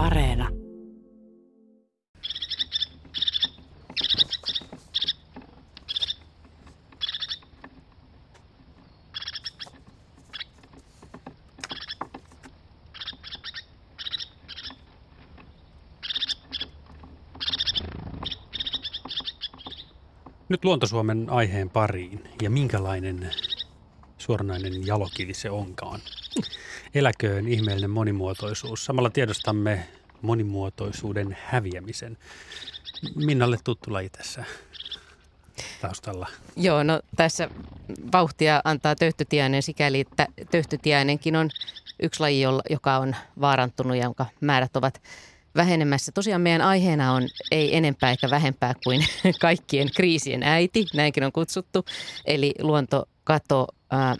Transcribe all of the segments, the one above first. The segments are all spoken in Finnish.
Areena. Nyt Luontosuomen aiheen pariin ja minkälainen suoranainen jalokivi se onkaan. Eläköön ihmeellinen monimuotoisuus. Samalla tiedostamme monimuotoisuuden häviämisen. Minnalle tuttu laji tässä taustalla. Joo, no tässä vauhtia antaa töyhtötiainen sikäli, että töyhtötiainenkin on yksi laji, joka on vaarantunut ja jonka määrät ovat vähenemässä. Tosiaan meidän aiheena on ei enempää eikä vähempää kuin kaikkien kriisien äiti, näinkin on kutsuttu, eli luontokato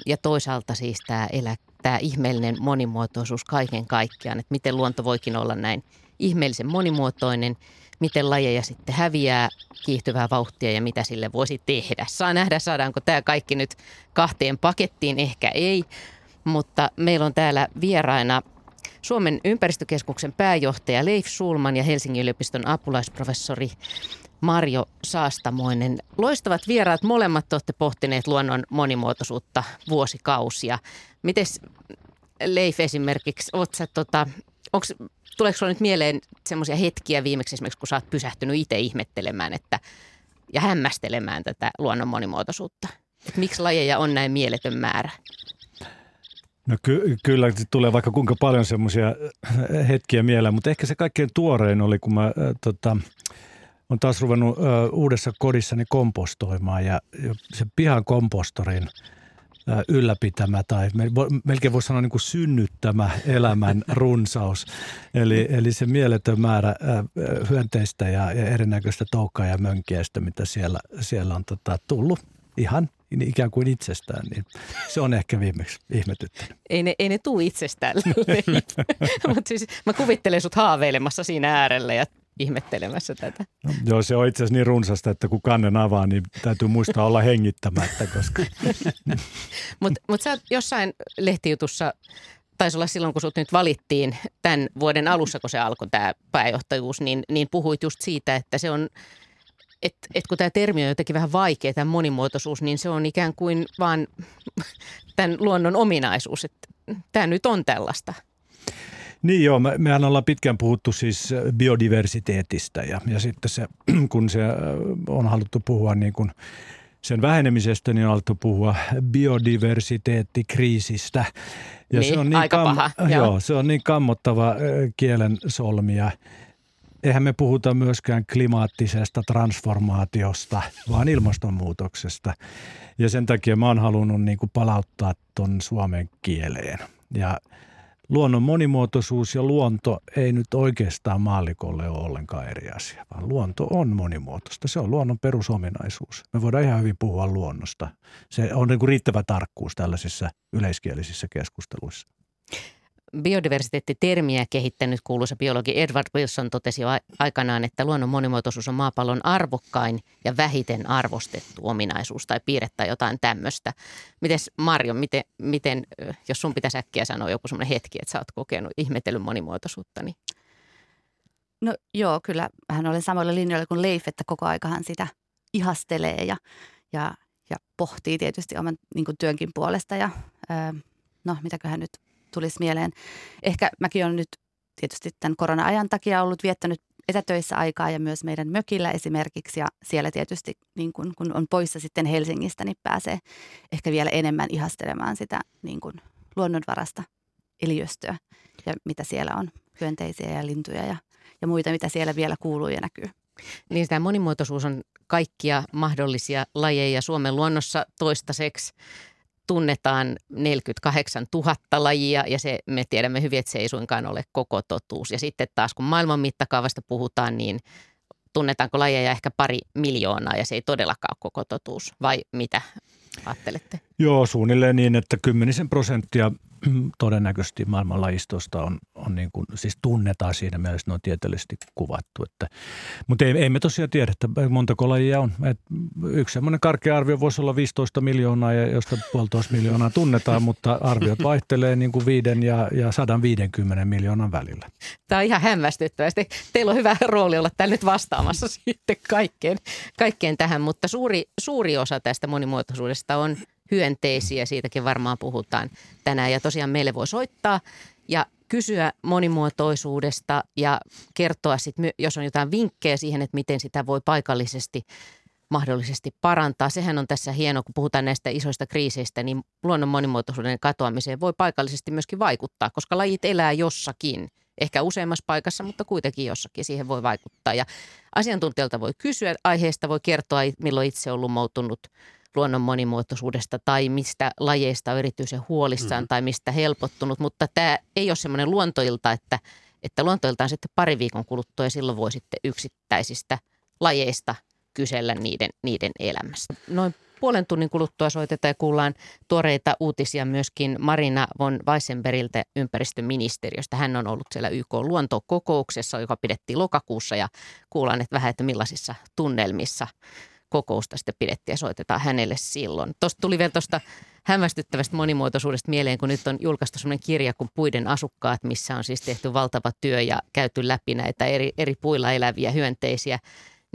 ja toisaalta siis tämä, elä, tämä ihmeellinen monimuotoisuus kaiken kaikkiaan, että miten luonto voikin olla näin ihmeellisen monimuotoinen, miten lajeja sitten häviää kiihtyvää vauhtia ja mitä sille voisi tehdä. Saa nähdä, saadaanko tämä kaikki nyt kahteen pakettiin, ehkä ei, mutta meillä on täällä vieraina Suomen ympäristökeskuksen pääjohtaja Leif Sulman ja Helsingin yliopiston apulaisprofessori Marjo Saastamoinen. Loistavat vieraat, molemmat olette pohtineet luonnon monimuotoisuutta vuosikausia. Mites Leif esimerkiksi, sä, tota, onks, tuleeko sinulla nyt mieleen semmoisia hetkiä viimeksi esimerkiksi, kun sä oot pysähtynyt itse ihmettelemään että, ja hämmästelemään tätä luonnon monimuotoisuutta? Et miksi lajeja on näin mieletön määrä? No ky- kyllä tulee vaikka kuinka paljon semmoisia äh, hetkiä mieleen, mutta ehkä se kaikkein tuorein oli, kun mä äh, tota, on taas ruvennut äh, uudessa kodissani kompostoimaan ja, ja se pihan kompostorin äh, ylläpitämä tai melkein voisi sanoa niin kuin synnyttämä elämän runsaus. Eli, eli se mieletön määrä äh, hyönteistä ja, ja erinäköistä toukkaa ja mönkiäistä, mitä siellä, siellä on tota, tullut ihan niin ikään kuin itsestään, niin se on ehkä viimeksi ihmetyttänyt. Ei ne, ei ne tule itsestään, mutta siis mä kuvittelen sut haaveilemassa siinä äärellä ja ihmettelemässä tätä. No, joo, se on itse asiassa niin runsasta, että kun kannen avaa, niin täytyy muistaa olla hengittämättä. Koska... Mutta mut sä jossain lehtijutussa taisi olla silloin, kun sut nyt valittiin tämän vuoden alussa, kun se alkoi tämä pääjohtajuus, niin, niin puhuit just siitä, että se on että et kun tämä termi on jotenkin vähän vaikea, tämä monimuotoisuus, niin se on ikään kuin vaan tämän luonnon ominaisuus, että tämä nyt on tällaista. Niin joo, me, mehän ollaan pitkään puhuttu siis biodiversiteetistä ja, ja sitten se, kun se äh, on haluttu puhua niin kuin sen vähenemisestä, niin on haluttu puhua biodiversiteettikriisistä. Ja niin, se on niin aika kam- paha. Joo. joo, se on niin kammottava äh, kielen solmia eihän me puhuta myöskään klimaattisesta transformaatiosta, vaan ilmastonmuutoksesta. Ja sen takia mä oon halunnut niin kuin palauttaa ton suomen kieleen. Ja luonnon monimuotoisuus ja luonto ei nyt oikeastaan maallikolle ole ollenkaan eri asia, vaan luonto on monimuotoista. Se on luonnon perusominaisuus. Me voidaan ihan hyvin puhua luonnosta. Se on niin kuin riittävä tarkkuus tällaisissa yleiskielisissä keskusteluissa biodiversiteettitermiä kehittänyt kuuluisa biologi Edward Wilson totesi aikanaan, että luonnon monimuotoisuus on maapallon arvokkain ja vähiten arvostettu ominaisuus tai piirre tai jotain tämmöistä. Mites Marjo, miten, miten, jos sun pitäisi äkkiä sanoa joku semmoinen hetki, että sä oot kokenut ihmetellyn monimuotoisuutta, niin No joo, kyllä hän oli samoilla linjoilla kuin Leif, että koko aikahan sitä ihastelee ja, ja, ja pohtii tietysti oman niin työnkin puolesta ja no mitäköhän nyt tulisi mieleen. Ehkä mäkin olen nyt tietysti tämän korona-ajan takia ollut viettänyt etätöissä aikaa ja myös meidän mökillä esimerkiksi. Ja siellä tietysti, niin kun, kun on poissa sitten Helsingistä, niin pääsee ehkä vielä enemmän ihastelemaan sitä niin kun luonnonvarasta eliöstöä ja mitä siellä on, hyönteisiä ja lintuja ja, ja muita, mitä siellä vielä kuuluu ja näkyy. Niin tämä monimuotoisuus on kaikkia mahdollisia lajeja Suomen luonnossa toistaiseksi tunnetaan 48 000 lajia ja se, me tiedämme hyvin, että se ei suinkaan ole koko totuus. Ja sitten taas kun maailman mittakaavasta puhutaan, niin tunnetaanko lajeja ehkä pari miljoonaa ja se ei todellakaan ole koko totuus vai mitä ajattelette? Joo, suunnilleen niin, että kymmenisen prosenttia todennäköisesti maailman lajistosta on, on niin kuin, siis tunnetaan siinä mielessä, ne on tieteellisesti kuvattu. Että, mutta ei, ei me tosiaan tiedä, että montako lajia on. Et yksi semmoinen karkea arvio voisi olla 15 miljoonaa, ja josta puolitoista miljoonaa tunnetaan, mutta arviot vaihtelee niin kuin 5 ja, ja 150 miljoonan välillä. Tämä on ihan hämmästyttävästi. Teillä on hyvä rooli olla täällä nyt vastaamassa sitten kaikkeen, kaikkeen tähän, mutta suuri, suuri osa tästä monimuotoisuudesta on hyönteisiä, siitäkin varmaan puhutaan tänään. Ja tosiaan meille voi soittaa ja kysyä monimuotoisuudesta ja kertoa sitten, jos on jotain vinkkejä siihen, että miten sitä voi paikallisesti mahdollisesti parantaa. Sehän on tässä hieno, kun puhutaan näistä isoista kriiseistä, niin luonnon monimuotoisuuden katoamiseen voi paikallisesti myöskin vaikuttaa, koska lajit elää jossakin. Ehkä useammassa paikassa, mutta kuitenkin jossakin siihen voi vaikuttaa. Ja asiantuntijalta voi kysyä aiheesta, voi kertoa, milloin itse on lumoutunut – luonnon monimuotoisuudesta tai mistä lajeista on erityisen huolissaan mm. tai mistä helpottunut, mutta tämä ei ole semmoinen luontoilta, että, että luontoiltaan sitten pari viikon kuluttua ja silloin voi sitten yksittäisistä lajeista kysellä niiden, niiden elämästä. Noin puolen tunnin kuluttua soitetaan ja kuullaan tuoreita uutisia myöskin Marina von Weissenbergiltä ympäristöministeriöstä. Hän on ollut siellä YK luontokokouksessa, joka pidettiin lokakuussa ja kuullaan että vähän, että millaisissa tunnelmissa kokousta sitten pidettiin ja soitetaan hänelle silloin. Tuosta tuli vielä tuosta hämmästyttävästä monimuotoisuudesta mieleen, kun nyt on julkaistu sellainen kirja kuin Puiden asukkaat, missä on siis tehty valtava työ ja käyty läpi näitä eri, eri puilla eläviä hyönteisiä,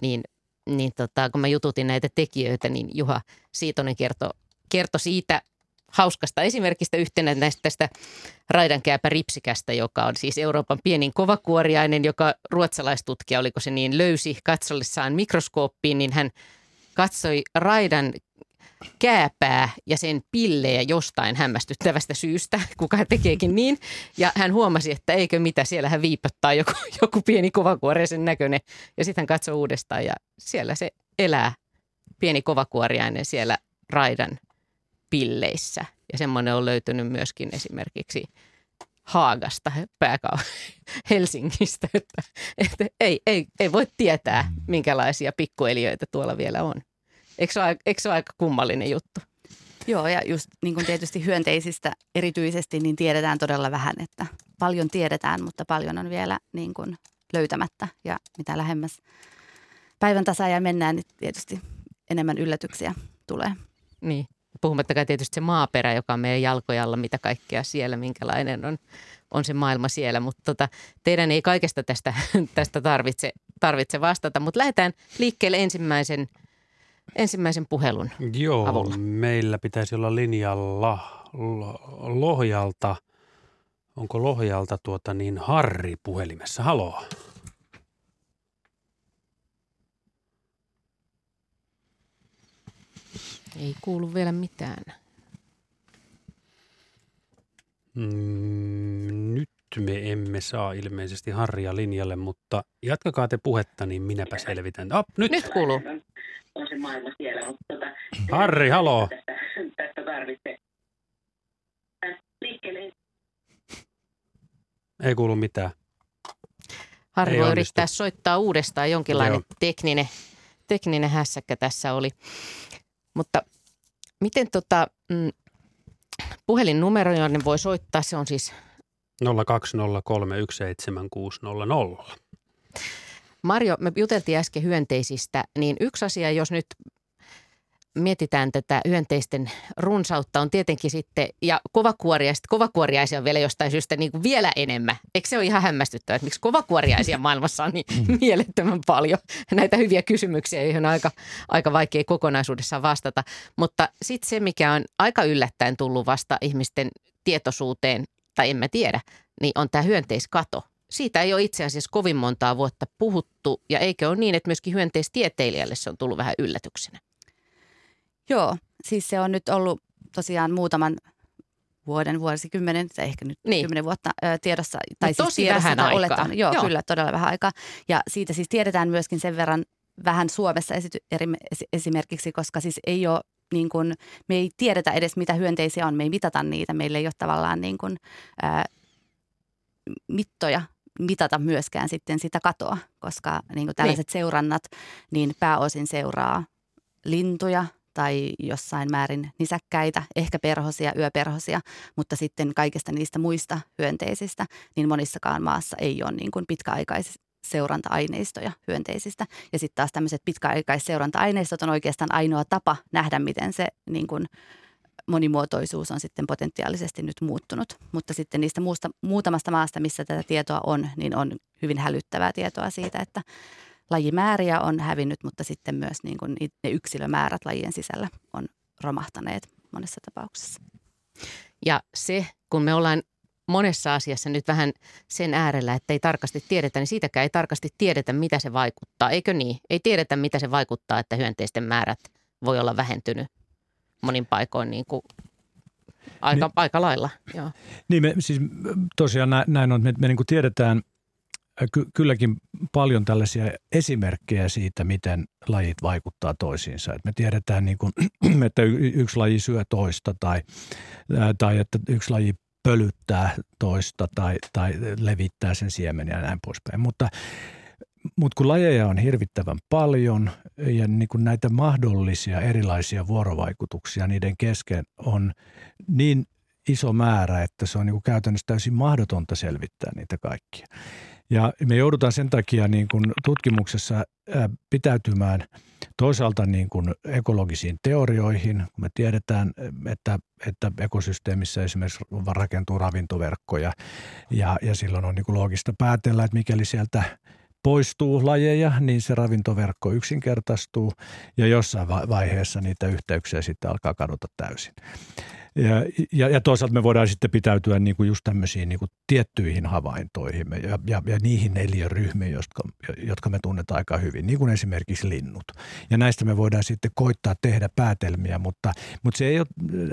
niin, niin tota, kun mä jututin näitä tekijöitä, niin Juha Siitonen kertoi kerto siitä hauskasta esimerkistä yhtenä näistä tästä raidankääpä ripsikästä, joka on siis Euroopan pienin kovakuoriainen, joka ruotsalaistutkija, oliko se niin, löysi katsollessaan mikroskooppiin, niin hän katsoi raidan kääpää ja sen pillejä jostain hämmästyttävästä syystä, kuka tekeekin niin. Ja hän huomasi, että eikö mitä, siellä hän viipottaa joku, joku pieni kovakuoreisen näköinen. Ja sitten hän katsoi uudestaan ja siellä se elää, pieni kovakuoriainen siellä raidan pilleissä. Ja semmoinen on löytynyt myöskin esimerkiksi Haagasta, pääkau Helsingistä, että, että ei, ei, ei voi tietää, mm. minkälaisia pikkueliöitä tuolla vielä on. Eikö se ole, eikö se ole aika kummallinen juttu? Joo, ja just niin kuin tietysti hyönteisistä erityisesti, niin tiedetään todella vähän, että paljon tiedetään, mutta paljon on vielä niin kuin löytämättä. Ja mitä lähemmäs päivän ja mennään, niin tietysti enemmän yllätyksiä tulee. Niin. Puhumattakaan tietysti se maaperä, joka on meidän jalkojalla, mitä kaikkea siellä, minkälainen on, on se maailma siellä. Mutta tota, teidän ei kaikesta tästä, tästä tarvitse, tarvitse vastata, mutta lähdetään liikkeelle ensimmäisen, ensimmäisen puhelun Joo, avulla. meillä pitäisi olla linjalla Lohjalta. Onko Lohjalta tuota niin Harri puhelimessa? Haloo. Ei kuulu vielä mitään. Mm, nyt me emme saa ilmeisesti Harria linjalle, mutta jatkakaa te puhetta, niin minäpä selvitän. Oh, nyt. nyt kuuluu. On se maailma siellä, mutta tota, Harri, haloo. Tästä, tästä tarvitse. Liikkeelle. Ei kuulu mitään. Harri voi yrittää soittaa uudestaan. Jonkinlainen Joo. tekninen, tekninen hässäkkä tässä oli. Mutta miten tota, mm, puhelinnumero, jonne voi soittaa, se on siis 020317600. Marjo, me juteltiin äsken hyönteisistä, niin yksi asia, jos nyt mietitään tätä hyönteisten runsautta, on tietenkin sitten, ja kovakuoriaista, kovakuoriaisia on vielä jostain syystä niin kuin vielä enemmän. Eikö se ole ihan hämmästyttävää, että miksi kovakuoriaisia maailmassa on niin mielettömän paljon näitä hyviä kysymyksiä, joihin on aika, aika vaikea kokonaisuudessaan vastata. Mutta sitten se, mikä on aika yllättäen tullut vasta ihmisten tietoisuuteen, tai en mä tiedä, niin on tämä hyönteiskato. Siitä ei ole itse asiassa kovin montaa vuotta puhuttu, ja eikö ole niin, että myöskin hyönteistieteilijälle se on tullut vähän yllätyksenä? Joo, siis se on nyt ollut tosiaan muutaman vuoden, vuosikymmenen, tai ehkä nyt Niin. niin. kymmenen vuotta ö, tiedossa. Tai siis tosi tiedossa vähän aikaa. Joo, Joo. Kyllä, todella vähän aikaa. Ja siitä siis tiedetään myöskin sen verran vähän Suomessa esity, eri, esi- esimerkiksi, koska siis ei ole niin kuin, me ei tiedetä edes mitä hyönteisiä on, me ei mitata niitä, meillä ei ole tavallaan niin kuin, ää, mittoja mitata myöskään sitten sitä katoa, koska niin kuin tällaiset seurannat niin pääosin seuraa lintuja tai jossain määrin nisäkkäitä, ehkä perhosia, yöperhosia, mutta sitten kaikista niistä muista hyönteisistä, niin monissakaan maassa ei ole niin kuin pitkäaikaisesti seuranta-aineistoja hyönteisistä. Ja sitten taas tämmöiset pitkäaikaisseuranta-aineistot on oikeastaan ainoa tapa nähdä, miten se niin kuin monimuotoisuus on sitten potentiaalisesti nyt muuttunut. Mutta sitten niistä muusta, muutamasta maasta, missä tätä tietoa on, niin on hyvin hälyttävää tietoa siitä, että lajimääriä on hävinnyt, mutta sitten myös niin kuin ne yksilömäärät lajien sisällä on romahtaneet monessa tapauksessa. Ja se, kun me ollaan monessa asiassa nyt vähän sen äärellä, että ei tarkasti tiedetä, niin siitäkään ei tarkasti tiedetä, mitä se vaikuttaa. Eikö niin? Ei tiedetä, mitä se vaikuttaa, että hyönteisten määrät voi olla vähentynyt monin paikoin niin kuin aika, niin, aika lailla. Joo. Niin me siis tosiaan näin on, että me, me niin kuin tiedetään ky, kylläkin paljon tällaisia esimerkkejä siitä, miten lajit vaikuttaa toisiinsa. Et me tiedetään, niin kuin, että yksi laji syö toista tai, tai että yksi laji pölyttää toista tai, tai levittää sen siemeniä ja näin poispäin. Mutta, mutta kun lajeja on hirvittävän paljon ja niin kuin näitä mahdollisia erilaisia vuorovaikutuksia niiden kesken on niin iso määrä, että se on niin käytännössä täysin mahdotonta selvittää niitä kaikkia. Ja me joudutaan sen takia niin kuin tutkimuksessa pitäytymään toisaalta niin kuin ekologisiin teorioihin. Me tiedetään, että, että ekosysteemissä esimerkiksi rakentuu ravintoverkkoja ja, ja silloin on niin kuin loogista päätellä, että mikäli sieltä poistuu lajeja, niin se ravintoverkko yksinkertaistuu ja jossain vaiheessa niitä yhteyksiä sitten alkaa kadota täysin. Ja, ja, ja toisaalta me voidaan sitten pitäytyä niin kuin just tämmöisiin niin kuin tiettyihin havaintoihin ja, ja, ja niihin ryhmiin, jotka, jotka me tunnetaan aika hyvin, niin kuin esimerkiksi linnut. Ja näistä me voidaan sitten koittaa tehdä päätelmiä, mutta, mutta se ei ole,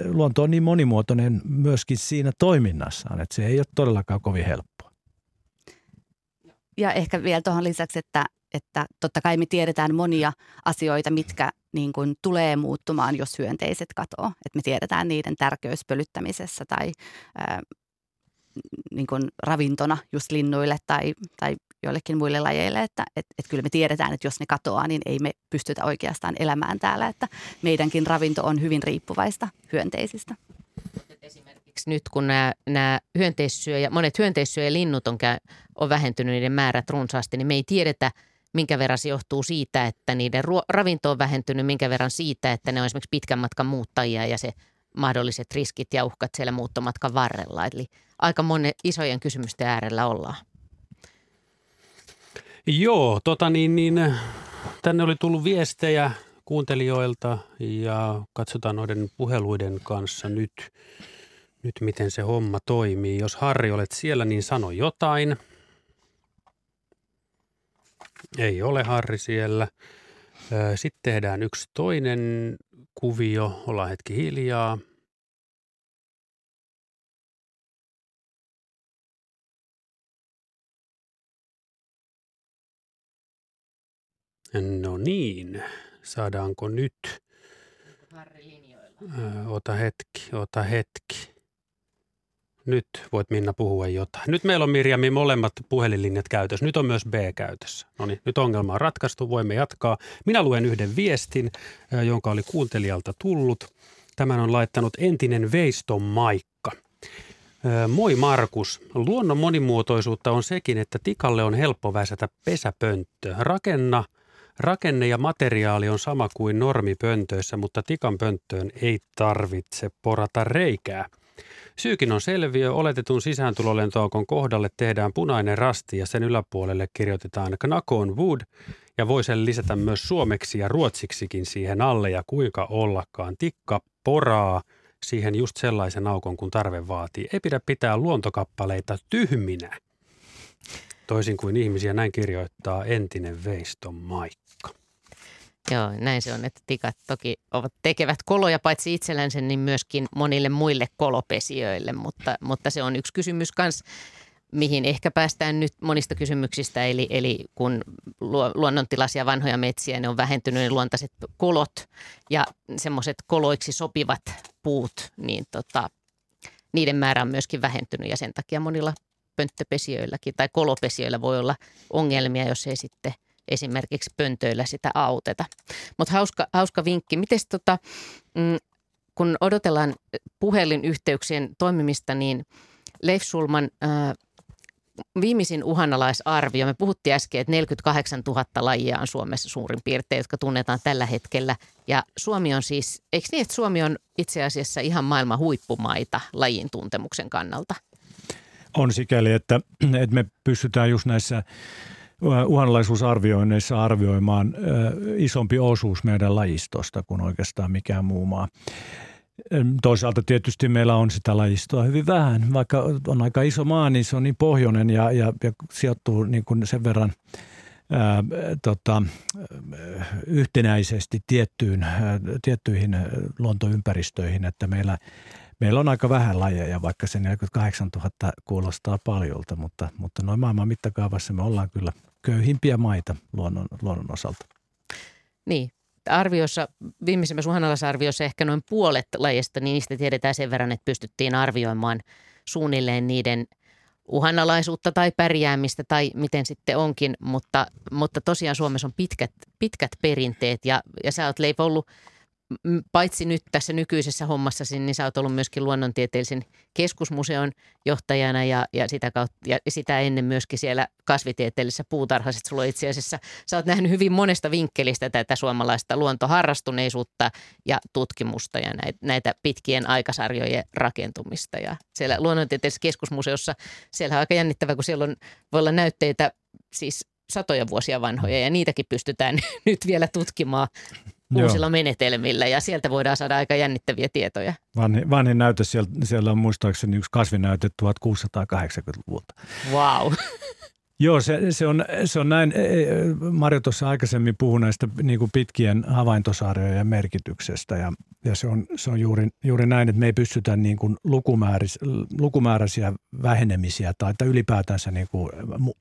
luonto on niin monimuotoinen myöskin siinä toiminnassaan, että se ei ole todellakaan kovin helppoa. Ja ehkä vielä tuohon lisäksi, että että totta kai me tiedetään monia asioita, mitkä niin kuin tulee muuttumaan, jos hyönteiset katoo. Että me tiedetään niiden tärkeys pölyttämisessä tai ää, niin kuin ravintona just linnuille tai, tai joillekin muille lajeille, että et, et kyllä me tiedetään, että jos ne katoaa, niin ei me pystytä oikeastaan elämään täällä, että meidänkin ravinto on hyvin riippuvaista hyönteisistä. Esimerkiksi nyt kun nämä, nämä hyönteissyöjä, monet hyönteissyöjälinnut on, käy, on vähentynyt niiden määrät runsaasti, niin me ei tiedetä – minkä verran se johtuu siitä, että niiden ruo- ravinto on vähentynyt, minkä verran siitä, että ne on esimerkiksi pitkän matkan muuttajia ja se mahdolliset riskit ja uhkat siellä muuttomatkan varrella. Eli aika monen isojen kysymysten äärellä ollaan. Joo, tota niin, niin, tänne oli tullut viestejä kuuntelijoilta ja katsotaan noiden puheluiden kanssa nyt, nyt miten se homma toimii. Jos Harri olet siellä, niin sano jotain – ei ole Harri siellä. Sitten tehdään yksi toinen kuvio. Ollaan hetki hiljaa. No niin, saadaanko nyt? Harri linjoilla. Ota hetki, ota hetki. Nyt voit Minna puhua jotain. Nyt meillä on Mirjami molemmat puhelinlinjat käytössä. Nyt on myös B käytössä. No niin, nyt ongelma on ratkaistu. Voimme jatkaa. Minä luen yhden viestin, jonka oli kuuntelijalta tullut. Tämän on laittanut entinen Veiston Maikka. Moi Markus. Luonnon monimuotoisuutta on sekin, että tikalle on helppo väsätä pesäpönttö. Rakenna, rakenne ja materiaali on sama kuin normipöntöissä, mutta tikan pönttöön ei tarvitse porata reikää – Syykin on selviö. Oletetun sisääntulolentoaukon kohdalle tehdään punainen rasti ja sen yläpuolelle kirjoitetaan Knakon Wood ja voi sen lisätä myös suomeksi ja ruotsiksikin siihen alle ja kuinka ollakaan. Tikka poraa siihen just sellaisen aukon, kun tarve vaatii. Ei pidä pitää luontokappaleita tyhminä. Toisin kuin ihmisiä näin kirjoittaa entinen Veiston Maikka. Joo, näin se on, että tikat toki ovat, tekevät koloja paitsi itsellänsä, niin myöskin monille muille kolopesijöille, mutta, mutta se on yksi kysymys myös, mihin ehkä päästään nyt monista kysymyksistä, eli, eli kun luonnontilaisia vanhoja metsiä, ne on vähentynyt ne luontaiset kolot ja semmoiset koloiksi sopivat puut, niin tota, niiden määrä on myöskin vähentynyt ja sen takia monilla pönttöpesijöilläkin tai kolopesijöillä voi olla ongelmia, jos ei sitten esimerkiksi pöntöillä sitä auteta. Mutta hauska, hauska vinkki. Miten tota, mm, kun odotellaan puhelinyhteyksien toimimista, niin Leif Sulman äh, viimeisin uhanalaisarvio, me puhuttiin äsken, että 48 000 lajia on Suomessa suurin piirtein, jotka tunnetaan tällä hetkellä. Ja Suomi on siis, eikö niin, että Suomi on itse asiassa ihan maailman huippumaita lajin tuntemuksen kannalta? On sikäli, että, että me pystytään just näissä uhanalaisuusarvioinneissa arvioimaan isompi osuus meidän lajistosta kuin oikeastaan mikään muu maa. Toisaalta tietysti meillä on sitä lajistoa hyvin vähän. Vaikka on aika iso maa, niin se on niin pohjoinen ja, ja, ja sijoittuu niin kuin sen verran ää, tota, yhtenäisesti tiettyyn, ää, tiettyihin luontoympäristöihin, että meillä, meillä on aika vähän lajeja, vaikka se 48 000 kuulostaa paljolta, mutta, mutta noin maailman mittakaavassa me ollaan kyllä köyhimpiä maita luonnon, luonnon osalta. Niin, arviossa, viimeisimmässä uhanalaisarviossa ehkä noin puolet lajista, niin niistä tiedetään sen verran, että pystyttiin arvioimaan suunnilleen niiden uhanalaisuutta tai pärjäämistä tai miten sitten onkin, mutta, mutta tosiaan Suomessa on pitkät, pitkät perinteet ja, ja sä oot Leif ollut – paitsi nyt tässä nykyisessä hommassa, niin sä oot ollut myöskin luonnontieteellisen keskusmuseon johtajana ja, ja, sitä kautta, ja sitä ennen myöskin siellä kasvitieteellisessä puutarhassa. Sulla itse asiassa, sä oot nähnyt hyvin monesta vinkkelistä tätä suomalaista luontoharrastuneisuutta ja tutkimusta ja näitä, näitä pitkien aikasarjojen rakentumista. Ja siellä luonnontieteellisessä keskusmuseossa, siellä on aika jännittävä, kun siellä on, voi olla näytteitä siis satoja vuosia vanhoja ja niitäkin pystytään nyt vielä tutkimaan uusilla Joo. menetelmillä ja sieltä voidaan saada aika jännittäviä tietoja. Vanhin, vanhin näytös siellä, siellä on muistaakseni yksi kasvinäyte 1680-luvulta. Wow. Joo, se, se, on, se on näin. E, e, Marjo tuossa aikaisemmin puhui näistä niin kuin pitkien havaintosarjojen merkityksestä ja, ja se on, se on juuri, juuri näin, että me ei pystytä niin kuin lukumääris, lukumääräisiä vähenemisiä tai että ylipäätänsä niin kuin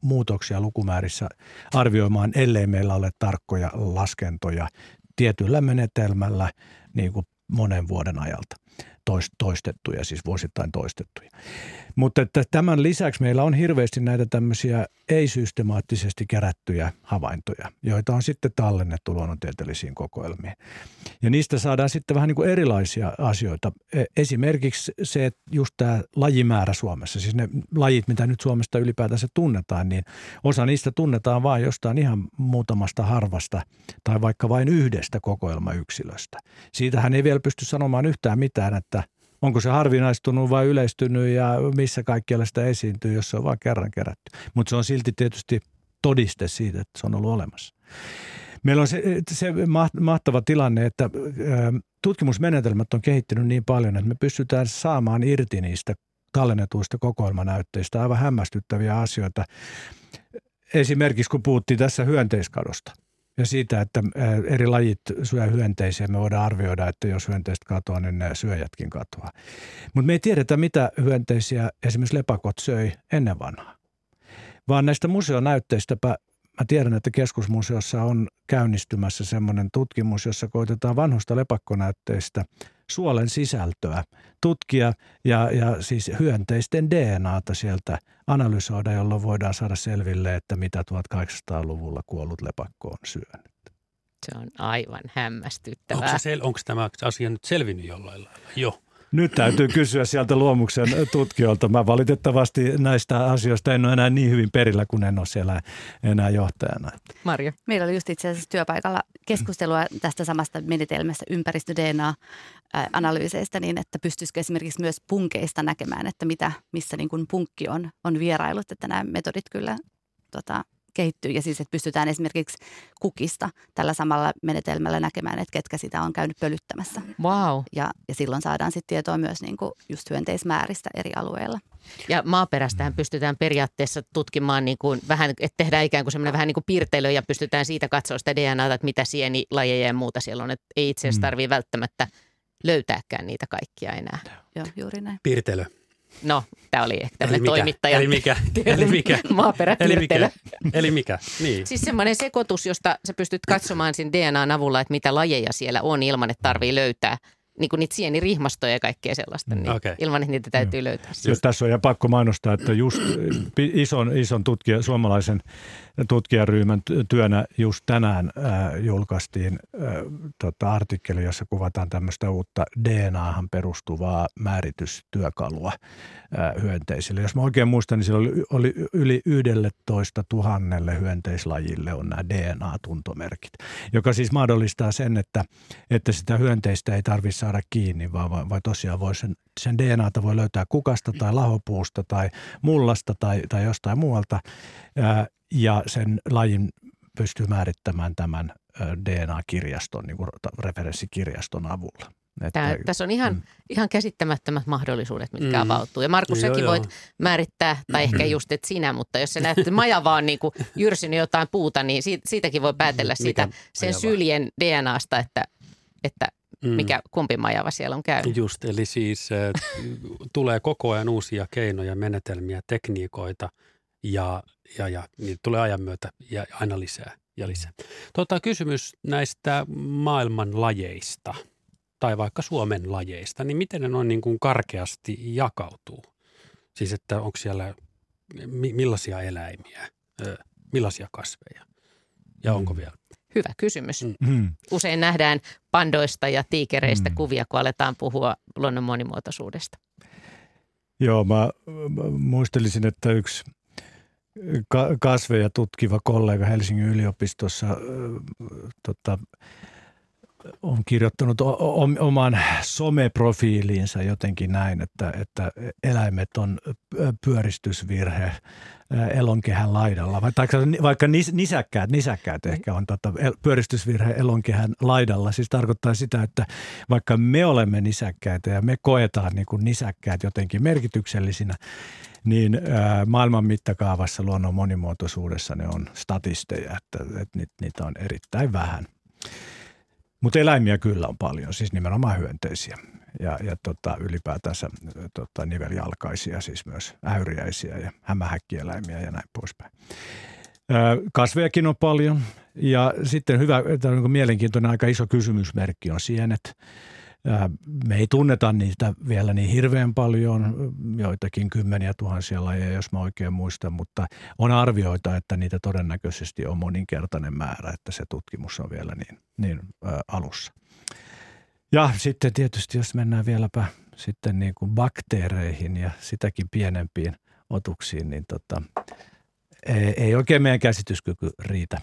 muutoksia lukumäärissä arvioimaan, ellei meillä ole tarkkoja laskentoja tietyllä menetelmällä niin kuin monen vuoden ajalta toistettuja, siis vuosittain toistettuja. Mutta että tämän lisäksi meillä on hirveästi näitä tämmöisiä ei-systemaattisesti kerättyjä havaintoja, joita on sitten tallennettu luonnontieteellisiin kokoelmiin. Ja niistä saadaan sitten vähän niin kuin erilaisia asioita. E, esimerkiksi se, että just tämä lajimäärä Suomessa, siis ne lajit, mitä nyt Suomesta ylipäätänsä tunnetaan, niin osa niistä tunnetaan vain jostain ihan muutamasta harvasta tai vaikka vain yhdestä kokoelmayksilöstä. Siitähän ei vielä pysty sanomaan yhtään mitään, että onko se harvinaistunut vai yleistynyt ja missä kaikkialla sitä esiintyy, jos se on vain kerran kerätty. Mutta se on silti tietysti todiste siitä, että se on ollut olemassa. Meillä on se, se mahtava tilanne, että tutkimusmenetelmät on kehittynyt niin paljon, että me pystytään saamaan irti niistä tallennetuista kokoelmanäytteistä aivan hämmästyttäviä asioita. Esimerkiksi kun puhuttiin tässä hyönteiskadosta – ja siitä, että eri lajit syö hyönteisiä, me voidaan arvioida, että jos hyönteistä katoaa, niin ne syöjätkin katoaa. Mutta me ei tiedetä, mitä hyönteisiä esimerkiksi lepakot söi ennen vanhaa. Vaan näistä museonäytteistä mä tiedän, että keskusmuseossa on käynnistymässä semmoinen tutkimus, jossa koitetaan vanhoista lepakkonäytteistä suolen sisältöä tutkia ja, ja siis hyönteisten DNAta sieltä analysoida, jolloin voidaan saada selville, että mitä 1800-luvulla kuollut lepakko on syönyt. Se on aivan hämmästyttävää. Onko, se sel- onko tämä asia nyt selvinnyt jollain lailla? Joo. Nyt täytyy kysyä sieltä luomuksen tutkijoilta. Mä valitettavasti näistä asioista en ole enää niin hyvin perillä, kun en ole siellä enää johtajana. Marja. Meillä oli just itse asiassa työpaikalla keskustelua tästä samasta menetelmästä ympäristö-DNA-analyyseistä, niin että pystyisikö esimerkiksi myös punkeista näkemään, että mitä, missä niin kuin punkki on, on vierailut, että nämä metodit kyllä tota, kehittyy ja siis, että pystytään esimerkiksi kukista tällä samalla menetelmällä näkemään, että ketkä sitä on käynyt pölyttämässä. Wow. Ja, ja silloin saadaan sitten tietoa myös niin kuin just hyönteismääristä eri alueilla. Ja maaperästähän pystytään periaatteessa tutkimaan niin kuin vähän, että tehdään ikään kuin semmoinen vähän niin kuin piirtelö ja pystytään siitä katsoa sitä DNAta, että mitä sienilajeja ja muuta siellä on. Että ei itse asiassa mm. tarvitse välttämättä löytääkään niitä kaikkia enää. Joo, juuri näin. Piirtelö. No, tämä oli ehkä tämmöinen toimittaja. Eli mikä? Eli mikä? Eli mikä? Eli mikä? Niin. Siis semmoinen sekoitus, josta sä pystyt katsomaan sin DNAn avulla, että mitä lajeja siellä on ilman, että tarvii löytää niin kuin niitä sienirihmastoja ja kaikkea sellaista, niin Okei. ilman, että niitä täytyy löytää. Jos tässä on ja pakko mainostaa, että just pi- ison, ison tutkija, suomalaisen tutkijaryhmän ty- työnä just tänään äh, julkaistiin äh, tota, artikkeli, jossa kuvataan tämmöistä uutta DNAhan perustuvaa määritystyökalua äh, hyönteisille. Jos mä oikein muistan, niin siellä oli, oli yli 11 tuhannelle hyönteislajille on nämä DNA-tuntomerkit, joka siis mahdollistaa sen, että, että sitä hyönteistä ei tarvitse saada kiinni, vaan, vaan, vaan tosiaan voi sen, sen DNAta voi löytää kukasta tai lahopuusta tai mullasta tai, tai jostain muualta ja sen lajin pystyy määrittämään tämän DNA-kirjaston, niin kuin referenssikirjaston avulla. Tää, tässä on ihan, mm. ihan käsittämättömät mahdollisuudet, mitkä Mm. avautuu. Ja Markus, Joo, säkin joo. voit määrittää, tai ehkä just et sinä, mutta jos sä näet, että maja vaan niin kuin jyrsinyt jotain puuta, niin siitä, siitäkin voi päätellä Mikä sitä sen syljen DNAsta, että, että Mm. mikä, kumpi majava siellä on käynyt. Just, eli siis äh, tulee koko ajan uusia keinoja, menetelmiä, tekniikoita ja, ja, ja niitä tulee ajan myötä ja aina lisää ja lisää. Tota, kysymys näistä maailman lajeista tai vaikka Suomen lajeista, niin miten ne noin niin kuin karkeasti jakautuu? Siis että onko siellä mi- millaisia eläimiä, millaisia kasveja ja onko vielä? Hyvä kysymys. Mm. Hmm. Usein nähdään pandoista ja tiikereistä Mm. kuvia, kun aletaan puhua luonnon monimuotoisuudesta. Joo, mä, mä muistelisin, että yksi ka- kasveja tutkiva kollega Helsingin yliopistossa äh, tota, on kirjoittanut o- oman someprofiiliinsa jotenkin näin, että, että eläimet on pyöristysvirhe elonkehän laidalla. Vai- Vaikka, vaikka nis, nisäkkäät, nisäkkäät ehkä on tota, pyöristysvirhe elonkehän laidalla. Siis tarkoittaa sitä, että vaikka me olemme nisäkkäitä ja me koetaan niin kuin nisäkkäät jotenkin merkityksellisinä, niin ää, maailman mittakaavassa luonnon monimuotoisuudessa ne on statisteja, että, että niitä, niitä on erittäin vähän. Mutta eläimiä kyllä on paljon, siis nimenomaan hyönteisiä ja, ja tota, ylipäätänsä tota, niveljalkaisia, siis myös äyriäisiä ja hämähäkkieläimiä ja näin poispäin. Kasvejakin on paljon ja sitten hyvä, tämä on niin mielenkiintoinen aika iso kysymysmerkki on sienet. Me ei tunneta niitä vielä niin hirveän paljon, joitakin kymmeniä tuhansia lajeja, jos mä oikein muistan, mutta on arvioita, että niitä todennäköisesti on moninkertainen määrä, että se tutkimus on vielä niin, niin alussa. Ja sitten tietysti, jos mennään vieläpä sitten niin kuin bakteereihin ja sitäkin pienempiin otuksiin, niin tota, ei, ei oikein meidän käsityskyky riitä.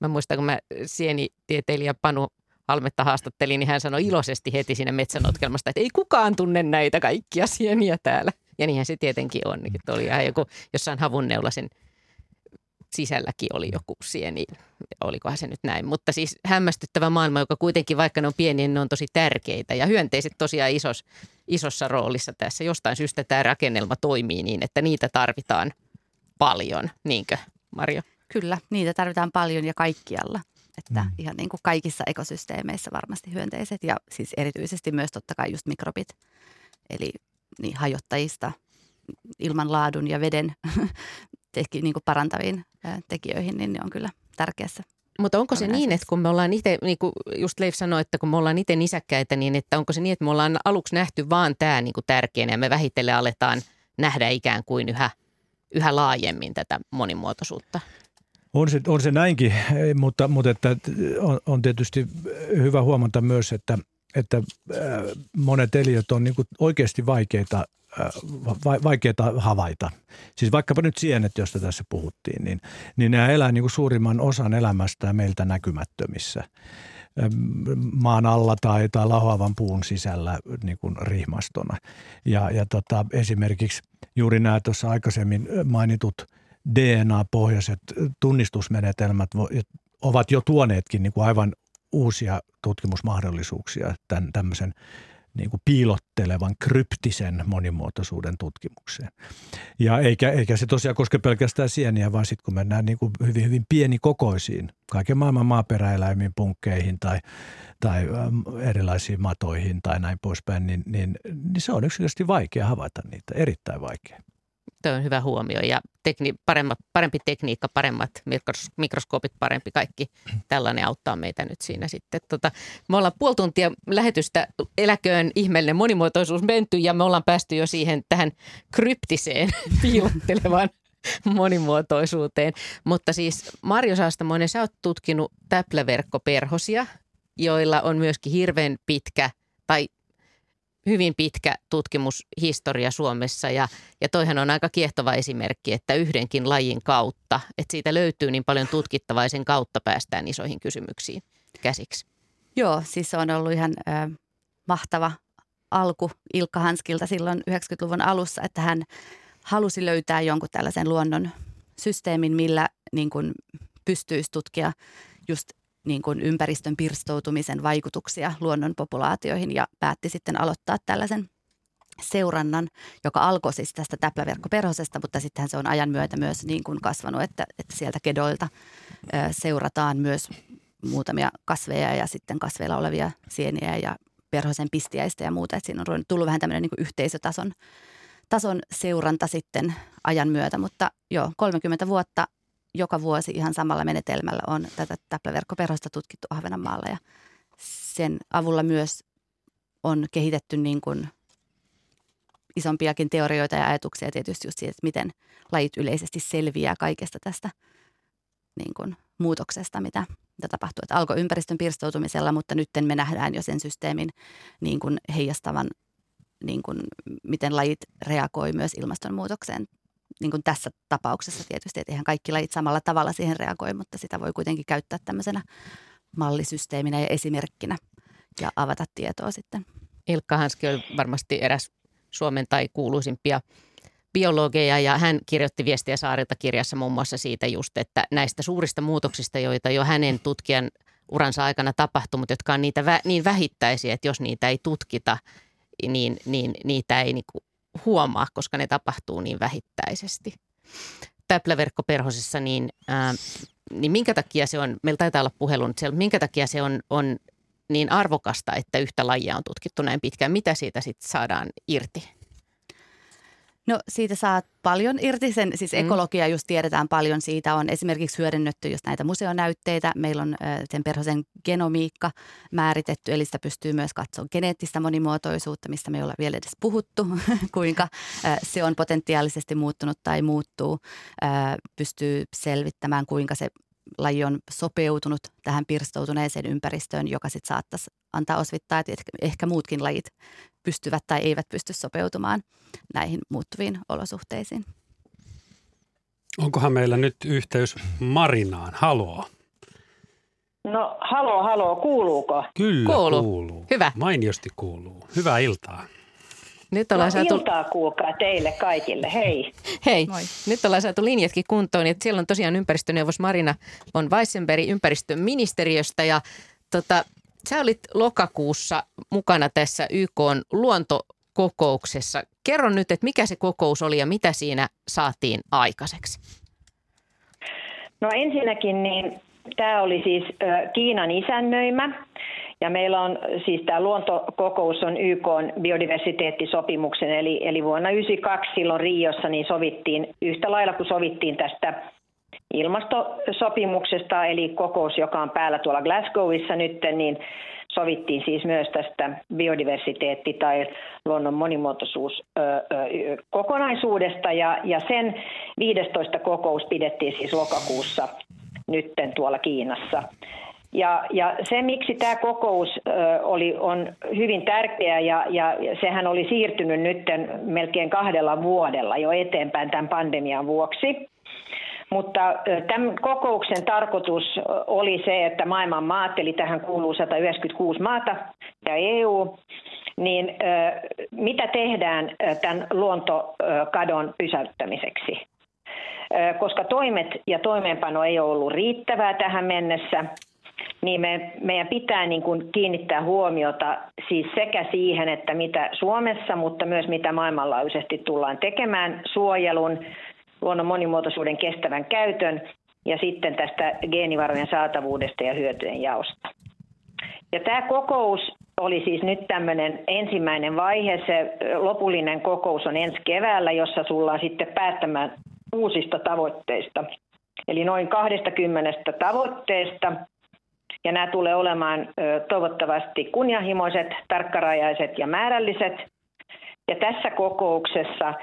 Mä muistan, kun mä sienitieteilijä Panu Halmetta haastattelin, niin hän sanoi iloisesti heti siinä metsänotkelmasta, että ei kukaan tunne näitä kaikkia sieniä täällä. Ja niinhän se tietenkin on. Että oli ihan joku, jossain havunneulasen sisälläkin oli joku sieni, olikohan se nyt näin. Mutta siis hämmästyttävä maailma, joka kuitenkin, vaikka ne on pieniä, niin ne on tosi tärkeitä. Ja hyönteiset tosiaan isos, isossa roolissa tässä. Jostain syystä tämä rakennelma toimii niin, että niitä tarvitaan paljon. Niinkö, Marjo? Kyllä, niitä tarvitaan paljon ja kaikkialla. Että Mm. ihan niin kuin kaikissa ekosysteemeissä varmasti hyönteiset ja siis erityisesti myös totta kai just mikrobit. Eli niin hajottajista ilmanlaadun ja veden teki, niin kuin parantaviin tekijöihin, niin ne on kyllä tärkeässä. Mutta onko se niin, että kun me ollaan itse, niin kuin just Leif sanoi, että kun me ollaan itse nisäkkäitä, niin että onko se niin, että me ollaan aluksi nähty vaan tämä niin kuin tärkeänä ja me vähitellen aletaan nähdä ikään kuin yhä, yhä laajemmin tätä monimuotoisuutta? On se, on se näinkin, mutta, mutta että on, on tietysti hyvä huomata myös, että, että monet eliöt on niin kuin oikeasti vaikeita, va, vaikeita havaita. Siis vaikkapa nyt sienet, josta tässä puhuttiin, niin, niin nämä elää niin kuin suurimman osan elämästään meiltä näkymättömissä maan alla tai, tai lahoavan puun sisällä niin kuin rihmastona. Ja, ja tota, esimerkiksi juuri nämä tuossa aikaisemmin mainitut DNA-pohjaiset tunnistusmenetelmät ovat jo tuoneetkin niin kuin aivan uusia tutkimusmahdollisuuksia tämän tämmöisen niin kuin piilottelevan kryptisen monimuotoisuuden tutkimukseen. Ja eikä, eikä se tosiaan koske pelkästään sieniä, vaan sitten kun mennään niin kuin hyvin, hyvin pienikokoisiin, kaiken maailman maaperäeläimiin, punkkeihin tai, tai äm, erilaisiin matoihin tai näin poispäin, niin, niin, niin se on yksinkertaisesti vaikea havaita niitä, erittäin vaikea. Tuo on hyvä huomio ja tekni, paremmat, parempi tekniikka, paremmat mikros, mikroskoopit, parempi kaikki. Tällainen auttaa meitä nyt siinä sitten. Tota, me ollaan puoli tuntia lähetystä eläköön ihmeellinen monimuotoisuus menty ja me ollaan päästy jo siihen tähän kryptiseen piilottelevaan monimuotoisuuteen. Mutta siis Marjo Saastamoinen, sä oot tutkinut täpläverkkoperhosia, joilla on myöskin hirveän pitkä tai hyvin pitkä tutkimushistoria Suomessa ja, ja toihan on aika kiehtova esimerkki, että yhdenkin lajin kautta, että siitä löytyy niin paljon tutkittavaa ja sen kautta päästään isoihin kysymyksiin käsiksi. Joo, siis se on ollut ihan ö, mahtava alku Ilkka Hanskilta silloin 90-luvun alussa, että hän halusi löytää jonkun tällaisen luonnon systeemin, millä niin kuin pystyisi tutkia just niin kuin ympäristön pirstoutumisen vaikutuksia luonnon populaatioihin ja päätti sitten aloittaa tällaisen seurannan, joka alkoi siis tästä täpläverkkoperhosesta, mutta sittenhän se on ajan myötä myös niin kuin kasvanut, että, että sieltä kedoilta ö, seurataan myös muutamia kasveja ja sitten kasveilla olevia sieniä ja perhosen pistiäistä ja muuta. Että siinä on tullut vähän tämmöinen niin yhteisötason tason seuranta sitten ajan myötä, mutta joo, 30 vuotta joka vuosi ihan samalla menetelmällä on tätä täpläverkkoperhosta tutkittu Ahvenanmaalla ja sen avulla myös on kehitetty niin kuin isompiakin teorioita ja ajatuksia tietysti just siitä, että miten lajit yleisesti selviää kaikesta tästä niin kuin muutoksesta, mitä, mitä tapahtuu. Että alkoi ympäristön pirstoutumisella, mutta nyt me nähdään jo sen systeemin niin kuin heijastavan, niin kuin, miten lajit reagoi myös ilmastonmuutokseen niin kuin tässä tapauksessa tietysti, että eihän kaikki lajit samalla tavalla siihen reagoi, mutta sitä voi kuitenkin käyttää tämmöisenä mallisysteeminä ja esimerkkinä ja avata tietoa sitten. Ilkka Hanski oli varmasti eräs Suomen tai kuuluisimpia biologeja ja hän kirjoitti Viestiä saarilta kirjassa muun muassa siitä just, että näistä suurista muutoksista, joita jo hänen tutkijan uransa aikana tapahtuu, mutta jotka on niitä vä- niin vähittäisiä, että jos niitä ei tutkita, niin, niin niitä ei niinku huomaa, koska ne tapahtuu niin vähittäisesti. Täpläverkkoperhosessa, niin, ää, niin minkä takia se on, meillä taitaa olla puhelu nyt siellä, minkä takia se on, on niin arvokasta, että yhtä lajia on tutkittu näin pitkään. Mitä siitä sitten saadaan irti? No siitä saat paljon irti. Sen, siis mm. ekologia just tiedetään paljon. Siitä on esimerkiksi hyödynnetty just näitä museonäytteitä. Meillä on sen perhosen genomiikka määritetty, eli sitä pystyy myös katsomaan geneettistä monimuotoisuutta, mistä me ei olla vielä edes puhuttu, kuinka se on potentiaalisesti muuttunut tai muuttuu. Pystyy selvittämään, kuinka se laji on sopeutunut tähän pirstoutuneeseen ympäristöön, joka sitten saattaisi antaa osvittaa, että ehkä muutkin lajit pystyvät tai eivät pysty sopeutumaan näihin muuttuviin olosuhteisiin. Onkohan meillä nyt yhteys Marinaan? Haloo. No, haloo, haloo, kuuluuko? Kyllä Kuuluu. kuuluu. Hyvä. Mainiosti kuuluu. Hyvää iltaa. Nyt ollaan No, saatu, iltaa kuulkaa teille kaikille, hei. hei, Moi. nyt ollaan saatu linjatkin kuntoon. Ja siellä on tosiaan ympäristöneuvos Marina von Weissenberg ympäristöministeriöstä ja tota, sä olit lokakuussa mukana tässä YK luontokokouksessa. Kerro nyt, että mikä se kokous oli ja mitä siinä saatiin aikaiseksi? No ensinnäkin niin tämä oli siis ö, Kiinan isännöimä ja meillä on siis tämä luontokokous on YK biodiversiteettisopimuksen eli, eli vuonna 1992 silloin Riossa niin sovittiin yhtä lailla kuin sovittiin tästä ilmastosopimuksesta eli kokous, joka on päällä tuolla Glasgowissa nyt, niin sovittiin siis myös tästä biodiversiteetti- tai luonnon monimuotoisuus ö, ö, kokonaisuudesta ja, ja sen 15 kokous pidettiin siis lokakuussa nytten tuolla Kiinassa. Ja, ja se, miksi tämä kokous oli, on hyvin tärkeä ja, ja sehän oli siirtynyt nyt melkein kahdella vuodella jo eteenpäin tämän pandemian vuoksi. Mutta tämän kokouksen tarkoitus oli se, että maailman maat, eli tähän kuuluu 196 maata ja EU, niin mitä tehdään tämän luontokadon pysäyttämiseksi? Koska toimet ja toimeenpano ei ole ollut riittävää tähän mennessä, niin me, meidän pitää niin kuin kiinnittää huomiota siis sekä siihen, että mitä Suomessa, mutta myös mitä maailmanlaajuisesti tullaan tekemään suojelun, luonnon monimuotoisuuden kestävän käytön ja sitten tästä geenivarojen saatavuudesta ja hyötyjen jaosta. Ja tämä kokous oli siis nyt tämmöinen ensimmäinen vaihe. Se lopullinen kokous on ensi keväällä, jossa tullaan sitten päättämään uusista tavoitteista. Eli noin 20 tavoitteesta. Ja nämä tulee olemaan toivottavasti kunnianhimoiset, tarkkarajaiset ja määrälliset. Ja tässä kokouksessa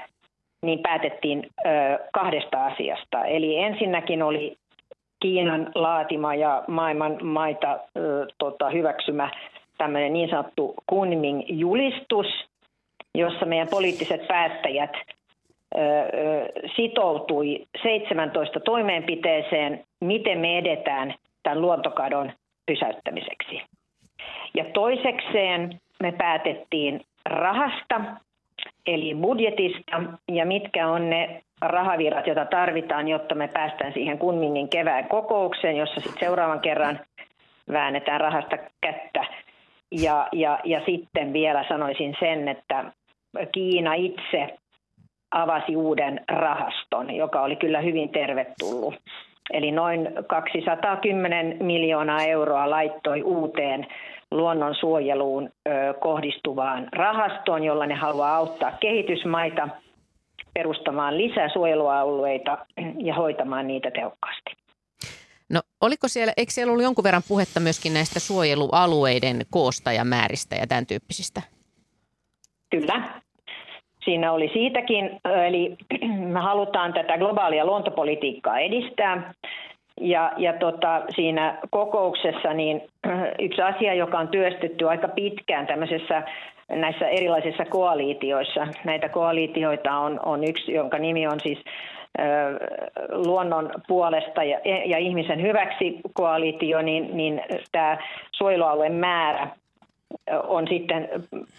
niin päätettiin kahdesta asiasta. Eli ensinnäkin oli Kiinan laatima ja maailman maita tota, hyväksymä tämmöinen niin sanottu Kunming-julistus, jossa meidän poliittiset päättäjät sitoutui 17 toimeenpiteeseen, miten me edetään tämän luontokadon pysäyttämiseksi. Ja toisekseen me päätettiin rahasta, eli budjetista, ja mitkä on ne rahavirrat, joita tarvitaan, jotta me päästään siihen Kunmingin kevään kokoukseen, jossa sitten seuraavan kerran väännetään rahasta kättä. Ja, ja, ja sitten vielä sanoisin sen, että Kiina itse avasi uuden rahaston, joka oli kyllä hyvin tervetullut. Eli noin 210 miljoonaa euroa laittoi uuteen luonnonsuojeluun kohdistuvaan rahastoon, jolla ne haluaa auttaa kehitysmaita perustamaan lisää suojelualueita ja hoitamaan niitä tehokkaasti. No oliko siellä, eikö siellä ollut jonkun verran puhetta myöskin näistä suojelualueiden koosta ja määristä ja tämän tyyppisistä? Kyllä. Siinä oli siitäkin, eli me halutaan tätä globaalia luontopolitiikkaa edistää. Ja, ja tota, siinä kokouksessa niin yksi asia, joka on työstetty aika pitkään tämmöisessä näissä erilaisissa koaliitioissa. Näitä koaliitioita on, on yksi, jonka nimi on siis luonnon puolesta ja, ja ihmisen hyväksi koalitio, niin, niin tämä suojelualueen määrä on sitten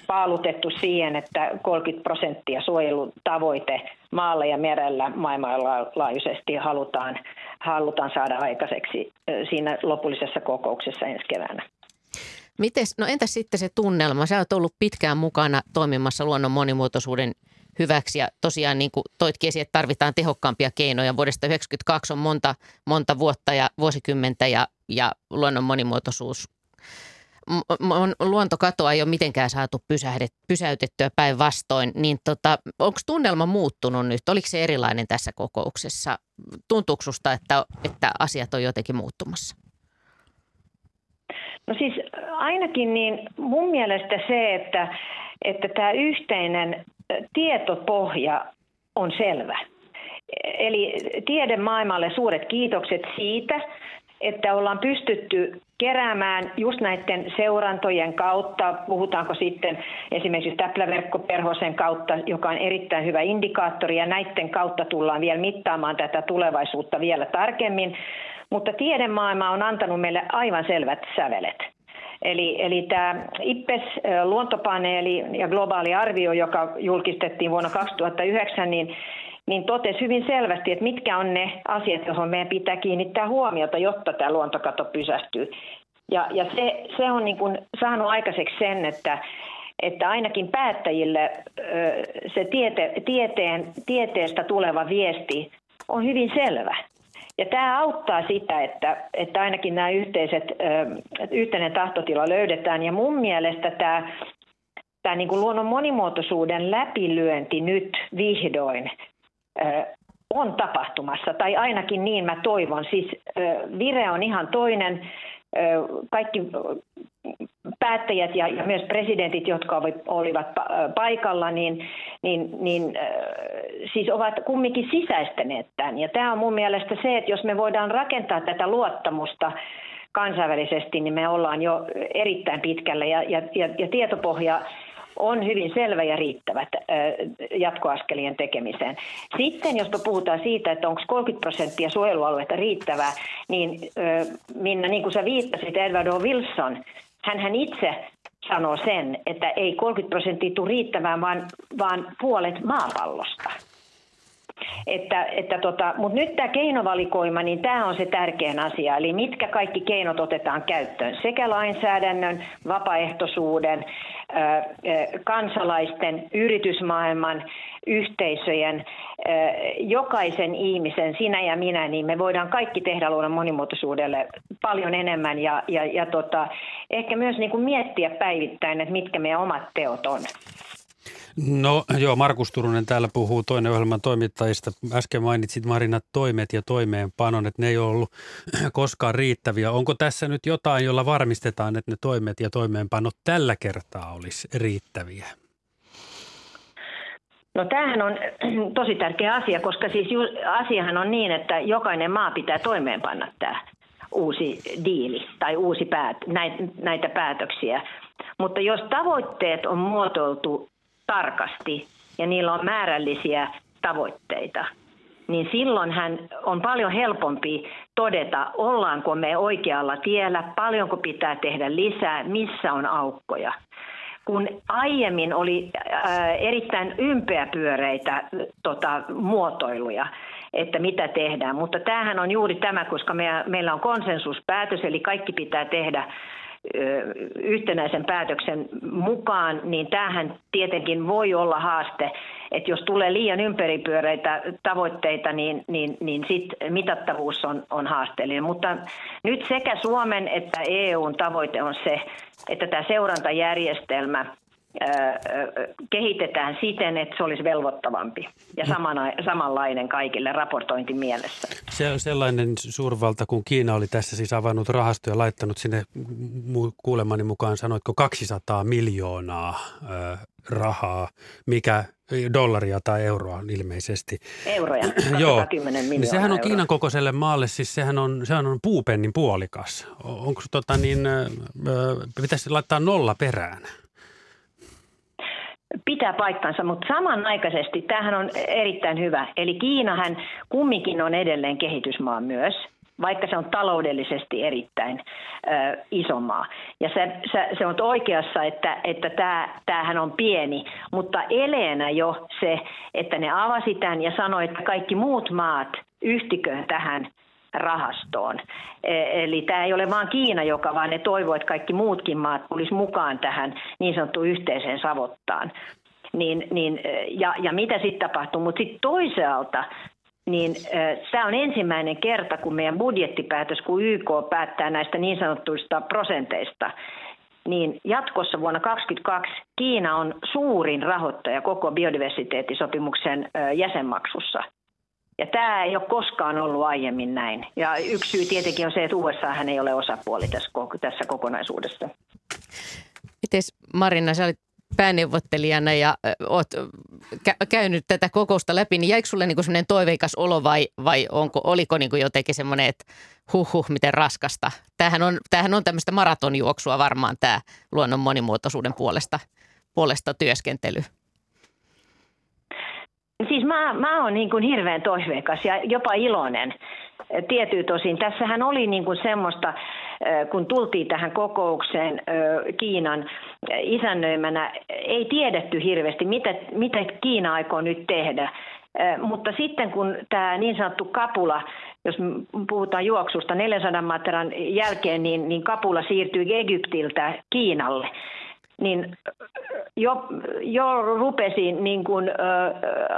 paalutettu siihen, että 30 prosenttia suojelutavoite maalla ja merellä maailmanlaajuisesti halutaan, halutaan saada aikaiseksi siinä lopullisessa kokouksessa ensi keväänä. Mites, no entäs sitten se tunnelma? Sä oot ollut pitkään mukana toimimassa luonnon monimuotoisuuden hyväksi ja tosiaan niin kuin toitkin esiin, että tarvitaan tehokkaampia keinoja. Vuodesta 1992 on monta, monta vuotta ja vuosikymmentä ja, ja luonnon monimuotoisuus luontokatoa ei ole mitenkään saatu pysäytettyä päinvastoin, niin tota, onko tunnelma muuttunut nyt? Oliko se erilainen tässä kokouksessa? Tuntuuko susta, että, että asiat on jotenkin muuttumassa? No siis ainakin niin mun mielestä se, että, että tämä yhteinen tietopohja on selvä. Eli tiedemaailmalle suuret kiitokset siitä, että ollaan pystytty keräämään just näiden seurantojen kautta, puhutaanko sitten esimerkiksi täpläverkkoperhosen kautta, joka on erittäin hyvä indikaattori, ja näiden kautta tullaan vielä mittaamaan tätä tulevaisuutta vielä tarkemmin. Mutta tiedemaailma on antanut meille aivan selvät sävelet. Eli, eli tämä IPPES luontopaneeli ja globaali arvio, joka julkistettiin vuonna 2009, niin niin totesi hyvin selvästi, että mitkä on ne asiat, joihin meidän pitää kiinnittää huomiota, jotta tämä luontokato pysähtyy. Ja, ja se, se on niin kuin saanut aikaiseksi sen, että, että ainakin päättäjille se tiete, tieteen, tieteestä tuleva viesti on hyvin selvä. Ja tämä auttaa sitä, että, että ainakin nämä yhteiset, yhteinen tahtotila löydetään. Ja mun mielestä tämä, tämä niin kuin luonnon monimuotoisuuden läpilyönti nyt vihdoin on tapahtumassa, tai ainakin niin mä toivon. Siis vire on ihan toinen. Kaikki päättäjät ja, myös presidentit, jotka olivat paikalla, niin, niin, niin siis ovat kumminkin sisäistäneet tämän. Ja tämä on mun mielestä se, että jos me voidaan rakentaa tätä luottamusta kansainvälisesti, niin me ollaan jo erittäin pitkällä ja, ja, ja, ja tietopohja on hyvin selvä ja riittävät jatkoaskelien tekemiseen. Sitten jos puhutaan siitä, että onko 30 prosenttia suojelualueita riittävää, niin Minna, niin kuin sä viittasit, Edward O. Wilson, hän itse sanoo sen, että ei 30 prosenttia tule riittävään, vaan, vaan puolet maapallosta. Että, että tota, Mutta nyt tämä keinovalikoima, niin tämä on se tärkein asia. Eli mitkä kaikki keinot otetaan käyttöön. Sekä lainsäädännön, vapaaehtoisuuden, kansalaisten, yritysmaailman, yhteisöjen, jokaisen ihmisen, sinä ja minä, niin me voidaan kaikki tehdä luonnon monimuotoisuudelle paljon enemmän ja, ja, ja tota, ehkä myös niin kuin miettiä päivittäin, että mitkä meidän omat teot on. No joo, Markus Turunen täällä puhuu toinen ohjelman toimittajista. Äsken mainitsit Marina toimet ja toimeenpanon, että ne ei ole ollut koskaan riittäviä. Onko tässä nyt jotain, jolla varmistetaan, että ne toimet ja toimeenpanot tällä kertaa olisi riittäviä? No tämähän on tosi tärkeä asia, koska siis asiahan on niin, että jokainen maa pitää toimeenpanna tämä uusi diili tai uusi päät, näitä päätöksiä. Mutta jos tavoitteet on muotoiltu tarkasti ja niillä on määrällisiä tavoitteita, niin silloin hän on paljon helpompi todeta, ollaanko me oikealla tiellä, paljonko pitää tehdä lisää, missä on aukkoja. Kun aiemmin oli äh, erittäin ympeäpyöreitä tota, muotoiluja, että mitä tehdään, mutta tämähän on juuri tämä, koska meillä on konsensuspäätös, eli kaikki pitää tehdä yhtenäisen päätöksen mukaan, niin tämähän tietenkin voi olla haaste, että jos tulee liian ympäripyöreitä tavoitteita, niin, niin, niin sit mitattavuus on, on haasteellinen. Mutta nyt sekä Suomen että EUn tavoite on se, että tämä seurantajärjestelmä kehitetään siten, että se olisi velvoittavampi ja samana, samanlainen kaikille raportointimielessä. Se on sellainen suurvalta, kun Kiina oli tässä siis avannut rahastoja ja laittanut sinne kuulemani mukaan, sanoitko 200 miljoonaa ö, rahaa, mikä dollaria tai euroa ilmeisesti. Euroja, Joo, niin sehän on euroa. Kiinan kokoiselle maalle, siis sehän on, sehän on puupennin puolikas. Onko tota niin, pitäisi laittaa nolla perään? Pitää paikkansa, mutta samanaikaisesti tämähän on erittäin hyvä. Eli Kiinahan kumminkin on edelleen kehitysmaa myös, vaikka se on taloudellisesti erittäin ö, iso maa. Ja se, se, se on oikeassa, että, että tämä, tämähän on pieni, mutta eleenä jo se, että ne avasi tämän ja sanoi, että kaikki muut maat yhtiköön tähän rahastoon. E, eli tämä ei ole vain Kiina, joka vaan ne toivoo, että kaikki muutkin maat tulisi mukaan tähän niin sanottuun yhteiseen savottaan. Niin, niin, e, ja, ja mitä sitten tapahtuu? Mutta sitten toisaalta niin äh, tämä on ensimmäinen kerta, kun meidän budjettipäätös, kun YK päättää näistä niin sanottuista prosenteista, niin jatkossa vuonna 2022 Kiina on suurin rahoittaja koko biodiversiteettisopimuksen jäsenmaksussa – ja tämä ei ole koskaan ollut aiemmin näin. Ja yksi syy tietenkin on se, että USA hän ei ole osapuoli tässä, tässä kokonaisuudessa. Miten Marina, sä olit pääneuvottelijana ja oot käynyt tätä kokousta läpi, niin jäikö sulle niinku semmoinen toiveikas olo vai, vai onko, oliko niinku jotenkin semmoinen, että huh, huh miten raskasta? Tämähän on, tämähän on tämmöistä maratonjuoksua varmaan tämä luonnon monimuotoisuuden puolesta, puolesta työskentely. Siis mä, mä oon niin kuin hirveän toiveikas ja jopa iloinen tietyy tosin. Tässähän oli niin kuin semmoista, kun tultiin tähän kokoukseen Kiinan isännöimänä, ei tiedetty hirveästi, mitä, mitä Kiina aikoo nyt tehdä. Mutta sitten kun tämä niin sanottu kapula, jos puhutaan juoksusta 400 matran jälkeen, niin, niin kapula siirtyi Egyptiltä Kiinalle niin jo, jo rupesi niin kuin, ö,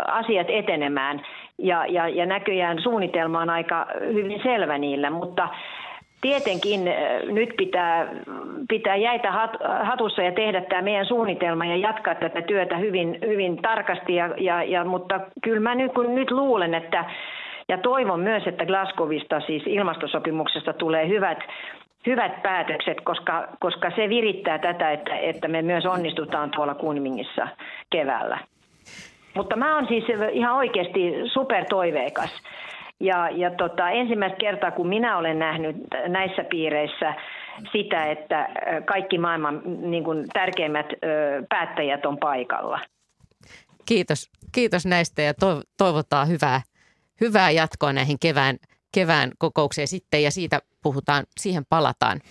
asiat etenemään. Ja, ja, ja näköjään suunnitelma on aika hyvin selvä niillä, mutta tietenkin nyt pitää, pitää jäitä hat, hatussa ja tehdä tämä meidän suunnitelma ja jatkaa tätä työtä hyvin, hyvin tarkasti, ja, ja, ja, mutta kyllä mä nyt, kun nyt luulen, että ja toivon myös, että Glasgowista, siis ilmastosopimuksesta, tulee hyvät hyvät päätökset, koska, koska se virittää tätä, että, että me myös onnistutaan tuolla Kunmingissa keväällä. Mutta mä oon siis ihan oikeasti supertoiveikas. Ja, ja tota, ensimmäistä kertaa, kun minä olen nähnyt näissä piireissä sitä, että kaikki maailman niin kuin, tärkeimmät ö, päättäjät on paikalla. Kiitos, kiitos näistä ja toivotaan hyvää, hyvää jatkoa näihin kevään, kevään kokoukseen sitten ja siitä puhutaan, siihen palataan,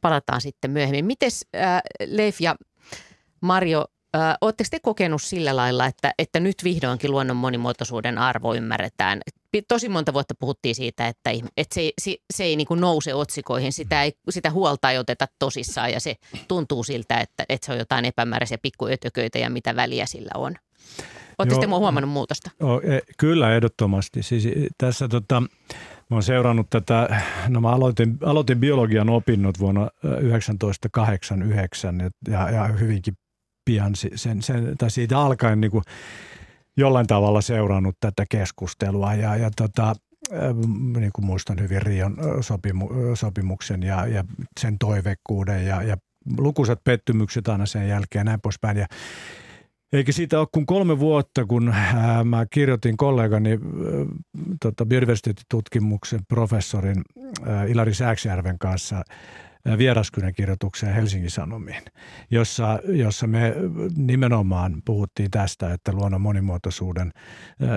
palataan sitten myöhemmin. Mites äh, Leif ja Mario, Oletteko te kokenut sillä lailla, että, että nyt vihdoinkin luonnon monimuotoisuuden arvo ymmärretään? Tosi monta vuotta puhuttiin siitä, että, että se, se, se ei niin nouse otsikoihin, sitä, ei, sitä huolta ei oteta tosissaan ja se tuntuu siltä, että, että se on jotain epämääräisiä pikkuötököitä ja mitä väliä sillä on. Oletteko te huomannut muutosta? O, e, kyllä, ehdottomasti. Siis tässä tota, Mä oon seurannut tätä, no mä aloitin, aloitin biologian opinnot vuonna 1989 ja, ja hyvinkin pian sen, sen, tai siitä alkaen niin kuin jollain tavalla seurannut tätä keskustelua ja, ja tota, niin kuin muistan hyvin Rion sopimu, sopimuksen ja, ja sen toivekkuuden ja, ja lukuisat pettymykset aina sen jälkeen ja näin poispäin. Ja eikä siitä ole kuin kolme vuotta, kun mä kirjoitin kollegani tota, biodiversiteettitutkimuksen professorin Ilari Sääksjärven kanssa vieraskynän kirjoitukseen Helsingin Sanomiin, jossa, jossa me nimenomaan puhuttiin tästä, että luonnon monimuotoisuuden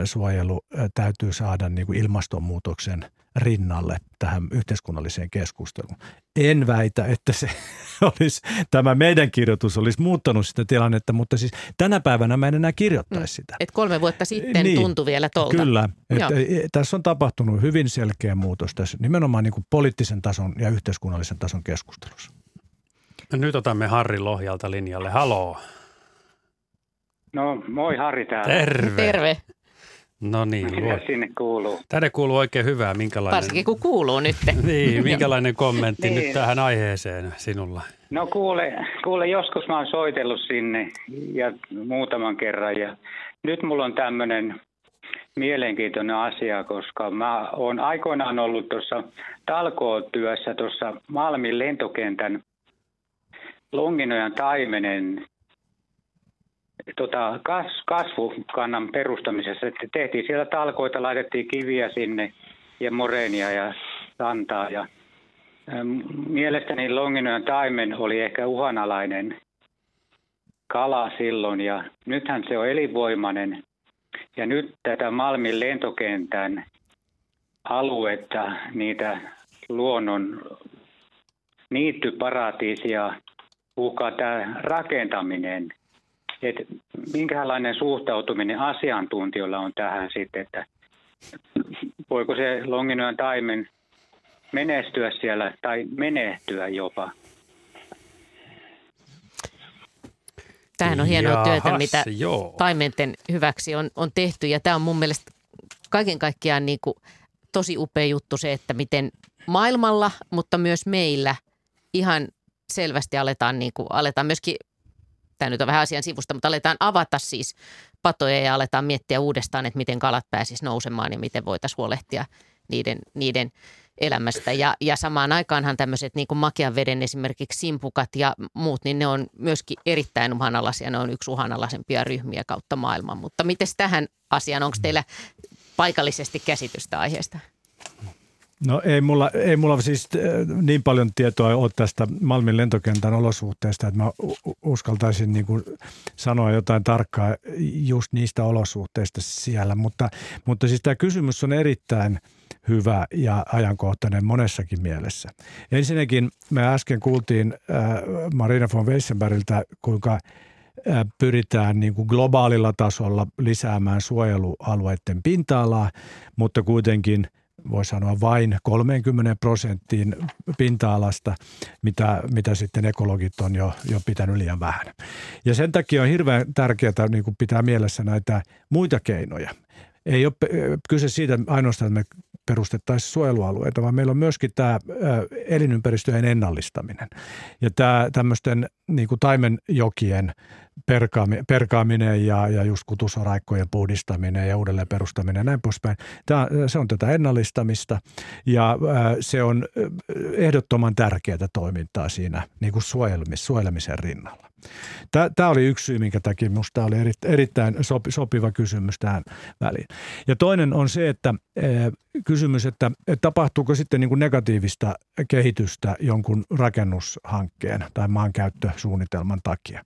suojelu täytyy saada niin kuin ilmastonmuutoksen – rinnalle tähän yhteiskunnalliseen keskusteluun. En väitä, että se olisi, tämä meidän kirjoitus olisi muuttanut sitä tilannetta, mutta siis tänä päivänä mä en enää kirjoittaisi sitä. Et kolme vuotta sitten niin, tuntui vielä tolta. Kyllä. Että e, tässä on tapahtunut hyvin selkeä muutos tässä nimenomaan niin kuin poliittisen tason ja yhteiskunnallisen tason keskustelussa. No nyt otamme Harri Lohjalta linjalle. Haloo. No moi Harri täällä. Terve. Terve. No niin. Mitä sinne kuuluu? Tänne kuuluu oikein hyvää. Minkälainen... Varsinkin kun kuuluu nyt. niin, minkälainen kommentti niin. nyt tähän aiheeseen sinulla? No kuule, kuule, joskus mä oon soitellut sinne ja muutaman kerran ja nyt mulla on tämmöinen mielenkiintoinen asia, koska mä oon aikoinaan ollut tuossa talkootyössä tuossa Malmin lentokentän Longinojan taimenen tota, kas, kasvukannan perustamisessa. Että tehtiin siellä talkoita, laitettiin kiviä sinne ja moreenia ja santaa. Ja, ähm, mielestäni Longinojan taimen oli ehkä uhanalainen kala silloin ja nythän se on elinvoimainen. Ja nyt tätä Malmin lentokentän aluetta, niitä luonnon niittyparatiisia uhkaa tämä rakentaminen – että minkälainen suhtautuminen asiantuntijoilla on tähän sitten, että voiko se Longinojan taimen menestyä siellä tai menehtyä jopa. Tämähän on hienoa Jahas, työtä, mitä joo. taimenten hyväksi on, on tehty ja tämä on mun mielestä kaiken kaikkiaan niin kuin tosi upea juttu se, että miten maailmalla, mutta myös meillä ihan selvästi aletaan, niin kuin, aletaan myöskin tämä nyt on vähän asian sivusta, mutta aletaan avata siis patoja ja aletaan miettiä uudestaan, että miten kalat pääsisi nousemaan ja miten voitaisiin huolehtia niiden, niiden elämästä. Ja, ja samaan aikaanhan tämmöiset niin makean veden esimerkiksi simpukat ja muut, niin ne on myöskin erittäin uhanalaisia. Ne on yksi uhanalaisempia ryhmiä kautta maailman. Mutta miten tähän asiaan, onko teillä paikallisesti käsitystä aiheesta? No ei mulla, ei mulla siis äh, niin paljon tietoa ole tästä Malmin lentokentän olosuhteista, että mä uskaltaisin niin kuin sanoa jotain tarkkaa just niistä olosuhteista siellä. Mutta, mutta siis tämä kysymys on erittäin hyvä ja ajankohtainen monessakin mielessä. Ensinnäkin me äsken kuultiin äh, Marina von Weissenbergiltä, kuinka äh, pyritään niin kuin globaalilla tasolla lisäämään suojelualueiden pinta-alaa, mutta kuitenkin – voi sanoa vain 30 prosenttiin pinta-alasta, mitä, mitä sitten ekologit on jo, jo pitänyt liian vähän. Ja sen takia on hirveän tärkeää niin kuin pitää mielessä näitä muita keinoja. Ei ole kyse siitä ainoastaan, että me perustettaisiin suojelualueita, vaan meillä on myöskin tämä elinympäristöjen ennallistaminen. Ja tämä tämmöisten niin kuin taimenjokien perkaami, perkaaminen ja, ja just kutusoraikkojen puhdistaminen ja uudelleen perustaminen ja näin poispäin. Tämä, se on tätä ennallistamista ja se on ehdottoman tärkeää toimintaa siinä niin kuin suojelmis, suojelemisen rinnalla. Tämä oli yksi syy, minkä takia minusta oli erittäin sopiva kysymys tähän väliin. Ja toinen on se, että kysymys, että, tapahtuuko sitten niin negatiivista kehitystä jonkun rakennushankkeen tai maankäyttösuunnitelman takia.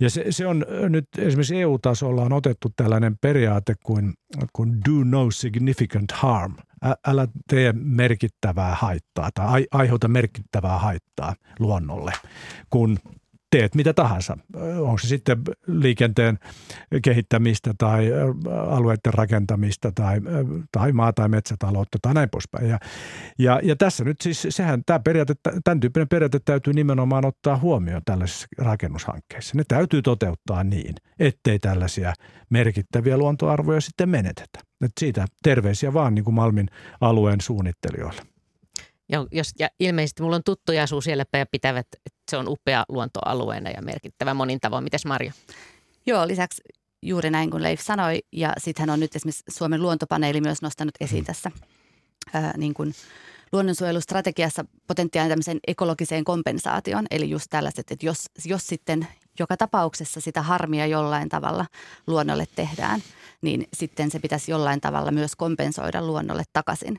Ja se, se on nyt esimerkiksi EU-tasolla on otettu tällainen periaate kuin, kuin do no significant harm. Älä tee merkittävää haittaa tai aiheuta merkittävää haittaa luonnolle, kun teet mitä tahansa. Onko se sitten liikenteen kehittämistä tai alueiden rakentamista tai, tai maa- tai metsätaloutta tai näin poispäin. Ja, ja, ja tässä nyt siis sehän tämä periaate, tämän tyyppinen periaate täytyy nimenomaan ottaa huomioon tällaisissa rakennushankkeissa. Ne täytyy toteuttaa niin, ettei tällaisia merkittäviä luontoarvoja sitten menetetä. Et siitä terveisiä vaan niin kuin Malmin alueen suunnittelijoille. Ja, jos, ja ilmeisesti mulla on tuttuja asuu siellä ja pitävät, että se on upea luontoalueena ja merkittävä monin tavoin. Mites Marja? Joo, lisäksi juuri näin kuin Leif sanoi, ja sitten on nyt esimerkiksi Suomen luontopaneeli myös nostanut esiin tässä ää, niin kuin luonnonsuojelustrategiassa potentiaalinen tämmöisen ekologiseen kompensaation, eli just tällaiset, että jos, jos sitten joka tapauksessa sitä harmia jollain tavalla luonnolle tehdään, niin sitten se pitäisi jollain tavalla myös kompensoida luonnolle takaisin.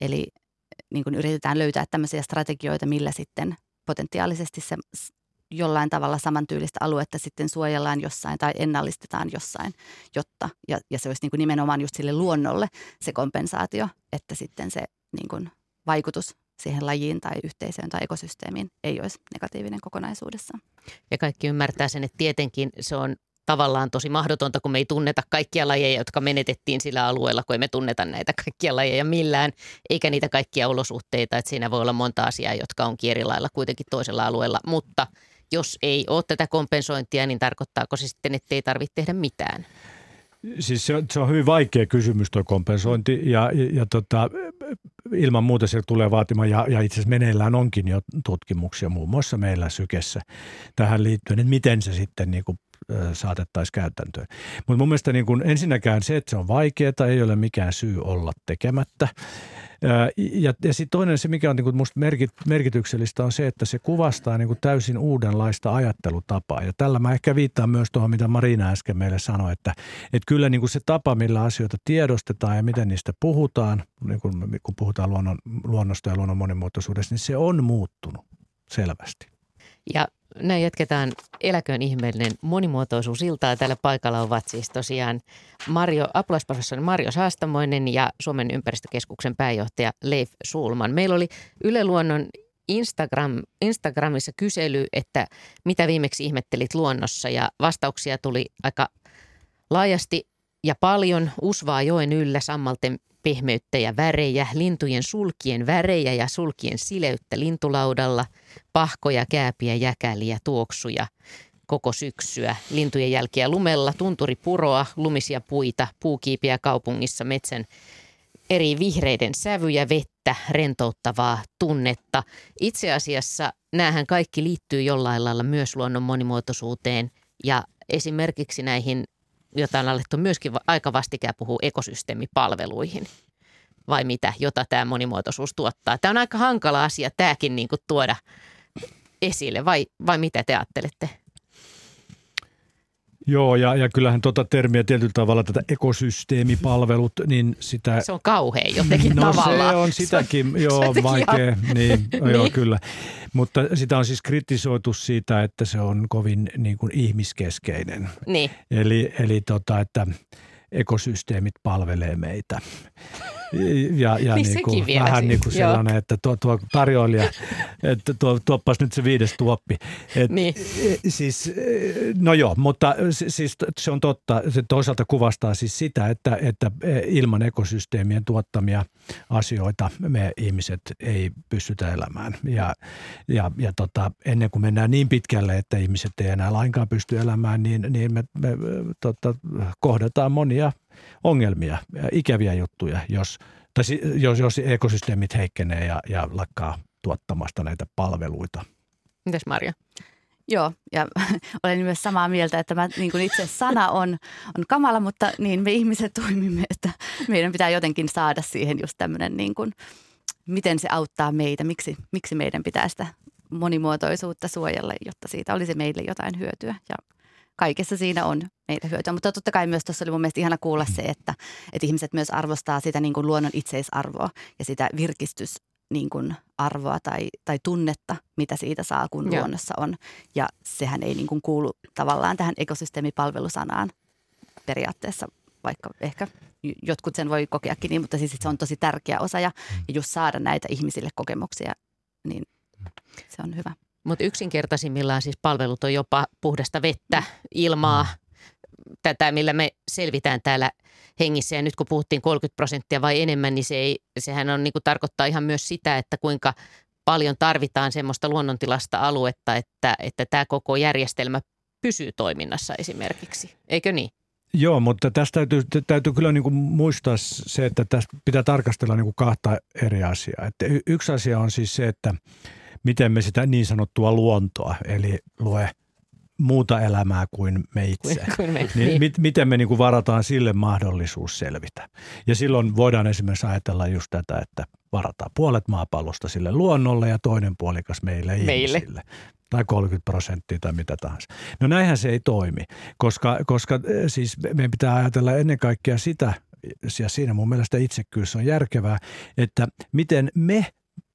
Eli niin kuin yritetään löytää tämmöisiä strategioita, millä sitten potentiaalisesti se jollain tavalla samantyylistä aluetta sitten suojellaan jossain tai ennallistetaan jossain, jotta, ja, ja se olisi niin kuin nimenomaan just sille luonnolle se kompensaatio, että sitten se niin kuin vaikutus siihen lajiin tai yhteisöön tai ekosysteemiin ei olisi negatiivinen kokonaisuudessa. Ja kaikki ymmärtää sen, että tietenkin se on tavallaan tosi mahdotonta, kun me ei tunneta kaikkia lajeja, jotka menetettiin sillä alueella, kun emme tunneta näitä kaikkia lajeja millään, eikä niitä kaikkia olosuhteita. Että siinä voi olla monta asiaa, jotka on kierilailla kuitenkin toisella alueella, mutta jos ei ole tätä kompensointia, niin tarkoittaako se sitten, että ei tarvitse tehdä mitään? Siis se on, se on hyvin vaikea kysymys tuo kompensointi ja, ja, tota, ilman muuta se tulee vaatimaan ja, ja itse asiassa meneillään onkin jo tutkimuksia muun muassa meillä sykessä tähän liittyen, että miten se sitten niin kuin saatettaisiin käytäntöön. Mutta mun mielestä niin kun ensinnäkään se, että se on vaikeaa, ei ole mikään syy olla tekemättä. Ja, ja sitten toinen se, mikä on niin musta merkit, merkityksellistä, on se, että se kuvastaa niin täysin uudenlaista ajattelutapaa. Ja tällä mä ehkä viittaan myös tuohon, mitä Marina äsken meille sanoi, että, että kyllä niin se tapa, millä asioita tiedostetaan ja miten niistä puhutaan, niin kun, kun puhutaan luonnon, luonnosta ja luonnon monimuotoisuudesta, niin se on muuttunut selvästi. Ja näin jatketaan Eläköön ihmeellinen monimuotoisuusiltaa. Täällä paikalla ovat siis tosiaan Mario, apulaisprofessori Mario Saastamoinen ja Suomen ympäristökeskuksen pääjohtaja Leif Sulman. Meillä oli Yle Luonnon Instagram, Instagramissa kysely, että mitä viimeksi ihmettelit luonnossa ja vastauksia tuli aika laajasti ja paljon usvaa joen yllä sammalten pehmeyttä ja värejä, lintujen sulkien värejä ja sulkien sileyttä lintulaudalla, pahkoja, kääpiä, jäkäliä, tuoksuja koko syksyä, lintujen jälkiä lumella, tunturipuroa, lumisia puita, puukiipiä kaupungissa, metsän eri vihreiden sävyjä, vettä, rentouttavaa tunnetta. Itse asiassa näähän kaikki liittyy jollain lailla myös luonnon monimuotoisuuteen ja esimerkiksi näihin jota on alettu myöskin aika vastikään puhua ekosysteemipalveluihin vai mitä, jota tämä monimuotoisuus tuottaa. Tämä on aika hankala asia tämäkin niin kuin tuoda esille vai, vai mitä te ajattelette? Joo, ja, ja kyllähän tuota termiä tietyllä tavalla tätä ekosysteemipalvelut, niin sitä... Se on kauhean jotenkin no, tavallaan. se on sitäkin, se on, joo, vaikea, niin, niin. joo, kyllä. Mutta sitä on siis kritisoitu siitä, että se on kovin niin kuin ihmiskeskeinen. Niin. Eli, eli tota, että ekosysteemit palvelee meitä ja, ja niin niin kuin, vähän niin kuin sellainen, Joo. että tuo, tuo tarjoilija, että tuo, tuoppas nyt se viides tuoppi. Et, niin. E, siis, no joo, mutta siis se on totta. Se toisaalta kuvastaa siis sitä, että, että ilman ekosysteemien tuottamia asioita me ihmiset ei pystytä elämään. Ja, ja, ja tota, ennen kuin mennään niin pitkälle, että ihmiset ei enää lainkaan pysty elämään, niin, niin me, me tota, kohdataan monia ongelmia, ikäviä juttuja, jos, tai jos, jos ekosysteemit heikkenee ja, ja lakkaa tuottamasta näitä palveluita. Mitäs Marja? Joo, ja olen myös samaa mieltä, että mä, niin kuin itse sana on, on kamala, mutta niin me ihmiset toimimme, että meidän pitää jotenkin saada siihen just tämmöinen, niin kuin, miten se auttaa meitä, miksi, miksi meidän pitää sitä monimuotoisuutta suojella, jotta siitä olisi meille jotain hyötyä. Ja kaikessa siinä on meitä hyötyä. Mutta totta kai myös tuossa oli mun mielestä ihana kuulla se, että, että ihmiset myös arvostaa sitä niin kuin luonnon itseisarvoa ja sitä virkistys niin kuin arvoa tai, tai tunnetta, mitä siitä saa, kun Joo. luonnossa on. Ja sehän ei niin kuin kuulu tavallaan tähän ekosysteemipalvelusanaan periaatteessa, vaikka ehkä jotkut sen voi kokeakin niin, mutta siis se on tosi tärkeä osa ja, ja just saada näitä ihmisille kokemuksia, niin se on hyvä. Mutta yksinkertaisimmillaan siis palvelut on jopa puhdasta vettä, ilmaa, tätä, millä me selvitään täällä hengissä. Ja nyt kun puhuttiin 30 prosenttia vai enemmän, niin se ei, sehän on, niin kuin tarkoittaa ihan myös sitä, että kuinka paljon tarvitaan semmoista luonnontilasta aluetta, että, että tämä koko järjestelmä pysyy toiminnassa esimerkiksi. Eikö niin? Joo, mutta tästä täytyy, täytyy kyllä niin kuin muistaa se, että tästä pitää tarkastella niin kuin kahta eri asiaa. Että yksi asia on siis se, että miten me sitä niin sanottua luontoa, eli lue muuta elämää kuin me itse. Kuin, kuin me, Niin, niin. mit, miten me niin kuin varataan sille mahdollisuus selvitä. Ja silloin voidaan esimerkiksi ajatella just tätä, että varataan puolet maapallosta sille luonnolle ja toinen puolikas meille, Meille. ihmisille. Tai 30 prosenttia tai mitä tahansa. No näinhän se ei toimi, koska, koska eh, siis meidän pitää ajatella ennen kaikkea sitä, ja siinä mun mielestä itsekkyys on järkevää, että miten me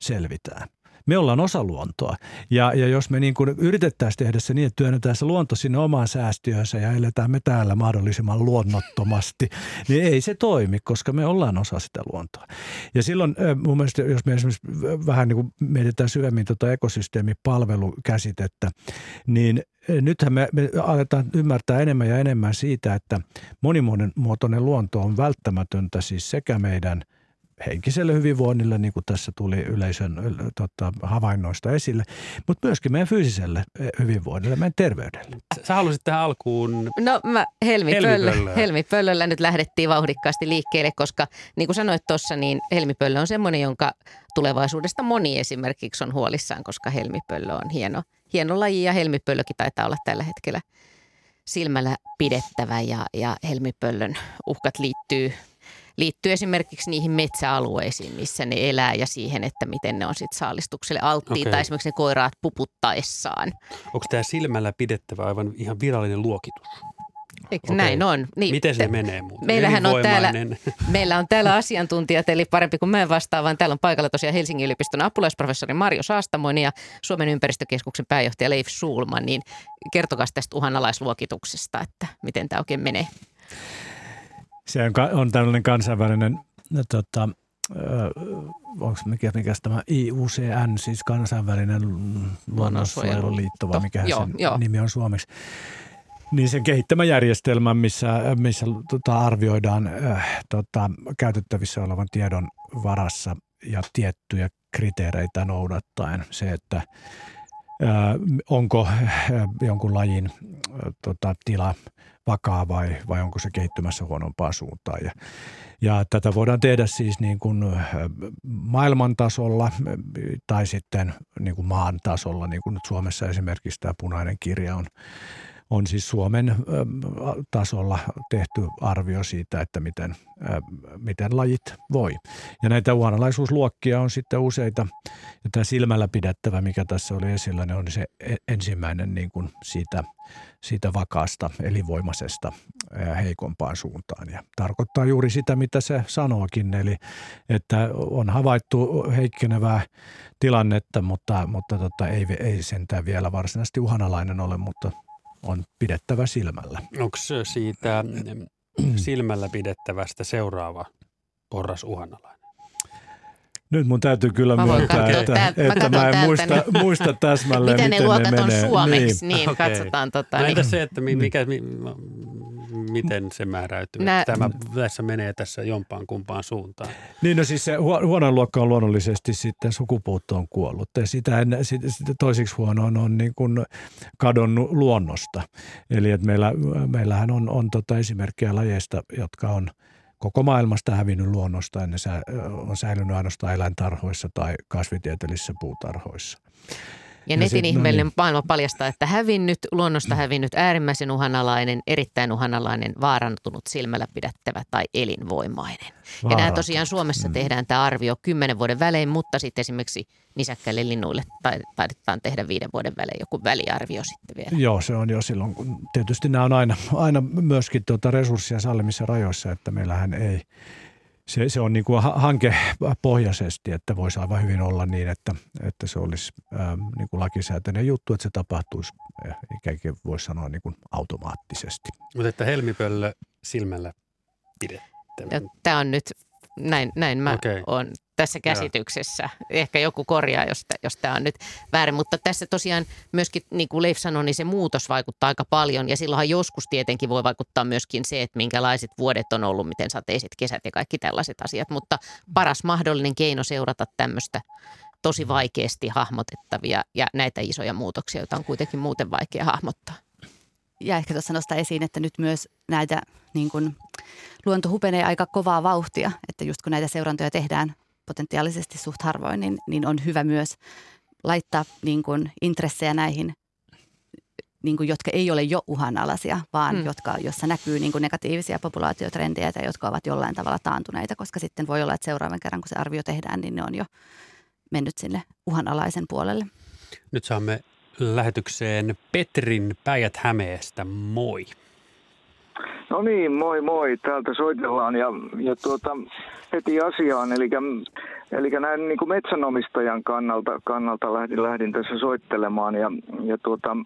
selvitään. Me ollaan osa luontoa. Ja, ja jos me niin kuin yritettäisiin tehdä se niin, että työnnetään se luonto sinne omaan säästiöönsä ja eletään me täällä mahdollisimman luonnottomasti, niin ei se toimi, koska me ollaan osa sitä luontoa. Ja silloin mun mielestä, jos me esimerkiksi vähän niin kuin mietitään syvemmin tuota ekosysteemipalvelukäsitettä, niin nythän me, me aletaan ymmärtää enemmän ja enemmän siitä, että monimuotoinen luonto on välttämätöntä siis sekä meidän – henkiselle hyvinvoinnille, niin kuin tässä tuli yleisön tota, havainnoista esille, mutta myöskin meidän fyysiselle hyvinvoinnille, meidän terveydelle. Sä- halusit tähän alkuun, No mä Helmi, Pöllö, Helmipöllöä. Helmi Pöllöllä nyt lähdettiin vauhdikkaasti liikkeelle, koska niin kuin sanoit tuossa, niin Helmipöllö on semmoinen, jonka tulevaisuudesta moni esimerkiksi on huolissaan, koska Helmipöllö on hieno, hieno laji ja Helmipöllökin taitaa olla tällä hetkellä silmällä pidettävä ja, ja Helmipöllön uhkat liittyy, liittyy esimerkiksi niihin metsäalueisiin, missä ne elää ja siihen, että miten ne on sitten saalistukselle alttiita, Okei. esimerkiksi ne koiraat puputtaessaan. onko tämä silmällä pidettävä aivan ihan virallinen luokitus? Eikö Okei. näin on? Niin, Miten se te- menee muuten? meillähän on täällä-. Meillä on täällä asiantuntijat, eli parempi kuin mä vastaan, vaan täällä on paikalla tosiaan Helsingin yliopiston apulaisprofessori Marjo Saastamoinen ja Suomen ympäristökeskuksen pääjohtaja Leif Sulman. Niin kertokaa tästä uhanalaisluokituksesta, että miten tämä oikein menee. Se on, on tällainen kansainvälinen, no, tota, onko mikä, mikä tämä IUCN, siis kansainvälinen luonnonsuojeluliitto, vai mikä Joo, sen joo. nimi on suomeksi. Niin sen kehittämä järjestelmä, missä, missä tota, arvioidaan äh, tota, käytettävissä olevan tiedon varassa ja tiettyjä kriteereitä noudattaen se, että äh, onko äh, jonkun lajin äh, tota, tila vakaa vai, vai onko se kehittymässä huonompaan suuntaan. Ja, ja tätä voidaan tehdä siis niin kuin maailman tasolla tai sitten niin kuin maan tasolla, niin kuin nyt Suomessa esimerkiksi tämä punainen kirja on, on siis Suomen tasolla tehty arvio siitä, että miten, miten lajit voi. Ja näitä uhanalaisuusluokkia on sitten useita. Ja tämä silmällä pidettävä, mikä tässä oli esillä, niin on se e- ensimmäinen niin kuin siitä, siitä vakaasta, elinvoimaisesta heikompaan suuntaan. Ja tarkoittaa juuri sitä, mitä se sanookin, eli että on havaittu heikkenevää tilannetta, mutta, mutta tota, ei, ei sentään vielä varsinaisesti uhanalainen ole, mutta on pidettävä silmällä. Onko siitä mm, silmällä pidettävästä seuraava porras uhanalainen? Nyt mun täytyy kyllä Mä myöntää, katsoa että, täältä- mä että katson mä en täältä muista, muista täsmälleen, Miten ne luokat on menee. suomeksi, niin, niin Okei. katsotaan. Tota, No niin. entäs se, että mi- mikä, mi- miten se määräytyy? Nää- Tämä tässä menee tässä jompaan kumpaan suuntaan. Niin no siis se huo- huonoin luokka on luonnollisesti sitten sukupuutto on kuollut. Ja sitä, en, sit, sit toisiksi huonoin on niin kuin kadonnut luonnosta. Eli että meillä, meillähän on, on tota esimerkkejä lajeista, jotka on koko maailmasta hävinnyt luonnosta. Ne sä, on säilynyt ainoastaan eläintarhoissa tai kasvitieteellisissä puutarhoissa. Ja Ja netin sit- no ihmeellinen niin. maailma paljastaa, että hävinnyt, luonnosta hävinnyt, äärimmäisen uhanalainen, erittäin uhanalainen, vaarantunut, silmällä pidettävä tai elinvoimainen. Ja nämä Vaarantunut. tosiaan Suomessa Mm. tehdään tämä arvio kymmenen vuoden välein, mutta sitten esimerkiksi nisäkkäille linnuille tai- taidetaan tehdä viiden vuoden välein joku väliarvio sitten vielä. Joo, se on jo silloin, kun tietysti nämä on aina, aina myöskin tuota resurssia sallimissa rajoissa, että meillähän ei, se, se on niin kuin ha- hankepohjaisesti, että voisi aivan hyvin olla niin, että, että se olisi ähm, niin kuin lakisääteinen juttu, että se tapahtuisi eh, ikään kuin voisi sanoa niin kuin automaattisesti. Mutta että helmipöllö silmällä pidettävä. Ja tämä on nyt, näin, näin mä Okei. oon tässä käsityksessä. Ehkä joku korjaa, jos, jos tämä on nyt väärin. Mutta tässä tosiaan myöskin, niin kuin Leif sanoi, niin se muutos vaikuttaa aika paljon. Ja silloinhan joskus tietenkin voi vaikuttaa myöskin se, että minkälaiset vuodet on ollut, miten sateiset kesät ja kaikki tällaiset asiat. Mutta paras mahdollinen keino seurata tämmöistä tosi vaikeasti hahmotettavia ja näitä isoja muutoksia, joita on kuitenkin muuten vaikea hahmottaa. Ja ehkä tuossa nostaa esiin, että nyt myös näitä niin kuin, luonto hupenee aika kovaa vauhtia, että just kun näitä seurantoja tehdään potentiaalisesti suht harvoin, niin, niin on hyvä myös laittaa niin kuin, intressejä näihin, niin kuin, jotka ei ole jo uhanalaisia, vaan mm. jotka, jossa näkyy niin kuin, negatiivisia populaatiotrendejä tai jotka ovat jollain tavalla taantuneita, koska sitten voi olla, että seuraavan kerran kun se arvio tehdään, niin ne on jo mennyt sinne uhanalaisen puolelle. Nyt saamme lähetykseen Petrin Päijät Hämeestä. Moi. No niin, moi moi. Täältä soitellaan ja, ja tuota, heti asiaan. Eli Eli näin niin kuin metsänomistajan kannalta, kannalta lähdin, lähdin tässä soittelemaan ja, ja tuota,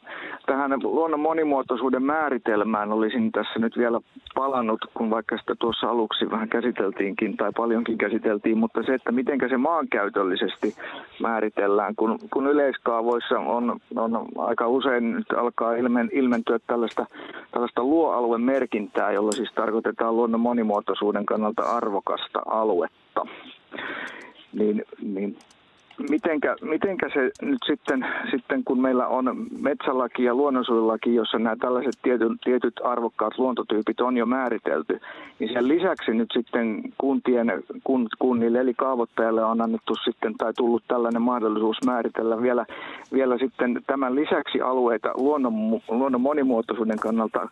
tähän luonnon monimuotoisuuden määritelmään olisin tässä nyt vielä palannut, kun vaikka sitä tuossa aluksi vähän käsiteltiinkin tai paljonkin käsiteltiin, mutta se, että miten se maankäytöllisesti määritellään, kun, kun yleiskaavoissa on, on aika usein nyt alkaa ilmen, ilmentyä tällaista, tällaista luoaluemerkintää, jolla siis tarkoitetaan luonnon monimuotoisuuden kannalta arvokasta aluetta. Niin, niin mitenkä, mitenkä se nyt sitten, sitten, kun meillä on metsälaki ja luonnonsuojelulaki, jossa nämä tällaiset tietyt, tietyt arvokkaat luontotyypit on jo määritelty, niin sen lisäksi nyt sitten kuntien, kun, kunnille eli kaavoittajalle on annettu sitten tai tullut tällainen mahdollisuus määritellä vielä, vielä sitten tämän lisäksi alueita luonnon, luonnon monimuotoisuuden kannalta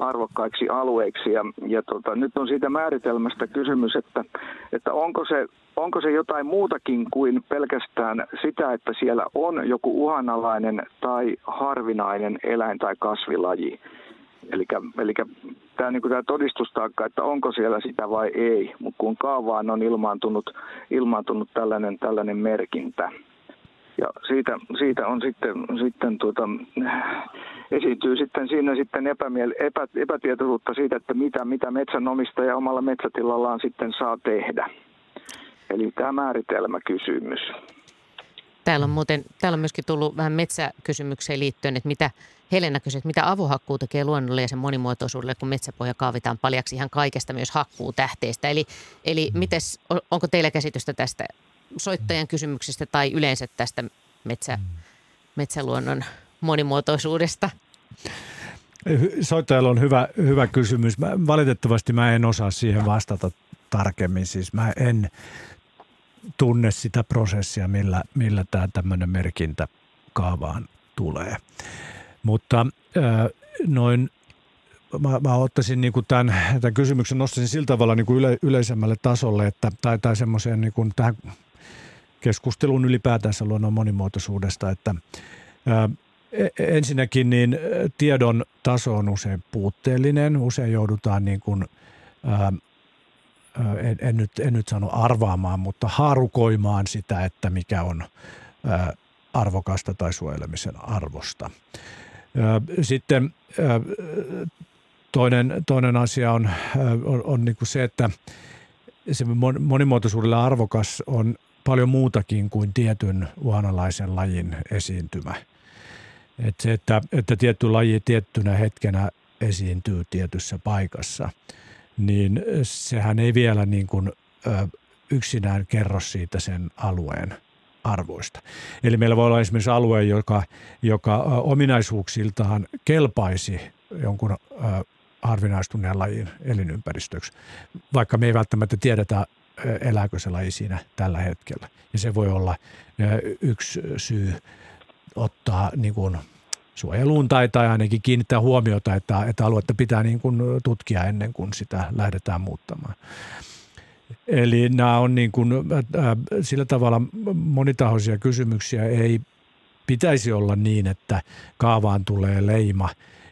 arvokkaiksi alueiksi. Ja, ja tota, nyt on siitä määritelmästä kysymys, että, että onko, se, onko se jotain muutakin kuin pelkästään sitä, että siellä on joku uhanalainen tai harvinainen eläin- tai kasvilaji. Eli tämä, niin tämä todistustaakka, että onko siellä sitä vai ei, mutta kun kaavaan on ilmaantunut, ilmaantunut tällainen, tällainen merkintä. Ja siitä, siitä on sitten, sitten tuota, esiintyy sitten siinä sitten epämiel, epä, epätietoisuutta siitä, että mitä, mitä metsänomistaja omalla metsätilallaan sitten saa tehdä. Eli tämä määritelmäkysymys. Täällä on muuten, täällä on myöskin tullut vähän metsäkysymykseen liittyen, että mitä Helena kysyi, että mitä avohakkuu tekee luonnolle ja sen monimuotoisuudelle, kun metsäpohja kaavitaan paljaksi ihan kaikesta, myös hakkuu tähteistä. Eli, eli mites, onko teillä käsitystä tästä soittajan kysymyksistä tai yleensä tästä metsä, metsäluonnon monimuotoisuudesta? Soittajalla on hyvä, hyvä kysymys. Mä, valitettavasti mä en osaa siihen vastata tarkemmin. Siis mä en tunne sitä prosessia, millä, millä tämä tämmöinen merkintä kaavaan tulee. Mutta äh, noin mä, mä ottaisin niin kuin tämän, tämän kysymyksen, nostaisin sillä tavalla niin kuin yle, yleisemmälle tasolle, että, tai, tai semmoiseen niin kuin tähän keskustelun ylipäätänsä luonnon monimuotoisuudesta, että ää, e, ensinnäkin niin tiedon taso on usein puutteellinen, usein joudutaan niin kuin, en, en, nyt, en nyt sano arvaamaan, mutta harukoimaan sitä, että mikä on arvokasta tai suojelemisen arvosta. Sitten toinen, toinen asia on, on, on niin kuin se, että se monimuotoisuudelle arvokas on paljon muutakin kuin tietyn uhanalaisen lajin esiintymä. Et se, että, että tietty laji tiettynä hetkenä esiintyy tietyssä paikassa, niin sehän ei vielä niin kuin, ö, yksinään kerro siitä sen alueen arvoista. Eli meillä voi olla esimerkiksi alue, joka, joka ominaisuuksiltaan kelpaisi jonkun ö, harvinaistuneen lajin elinympäristöksi, vaikka me ei välttämättä tiedetä elääkö se laji siinä tällä hetkellä. Ja se voi olla yksi syy ottaa niin kuin suojeluun tai, tai ainakin kiinnittää huomiota, että, että aluetta pitää niin kuin tutkia ennen kuin sitä lähdetään muuttamaan. Eli nämä on niin kuin, äh, sillä tavalla monitahoisia kysymyksiä. Ei pitäisi olla niin, että kaavaan tulee leima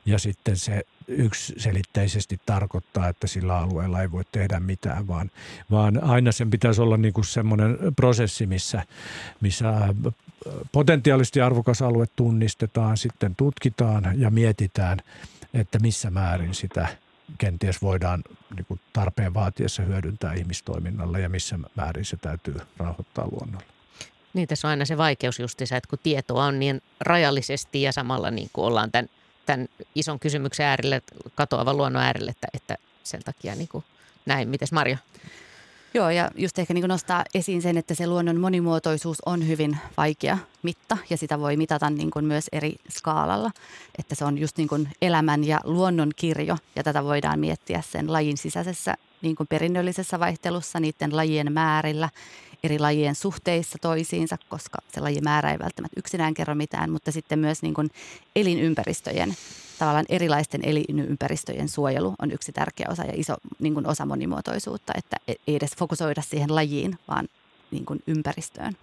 ja sitten se yksiselitteisesti tarkoittaa, että sillä alueella ei voi tehdä mitään, vaan, vaan aina sen pitäisi olla niin kuin semmoinen prosessi, missä, missä potentiaalisesti arvokas alue tunnistetaan, sitten tutkitaan ja mietitään, että missä määrin sitä kenties voidaan niin kuin tarpeen vaatiessa hyödyntää ihmistoiminnalla ja missä määrin se täytyy rauhoittaa luonnolla. Niin tässä on aina se vaikeus justiinsa, että kun tietoa on niin rajallisesti ja samalla niin kuin ollaan tämän, tämän ison kysymyksen äärelle, katoavan luonnon äärelle, että, että sen takia niin kuin näin. Mites Marja? Joo, ja just ehkä niin nostaa esiin sen, että se luonnon monimuotoisuus on hyvin vaikea mitta ja sitä voi mitata niin kuin myös eri skaalalla. Että se on just niin kuin elämän ja luonnon kirjo ja tätä voidaan miettiä sen lajin sisäisessä niin kuin perinnöllisessä vaihtelussa, niiden lajien määrillä, eri lajien suhteissa toisiinsa, koska se lajimäärä ei välttämättä yksinään kerro mitään, mutta sitten myös niin kuin elinympäristöjen tavallaan erilaisten elinympäristöjen suojelu on yksi tärkeä osa ja iso niin kuin osa monimuotoisuutta, että ei edes fokusoida siihen lajiin, vaan niin kuin ympäristöön.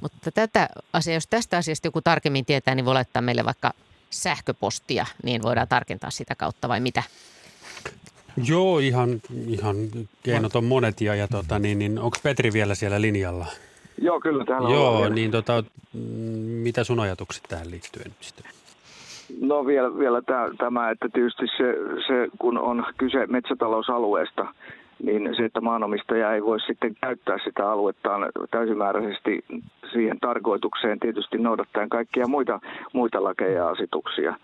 Mutta tätä asiaa, jos tästä asiasta joku tarkemmin tietää, niin voi laittaa meille vaikka sähköpostia, niin voidaan tarkentaa sitä kautta vai mitä? Joo, ihan, ihan keinot on monet ja, ja tota, niin, niin, onko Petri vielä siellä linjalla? Joo, kyllä täällä Joo, on. niin tota, mm, mitä sun ajatukset tähän liittyen sitten? No vielä, vielä tämä, että tietysti se, se, kun on kyse metsätalousalueesta, niin se, että maanomistaja ei voi sitten käyttää sitä aluettaan täysimääräisesti siihen tarkoitukseen tietysti noudattaen kaikkia muita, muita lakeja ja asetuksia.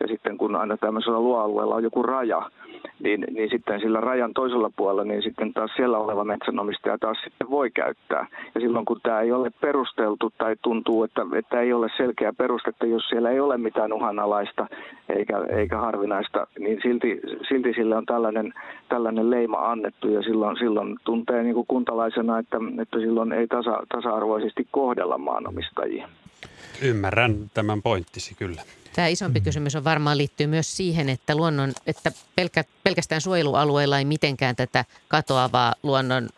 Ja sitten kun aina tämmöisellä luoalueella on joku raja, niin, niin sitten sillä rajan toisella puolella, niin sitten taas siellä oleva metsänomistaja taas sitten voi käyttää. Ja silloin kun tämä ei ole perusteltu tai tuntuu, että, että ei ole selkeä perustetta, jos siellä ei ole mitään uhanalaista eikä, eikä harvinaista, niin silti, silti sille on tällainen, tällainen leima annettu ja silloin, silloin tuntee niin kuin kuntalaisena, että, että silloin ei tasa, tasa-arvoisesti kohdella maanomistajia. Ymmärrän tämän pointtisi kyllä. Tämä isompi kysymys on varmaan liittyy myös siihen, että, luonnon, että pelkä, pelkästään suojelualueilla ei mitenkään tätä katoavaa luonnon,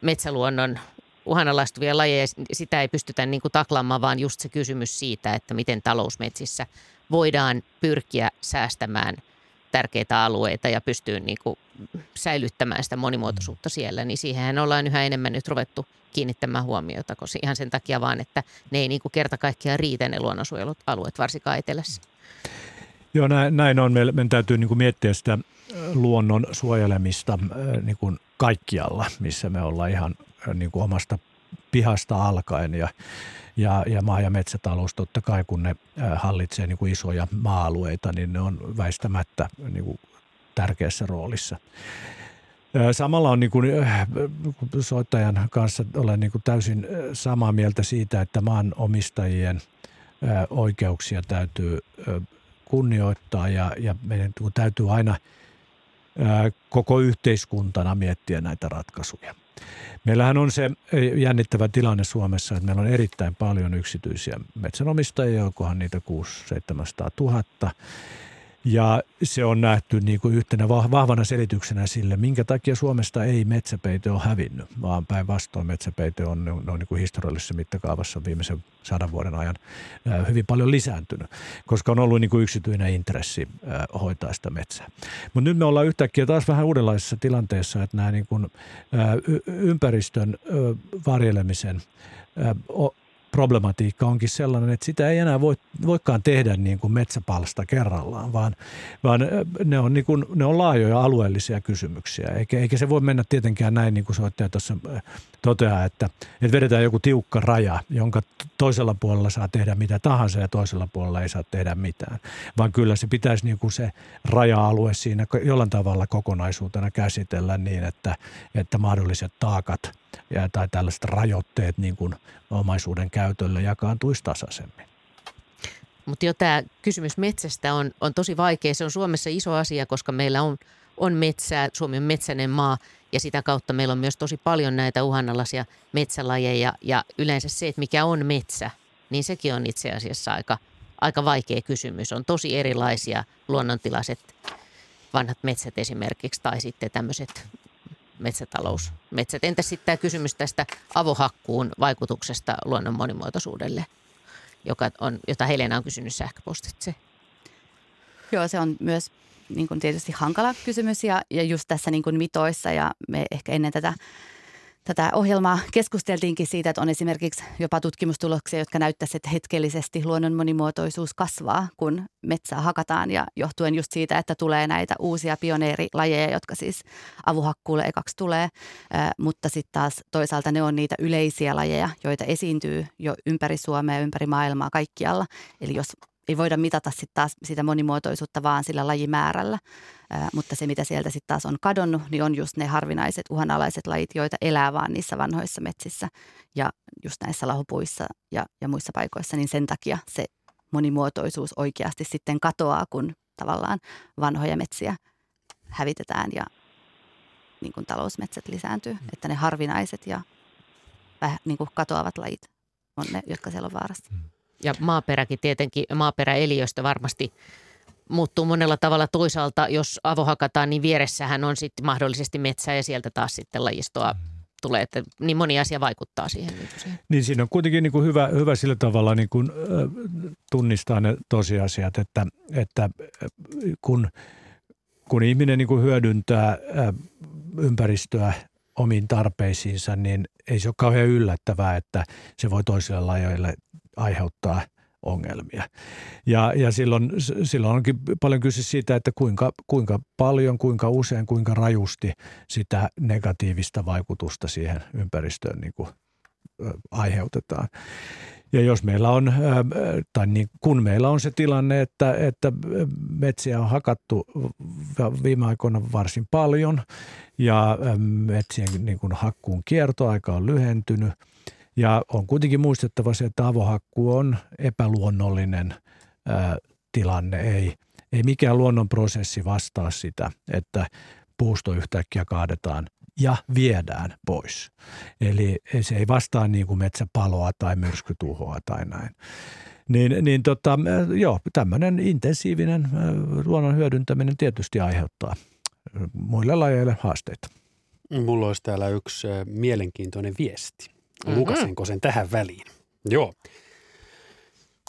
metsäluonnon uhanalaistuvia lajeja, sitä ei pystytä niin kuin taklaamaan, vaan just se kysymys siitä, että miten talousmetsissä voidaan pyrkiä säästämään tärkeitä alueita ja pystyy niin kuin säilyttämään sitä monimuotoisuutta siellä, niin siihen ollaan yhä enemmän nyt ruvettu kiinnittämään huomiota, koska ihan sen takia vaan, että ne ei niin kuin kerta kaikkiaan riitä ne luonnonsuojelualueet, varsinkaan etelässä. Joo, näin, näin on. Meidän täytyy niin kuin miettiä sitä luonnon suojelemista niin kuin kaikkialla, missä me ollaan ihan niin kuin omasta pihasta alkaen ja, ja, ja maa- ja metsätalous totta kai, kun ne hallitsee niin kuin isoja maa-alueita, niin ne on väistämättä niin kuin tärkeässä roolissa. Samalla on niin kuin, soittajan kanssa olen niin kuin täysin samaa mieltä siitä, että maanomistajien oikeuksia täytyy kunnioittaa ja, ja meidän täytyy aina koko yhteiskuntana miettiä näitä ratkaisuja. Meillähän on se jännittävä tilanne Suomessa, että meillä on erittäin paljon yksityisiä metsänomistajia, onkohan niitä 600-700 000. Ja se on nähty niin kuin yhtenä vahvana selityksenä sille, minkä takia Suomesta ei metsäpeite ole hävinnyt, vaan päinvastoin metsäpeite on, on niin kuin historiallisessa mittakaavassa viimeisen sadan vuoden ajan hyvin paljon lisääntynyt, koska on ollut niin kuin yksityinen intressi hoitaa sitä metsää. Mutta nyt me ollaan yhtäkkiä taas vähän uudenlaisessa tilanteessa, että nämä niin kuin ympäristön varjelemisen problematiikka onkin sellainen, että sitä ei enää voi, voikaan tehdä niin kuin metsäpalsta kerrallaan, vaan, vaan ne, on niin kuin, ne on laajoja alueellisia kysymyksiä. Eikä, eikä se voi mennä tietenkään näin, niin kuin soittaja tuossa toteaa, että, että vedetään joku tiukka raja, jonka toisella puolella saa tehdä mitä tahansa ja toisella puolella ei saa tehdä mitään. Vaan kyllä se pitäisi niin kuin se raja-alue siinä jollain tavalla kokonaisuutena käsitellä niin, että, että mahdolliset taakat – ja, tai tällaiset rajoitteet niin kuin omaisuuden käytölle jakaantuisi tasaisemmin. Mutta jo tämä kysymys metsästä on, on tosi vaikea. Se on Suomessa iso asia, koska meillä on, on metsää, Suomi on metsäinen maa ja sitä kautta meillä on myös tosi paljon näitä uhanalaisia metsälajeja ja yleensä se, että mikä on metsä, niin sekin on itse asiassa aika, aika vaikea kysymys. On tosi erilaisia luonnontilaiset vanhat metsät esimerkiksi tai sitten tämmöiset metsätalousmetsät. Entä sitten tämä kysymys tästä avohakkuun vaikutuksesta luonnon monimuotoisuudelle, joka on, jota Helena on kysynyt sähköpostitse? Joo, se on myös niin kuin tietysti hankala kysymys ja, ja just tässä niin kuin mitoissa ja me ehkä ennen tätä tätä ohjelmaa keskusteltiinkin siitä, että on esimerkiksi jopa tutkimustuloksia, jotka näyttäisivät, että hetkellisesti luonnon monimuotoisuus kasvaa, kun metsää hakataan ja johtuen just siitä, että tulee näitä uusia pioneerilajeja, jotka siis avuhakkuulle ekaksi tulee, mutta sitten taas toisaalta ne on niitä yleisiä lajeja, joita esiintyy jo ympäri Suomea, ympäri maailmaa, kaikkialla. Eli jos ei voida mitata sit taas sitä monimuotoisuutta vaan sillä lajimäärällä. Ää, mutta se, mitä sieltä sitten taas on kadonnut, niin on just ne harvinaiset uhanalaiset lajit, joita elää vaan niissä vanhoissa metsissä ja just näissä lahopuissa ja, ja muissa paikoissa. Niin sen takia se monimuotoisuus oikeasti sitten katoaa, kun tavallaan vanhoja metsiä hävitetään ja niin kuin talousmetsät lisääntyy. Mm. Että ne harvinaiset ja väh, niin kuin katoavat lajit on ne, jotka siellä on vaarassa. Ja maaperäkin tietenkin, maaperäeliöstä varmasti muuttuu monella tavalla. Toisaalta, jos avohakataan, niin vieressähän on sitten mahdollisesti metsää ja sieltä taas sitten lajistoa tulee, että niin moni asia vaikuttaa siihen. Niin, niin siinä on kuitenkin niin kuin hyvä, hyvä sillä tavalla niin kuin, tunnistaa ne tosiasiat, että, että kun, kun ihminen niin kuin hyödyntää ympäristöä omiin tarpeisiinsa, niin ei se ole kauhean yllättävää, että se voi toisille lajoille aiheuttaa ongelmia. Ja, ja silloin, silloin onkin paljon kyse siitä, että kuinka, kuinka paljon, kuinka usein, kuinka rajusti sitä negatiivista vaikutusta siihen ympäristöön niin kuin, aiheutetaan. Ja jos meillä on, tai niin, kun meillä on se tilanne, että, että metsiä on hakattu viime aikoina varsin paljon ja metsien niin kuin hakkuun kiertoaika on lyhentynyt – ja on kuitenkin muistettava se, että avohakkuu on epäluonnollinen ää, tilanne. Ei, ei mikään luonnonprosessi vastaa sitä, että puusto yhtäkkiä kaadetaan ja viedään pois. Eli se ei vastaa niin kuin metsäpaloa tai myrskytuhoa tai näin. Niin, niin tota, joo, tämmöinen intensiivinen luonnon hyödyntäminen tietysti aiheuttaa muille lajeille haasteita. Mulla olisi täällä yksi mielenkiintoinen viesti. Mm-hmm. Lukasinko sen tähän väliin? Joo.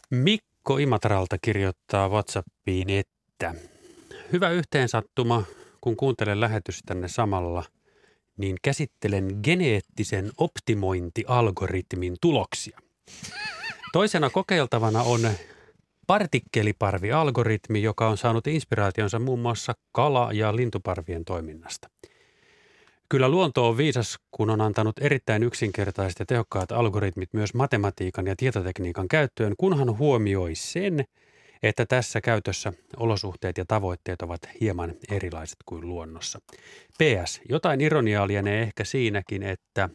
Mikko Imatralta kirjoittaa WhatsAppiin, että hyvä yhteensattuma, kun kuuntelen lähetystänne samalla, niin käsittelen geneettisen optimointialgoritmin tuloksia. Toisena kokeiltavana on partikkeliparvialgoritmi, joka on saanut inspiraationsa muun muassa kala- ja lintuparvien toiminnasta – Kyllä luonto on viisas, kun on antanut erittäin yksinkertaiset ja tehokkaat algoritmit myös matematiikan ja tietotekniikan käyttöön, kunhan huomioi sen, että tässä käytössä olosuhteet ja tavoitteet ovat hieman erilaiset kuin luonnossa. PS, jotain ironiaa lienee ehkä siinäkin, että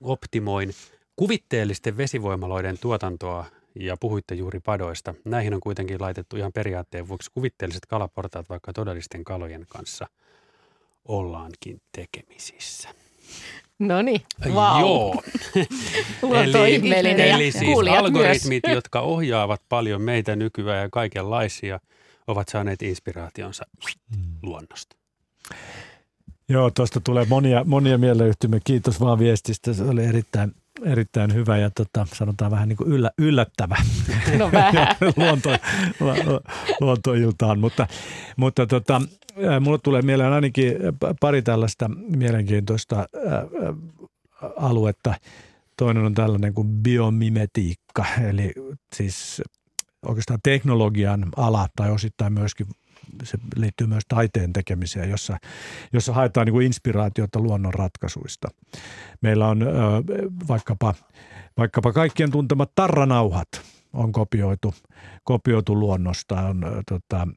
optimoin kuvitteellisten vesivoimaloiden tuotantoa ja puhuitte juuri padoista. Näihin on kuitenkin laitettu ihan periaatteen vuoksi kuvitteelliset kalaportaat vaikka todellisten kalojen kanssa – ollaankin tekemisissä. No niin, wow. Joo. eli, eli siis algoritmit, myös. jotka ohjaavat paljon meitä nykyään ja kaikenlaisia, ovat saaneet inspiraationsa hmm. luonnosta. Joo, tuosta tulee monia, monia mieleyhtymiä. Kiitos vaan viestistä. Se oli erittäin, erittäin hyvä ja tota, sanotaan vähän niin kuin yllä, yllättävä no vähän. luonto, luontoiltaan. Mutta, mutta tota, mulle tulee mieleen ainakin pari tällaista mielenkiintoista aluetta. Toinen on tällainen kuin biomimetiikka, eli siis oikeastaan teknologian ala tai osittain myöskin se liittyy myös taiteen tekemiseen, jossa, jossa haetaan niin kuin inspiraatiota luonnon ratkaisuista. Meillä on ö, vaikkapa, vaikkapa kaikkien tuntemat tarranauhat on kopioitu, kopioitu luonnosta, on tota,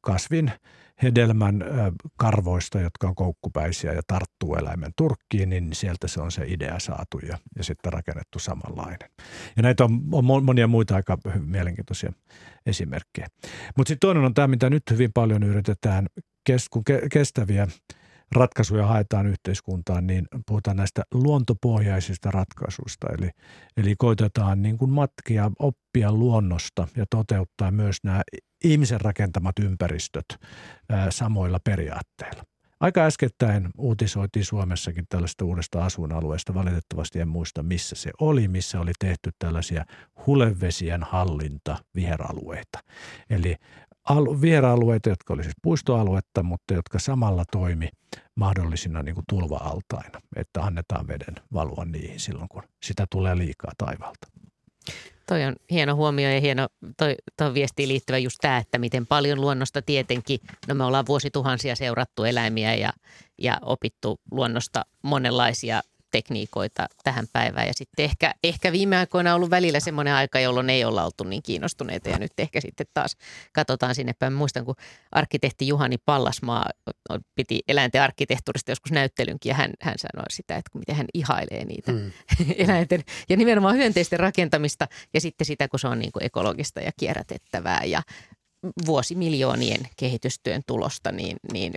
kasvin hedelmän karvoista, jotka on koukkupäisiä ja tarttuu eläimen turkkiin, niin sieltä se on se idea saatu ja, ja sitten rakennettu samanlainen. Ja näitä on, on monia muita aika mielenkiintoisia esimerkkejä. Mutta sitten toinen on tämä, mitä nyt hyvin paljon yritetään, kun kestäviä ratkaisuja haetaan yhteiskuntaan, niin puhutaan näistä luontopohjaisista ratkaisuista. Eli, eli koitetaan niin matkia, oppia luonnosta ja toteuttaa myös nämä ihmisen rakentamat ympäristöt samoilla periaatteilla. Aika äskettäin uutisoitiin Suomessakin tällaista uudesta asuinalueesta. Valitettavasti en muista, missä se oli, missä oli tehty tällaisia hulevesien hallinta viheralueita. Eli al- viera-alueita, jotka oli siis puistoaluetta, mutta jotka samalla toimi mahdollisina niin kuin tulva-altaina, että annetaan veden valua niihin silloin, kun sitä tulee liikaa taivaalta. Toi on hieno huomio ja hieno toi, toi viestiin liittyvä just tämä, että miten paljon luonnosta tietenkin, no me ollaan vuosituhansia seurattu eläimiä ja, ja opittu luonnosta monenlaisia tekniikoita tähän päivään. Ja sitten ehkä, ehkä viime aikoina on ollut välillä semmoinen aika, jolloin ei olla oltu niin kiinnostuneita ja nyt ehkä sitten taas katsotaan sinne päin. Muistan, kun arkkitehti Juhani Pallasmaa piti eläinten arkkitehtuurista joskus näyttelynkin ja hän, hän sanoi sitä, että miten hän ihailee niitä mm. eläinten ja nimenomaan hyönteisten rakentamista ja sitten sitä, kun se on niin kuin ekologista ja kierrätettävää ja vuosimiljoonien kehitystyön tulosta, niin, niin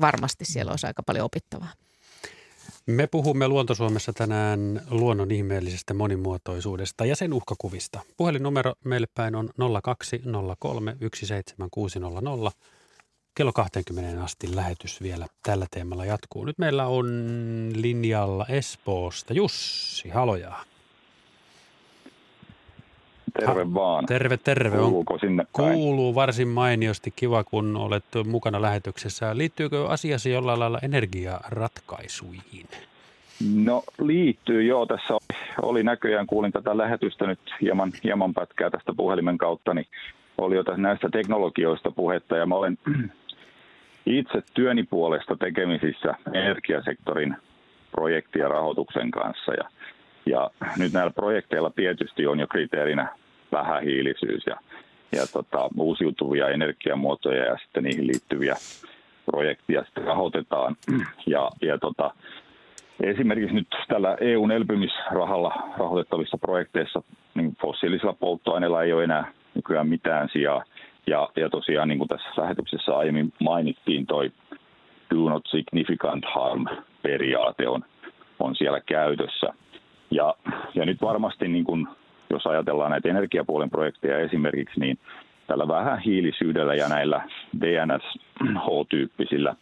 varmasti siellä olisi aika paljon opittavaa. Me puhumme Luontosuomessa tänään luonnon ihmeellisestä monimuotoisuudesta ja sen uhkakuvista. Puhelinnumero meille päin on 0203 17600. Kello 20 asti lähetys vielä tällä teemalla jatkuu. Nyt meillä on linjalla Espoosta Jussi Halojaa. Terve vaan. Terve, terve. Kuuluuko sinne päin? Kuuluu varsin mainiosti. Kiva, kun olet mukana lähetyksessä. Liittyykö asiasi jollain lailla energiaratkaisuihin? No liittyy joo. Tässä oli, oli näköjään, kuulin tätä lähetystä nyt hieman, hieman pätkää tästä puhelimen kautta, niin oli jo näistä teknologioista puhetta ja mä olen itse työni puolesta tekemisissä energiasektorin projektia rahoituksen kanssa ja, ja nyt näillä projekteilla tietysti on jo kriteerinä vähähiilisyys ja, ja tota, uusiutuvia energiamuotoja ja sitten niihin liittyviä projekteja sitten rahoitetaan. Ja, ja tota, esimerkiksi nyt tällä EUn elpymisrahalla rahoitettavissa projekteissa niin fossiilisilla polttoaineilla ei ole enää nykyään mitään sijaa. Ja, ja tosiaan niin kuin tässä lähetyksessä aiemmin mainittiin, toi do not significant harm periaate on, on siellä käytössä. Ja, ja nyt varmasti niin kuin jos ajatellaan näitä energiapuolen projekteja esimerkiksi, niin tällä vähän hiilisyydellä ja näillä DNS-H-tyyppisillä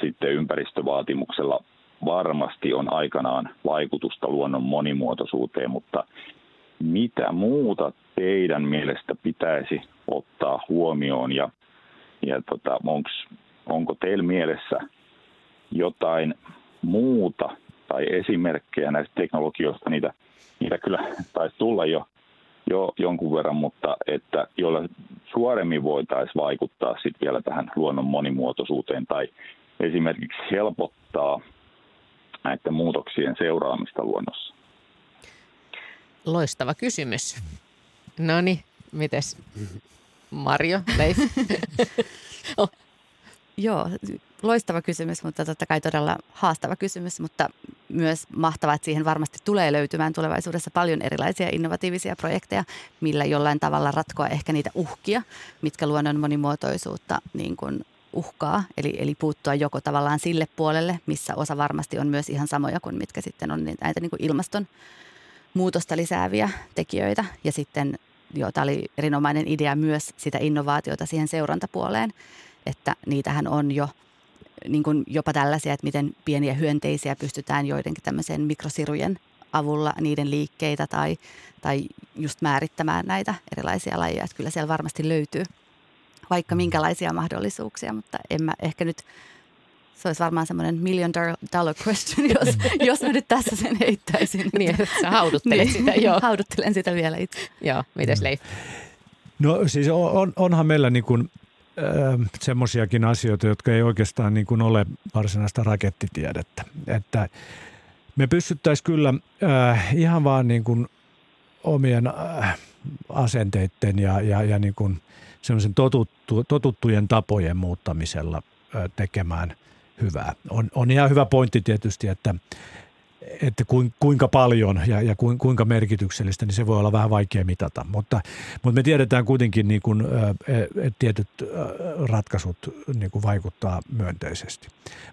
sitten ympäristövaatimuksella varmasti on aikanaan vaikutusta luonnon monimuotoisuuteen, mutta mitä muuta teidän mielestä pitäisi ottaa huomioon ja, ja tota, onks, onko teillä mielessä jotain muuta tai esimerkkejä näistä teknologioista, niitä niitä kyllä taisi tulla jo, jo jonkun verran, mutta että joilla suoremmin voitaisiin vaikuttaa sitten vielä tähän luonnon monimuotoisuuteen tai esimerkiksi helpottaa näiden muutoksien seuraamista luonnossa? Loistava kysymys. No niin, mites Marjo, Leif? Joo, loistava kysymys, mutta totta kai todella haastava kysymys, mutta myös mahtavaa, että siihen varmasti tulee löytymään tulevaisuudessa paljon erilaisia innovatiivisia projekteja, millä jollain tavalla ratkoa ehkä niitä uhkia, mitkä luonnon monimuotoisuutta niin kuin uhkaa, eli, eli puuttua joko tavallaan sille puolelle, missä osa varmasti on myös ihan samoja kuin mitkä sitten on näitä niin kuin ilmaston muutosta lisääviä tekijöitä. Ja sitten, joo, tämä oli erinomainen idea myös sitä innovaatiota siihen seurantapuoleen, että niitähän on jo niin kuin jopa tällaisia, että miten pieniä hyönteisiä pystytään joidenkin tämmöisen mikrosirujen avulla niiden liikkeitä tai, tai just määrittämään näitä erilaisia lajeja. Että kyllä siellä varmasti löytyy vaikka minkälaisia mahdollisuuksia, mutta en mä ehkä nyt, se olisi varmaan semmoinen million dollar question, jos, jos mä nyt tässä sen heittäisin. niin, että sä hauduttelet niin, sitä, joo. Hauduttelen sitä vielä itse. Joo, mites Leif? No siis on, onhan meillä niin kuin semmoisiakin asioita, jotka ei oikeastaan niin kuin ole varsinaista rakettitiedettä. Että me pystyttäisiin kyllä äh, ihan vaan niin kuin omien äh, asenteiden ja, ja, ja niin kuin semmoisen totuttu, totuttujen tapojen muuttamisella äh, tekemään hyvää. On, on ihan hyvä pointti tietysti, että että kuinka paljon ja, ja kuinka merkityksellistä, niin se voi olla vähän vaikea mitata. Mutta, mutta me tiedetään kuitenkin, niin kuin, että tietyt ratkaisut niin kuin vaikuttaa myönteisesti.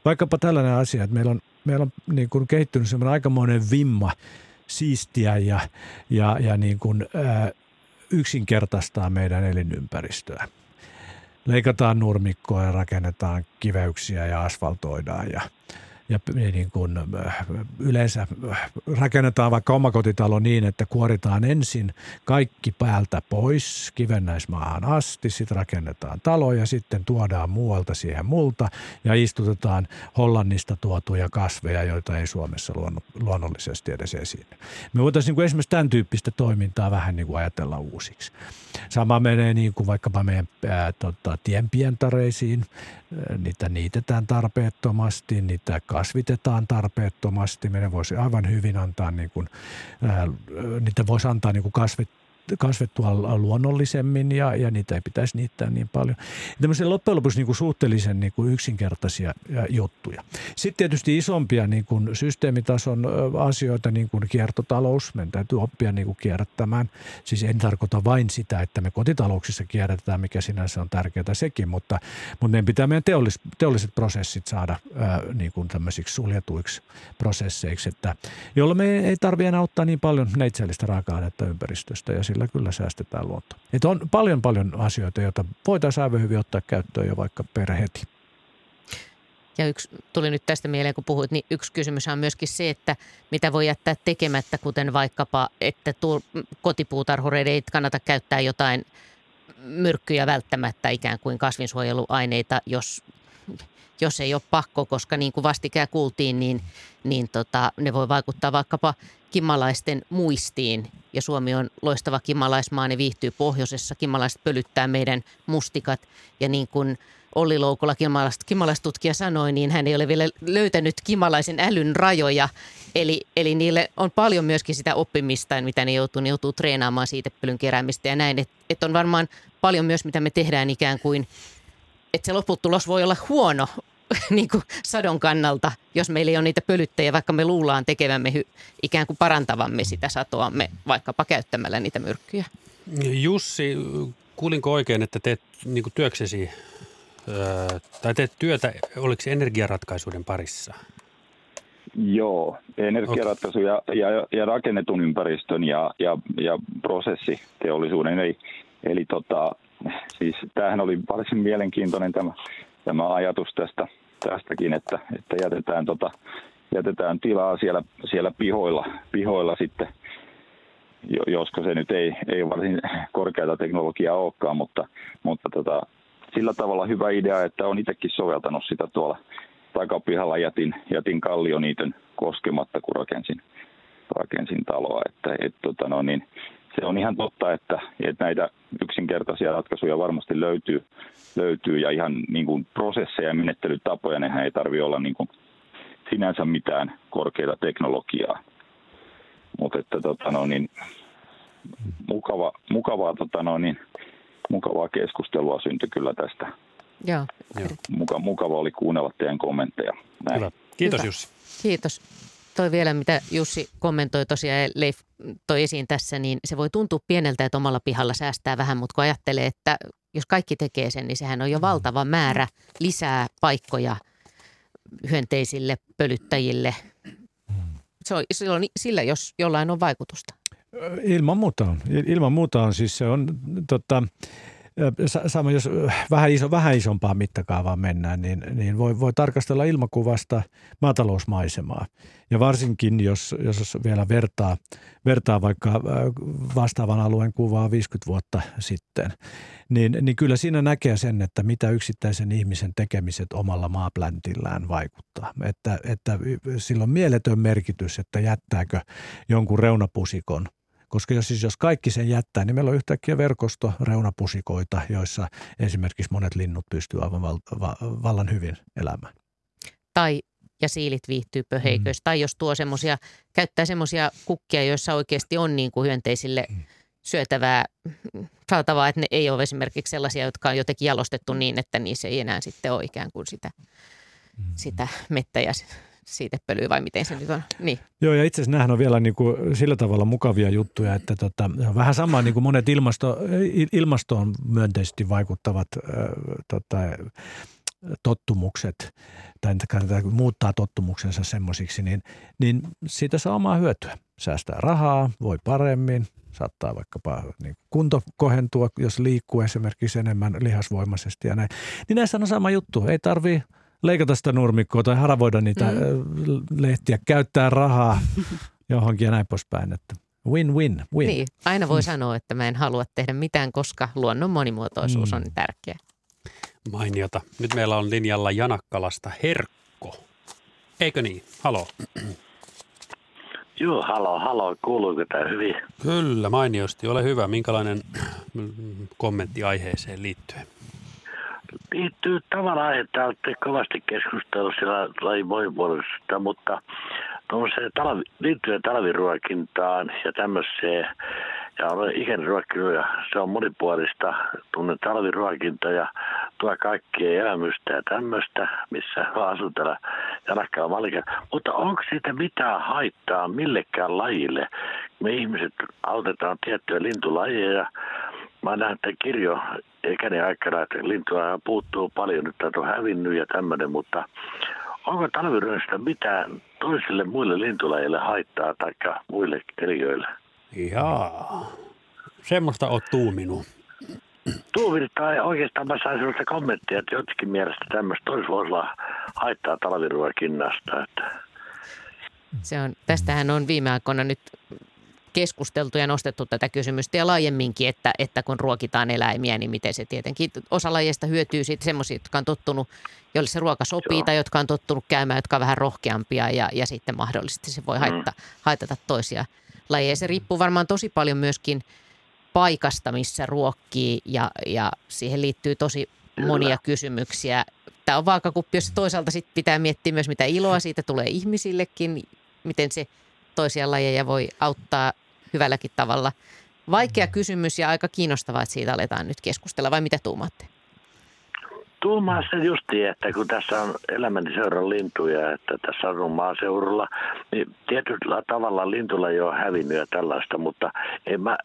Vaikkapa tällainen asia, että meillä on, meillä on niin kuin kehittynyt semmoinen aikamoinen vimma siistiä ja, ja, ja niin kuin, yksinkertaistaa meidän elinympäristöä. Leikataan nurmikkoa ja rakennetaan kiveyksiä ja asfaltoidaan ja – ja niin kuin, äh, yleensä äh, rakennetaan vaikka omakotitalo niin, että kuoritaan ensin kaikki päältä pois kivennäismaahan asti, sitten rakennetaan talo ja sitten tuodaan muualta siihen multa ja istutetaan Hollannista tuotuja kasveja, joita ei Suomessa luonnollisesti edes esiin. Me voitaisiin niin kuin esimerkiksi tämän tyyppistä toimintaa vähän niin kuin ajatella uusiksi. Sama menee niin kuin vaikkapa meidän ää, tota, tienpientareisiin. Niitä niitetään tarpeettomasti, niitä kasvitetaan tarpeettomasti. Meidän voisi aivan hyvin antaa, niin kuin, ää, niitä voisi antaa niin kuin kasvit, kasvettua luonnollisemmin ja, ja niitä ei pitäisi niittää niin paljon. Tämmöisiä loppujen lopuksi niin kuin suhteellisen niin kuin yksinkertaisia juttuja. Sitten tietysti isompia niin kuin systeemitason asioita, niin kuin kiertotalous. Meidän täytyy oppia niin kuin kierrättämään. Siis en tarkoita vain sitä, että me kotitalouksissa kierrätetään, mikä sinänsä on tärkeää sekin, mutta, mutta meidän pitää meidän teollis, teolliset prosessit saada ää, niin kuin tämmöisiksi suljetuiksi prosesseiksi, että, jolloin me ei tarvitse enää ottaa niin paljon neitsellistä raaka-ainetta ympäristöstä ja sillä kyllä säästetään luontoa. Että on paljon paljon asioita, joita voitaisiin aivan hyvin ottaa käyttöön jo vaikka per heti. Ja yksi tuli nyt tästä mieleen, kun puhuit, niin yksi kysymys on myöskin se, että mitä voi jättää tekemättä, kuten vaikkapa, että kotipuutarhureiden ei kannata käyttää jotain myrkkyjä välttämättä ikään kuin kasvinsuojeluaineita, jos, jos ei ole pakko, koska niin kuin vastikään kuultiin, niin, niin tota, ne voi vaikuttaa vaikkapa kimmalaisten muistiin. Ja Suomi on loistava kimmalaismaa, ne viihtyy pohjoisessa. Kimmalaiset pölyttää meidän mustikat ja niin kuin Olli Loukola, kimmalaistutkija sanoi, niin hän ei ole vielä löytänyt kimmalaisen älyn rajoja. Eli, eli niille on paljon myöskin sitä oppimista, mitä ne joutuu, ne joutuu treenaamaan siitepölyn keräämistä ja näin. Että et on varmaan paljon myös, mitä me tehdään ikään kuin, että se lopputulos voi olla huono, niin kuin sadon kannalta, jos meillä ei ole niitä pölyttäjiä, vaikka me luullaan tekevämme hy, ikään kuin parantavamme sitä satoamme vaikkapa käyttämällä niitä myrkkyjä. Jussi, kuulinko oikein, että teet niin kuin työksesi öö, tai teet työtä, oliko energiaratkaisuiden parissa? Joo, energiaratkaisu ja, ja, ja rakennetun ympäristön ja, ja, ja prosessiteollisuuden. Eli, eli tota, siis tämähän oli varsin mielenkiintoinen tämä, tämä ajatus tästä tästäkin, että, että jätetään, tota, jätetään tilaa siellä, siellä pihoilla, pihoilla sitten, josko se nyt ei, ei varsin korkeata teknologiaa olekaan, mutta, mutta tota, sillä tavalla hyvä idea, että on itsekin soveltanut sitä tuolla takapihalla jätin, jätin kallioniitön koskematta, kun rakensin, rakensin taloa. Että, et, tota no, niin, se on ihan totta, että, että näitä yksinkertaisia ratkaisuja varmasti löytyy, löytyy ja ihan niin kuin prosesseja ja menettelytapoja, nehän ei tarvitse olla niin kuin sinänsä mitään korkeita teknologiaa. Mutta että tota no, niin, mukava, mukavaa, tota no, niin, mukavaa keskustelua syntyi kyllä tästä. Joo. Muka, mukava oli kuunnella teidän kommentteja. Näin. Hyvä. Kiitos Hyvä. Jussi. Kiitos toi vielä, mitä Jussi kommentoi tosiaan ja Leif toi esiin tässä, niin se voi tuntua pieneltä, että omalla pihalla säästää vähän, mutta kun ajattelee, että jos kaikki tekee sen, niin sehän on jo valtava määrä lisää paikkoja hyönteisille, pölyttäjille. Se on, silloin, sillä, jos jollain on vaikutusta. Ilman muuta on. Ilman muuta on. Siis se on tota, sama, jos vähän, iso, vähän isompaa mittakaavaa mennään, niin, niin voi, voi tarkastella ilmakuvasta maatalousmaisemaa. Ja varsinkin, jos, jos vielä vertaa, vertaa vaikka vastaavan alueen kuvaa 50 vuotta sitten, niin, niin kyllä siinä näkee sen, että mitä yksittäisen ihmisen tekemiset omalla maapläntillään vaikuttaa. Että, että sillä on mieletön merkitys, että jättääkö jonkun reunapusikon – koska jos, siis jos kaikki sen jättää, niin meillä on yhtäkkiä verkosto reunapusikoita, joissa esimerkiksi monet linnut pystyvät aivan val, va, vallan hyvin elämään. Tai ja siilit viihtyy pöheiköistä. Mm. Tai jos tuo semmosia, käyttää semmoisia kukkia, joissa oikeasti on niin kuin hyönteisille mm. syötävää saatavaa, että ne ei ole esimerkiksi sellaisia, jotka on jotenkin jalostettu niin, että niissä ei enää sitten ole ikään kuin sitä, mm. sitä mettä ja siitepölyä vai miten se nyt on? Niin. Joo, ja itse asiassa nämähän on vielä niin kuin sillä tavalla mukavia juttuja, että tota, vähän sama niin kuin monet ilmasto, ilmastoon myönteisesti vaikuttavat äh, tota, tottumukset tai, muuttaa tottumuksensa semmoisiksi, niin, niin siitä saa omaa hyötyä. Säästää rahaa, voi paremmin, saattaa vaikkapa niin kunto kohentua, jos liikkuu esimerkiksi enemmän lihasvoimaisesti ja näin. Niin näissä on sama juttu. Ei tarvii leikata sitä nurmikkoa tai haravoida niitä mm. lehtiä, käyttää rahaa johonkin ja näin poispäin. Että win, win, win. Niin, aina voi sanoa, että mä en halua tehdä mitään, koska luonnon monimuotoisuus mm. on tärkeä. Mainiota. Nyt meillä on linjalla Janakkalasta Herkko. Eikö niin? Halo. Joo, halo, halo. Kuuluuko tämä hyvin? Kyllä, mainiosti. Ole hyvä. Minkälainen kommentti aiheeseen liittyen? Liittyy tavallaan, että olette kovasti keskustellut siellä lajin mutta talvi, liittyen talviruokintaan ja tämmöiseen ja olen ikäinen ja se on monipuolista. Tunnen talviruokinta ja tuo kaikkea elämystä ja tämmöistä, missä asun täällä Janakkala Malika. Mutta onko siitä mitään haittaa millekään lajille? Me ihmiset autetaan tiettyjä lintulajeja. Mä oon nähnyt tämän kirjo ikäni aikana, että lintua puuttuu paljon, nyt on hävinnyt ja tämmöinen, mutta onko talviryöstä mitään toisille muille lintulajille haittaa tai muille eliöille? Jaa, semmoista oot tuuminut. Tuuminut tai oikeastaan mä sain sellaista kommenttia, että jotkin mielestä tämmöistä olisi voisi olla haittaa talviruokinnasta. Että. Se on, tästähän on viime aikoina nyt keskusteltu ja nostettu tätä kysymystä ja laajemminkin, että, että kun ruokitaan eläimiä, niin miten se tietenkin, osa lajeista hyötyy siitä semmoisia, jotka on tottunut, joille se ruoka sopii Joo. tai jotka on tottunut käymään, jotka on vähän rohkeampia ja, ja sitten mahdollisesti se voi haittaa, mm. haitata toisia lajeja. Se riippuu varmaan tosi paljon myöskin paikasta, missä ruokkii ja, ja siihen liittyy tosi Kyllä. monia kysymyksiä. Tämä on vaakakuppi, jossa toisaalta sit pitää miettiä myös, mitä iloa siitä tulee ihmisillekin, miten se toisia lajeja voi auttaa hyvälläkin tavalla. Vaikea kysymys ja aika kiinnostavaa, että siitä aletaan nyt keskustella, vai mitä tuumaatte? Tuumaa se justi, että kun tässä on elämäni seuran lintuja, että tässä on maaseudulla, niin tietyllä tavalla lintulla ei ole hävinnyt ja tällaista, mutta en mä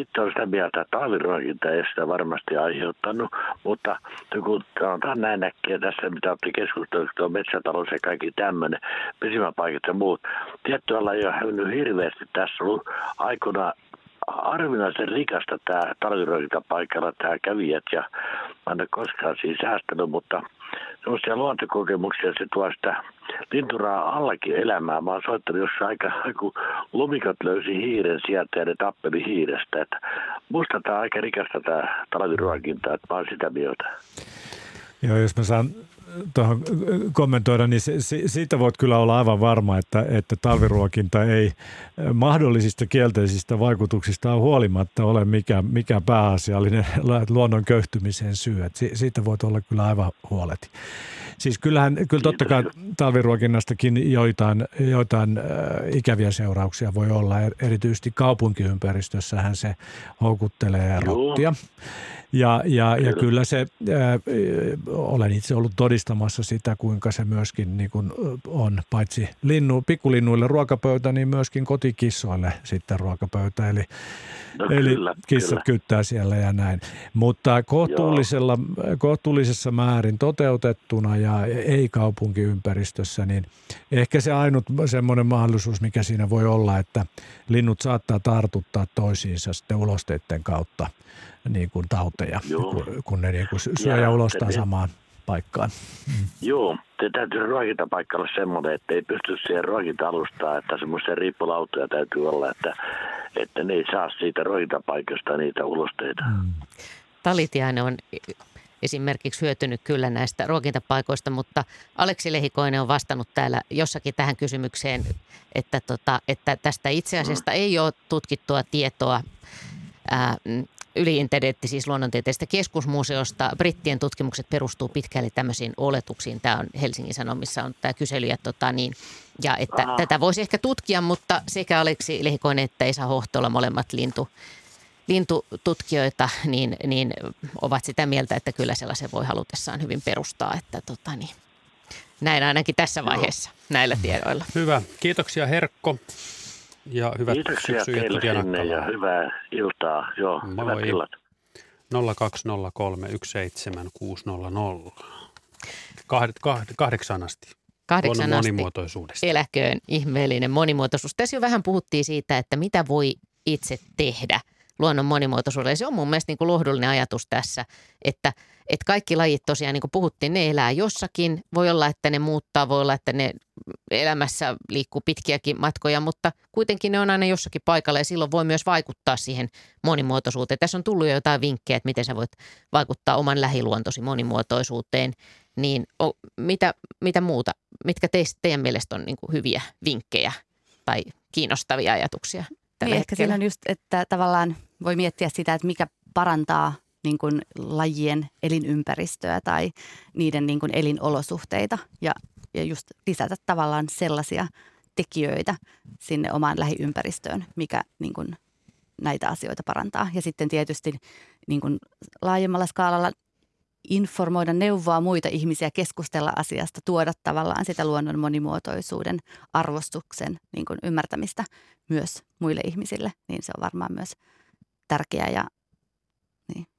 itse olen sitä mieltä, että talviruokinta ei sitä varmasti aiheuttanut, mutta kun sanotaan näin näkee tässä, mitä olette keskustellut, tuo metsätalous ja kaikki tämmöinen, pesimäpaikat ja muut. Tiettyä ei ole hävinnyt hirveästi tässä ollut aikana arvinaisen rikasta tämä talviruokintapaikalla, tämä kävijät ja mä en ole koskaan siinä säästänyt, mutta sellaisia luontokokemuksia se tuo sitä linturaa allakin elämää. Mä oon soittanut jossain aika, kun lumikat löysi hiiren sieltä ja ne tappeli hiirestä. Että musta tämä aika rikasta tämä talviruokinta, että mä oon sitä mieltä. Joo, jos mä saan tuohon kommentoida, niin se, se, siitä voit kyllä olla aivan varma, että, että talviruokinta ei mahdollisista kielteisistä vaikutuksista huolimatta ole mikään, mikään pääasiallinen luonnon köyhtymisen syy. Et siitä voit olla kyllä aivan huoleti. Siis kyllähän, kyllä totta kai talviruokinnastakin joitain, joitain äh, ikäviä seurauksia voi olla. Er, erityisesti kaupunkiympäristössähän se houkuttelee rottia. Ja, ja, ja kyllä se, äh, olen itse ollut todistamassa sitä, kuinka se myöskin niin kuin on paitsi linnu, pikkulinnuille ruokapöytä, niin myöskin kotikissoille sitten ruokapöytä. Eli, no, eli kyllä, kissat kyllä. kyttää siellä ja näin. Mutta kohtuullisella, kohtuullisessa määrin toteutettuna ja ei kaupunkiympäristössä, niin ehkä se ainut semmoinen mahdollisuus, mikä siinä voi olla, että linnut saattaa tartuttaa toisiinsa sitten ulosteiden kautta – niin kuin tauteja, Joo. kun ne niin kuin syö ja, ja ulostaa te, samaan paikkaan. Mm. Joo, te täytyy ruokintapaikka olla semmoinen, että ei pysty siihen ruokinta-alustaan, että semmoisia riippulautoja täytyy olla, että, että ne ei saa siitä ruokintapaikasta niitä ulosteita. Mm. Talitiainen on esimerkiksi hyötynyt kyllä näistä ruokintapaikoista, mutta Aleksi Lehikoinen on vastannut täällä jossakin tähän kysymykseen, että, tota, että tästä itse asiasta mm. ei ole tutkittua tietoa ää, yliinternetti, siis luonnontieteellisestä keskusmuseosta. Brittien tutkimukset perustuu pitkälti tämmöisiin oletuksiin. Tämä on Helsingin Sanomissa on tämä kysely. Ja, tota, niin, ja että Aha. tätä voisi ehkä tutkia, mutta sekä Aleksi Lehikoinen että Esa Hohtola, molemmat lintu, lintututkijoita, niin, niin ovat sitä mieltä, että kyllä sellaisen voi halutessaan hyvin perustaa. Että tota, niin, näin ainakin tässä vaiheessa Joo. näillä tiedoilla. Hyvä. Kiitoksia Herkko ja hyvät Kiitoksia teille sinne ja hyvää iltaa. Joo, Moi. hyvät illat. 020317600. Kahdet, kahdet, kahdeksan asti. Kahdeksan asti. monimuotoisuudesta. Eläköön ihmeellinen monimuotoisuus. Tässä jo vähän puhuttiin siitä, että mitä voi itse tehdä luonnon monimuotoisuudelle. Se on mun mielestä niin kuin lohdullinen ajatus tässä, että, että kaikki lajit tosiaan, niin kuin puhuttiin, ne elää jossakin. Voi olla, että ne muuttaa, voi olla, että ne elämässä liikkuu pitkiäkin matkoja, mutta kuitenkin ne on aina jossakin paikalla ja silloin voi myös vaikuttaa siihen monimuotoisuuteen. Tässä on tullut jo jotain vinkkejä, että miten sä voit vaikuttaa oman lähiluontosi monimuotoisuuteen. Niin o, mitä, mitä muuta, mitkä teistä, teidän mielestä on niin kuin hyviä vinkkejä tai kiinnostavia ajatuksia? tällä Niin, ehkä siinä on just, että tavallaan voi miettiä sitä, että mikä parantaa niin kuin lajien elinympäristöä tai niiden niin kuin elinolosuhteita ja, ja just lisätä tavallaan sellaisia tekijöitä sinne omaan lähiympäristöön, mikä niin kuin näitä asioita parantaa. Ja sitten tietysti niin kuin laajemmalla skaalalla informoida, neuvoa muita ihmisiä, keskustella asiasta, tuoda tavallaan sitä luonnon monimuotoisuuden arvostuksen niin kuin ymmärtämistä myös muille ihmisille, niin se on varmaan myös tärkeää ja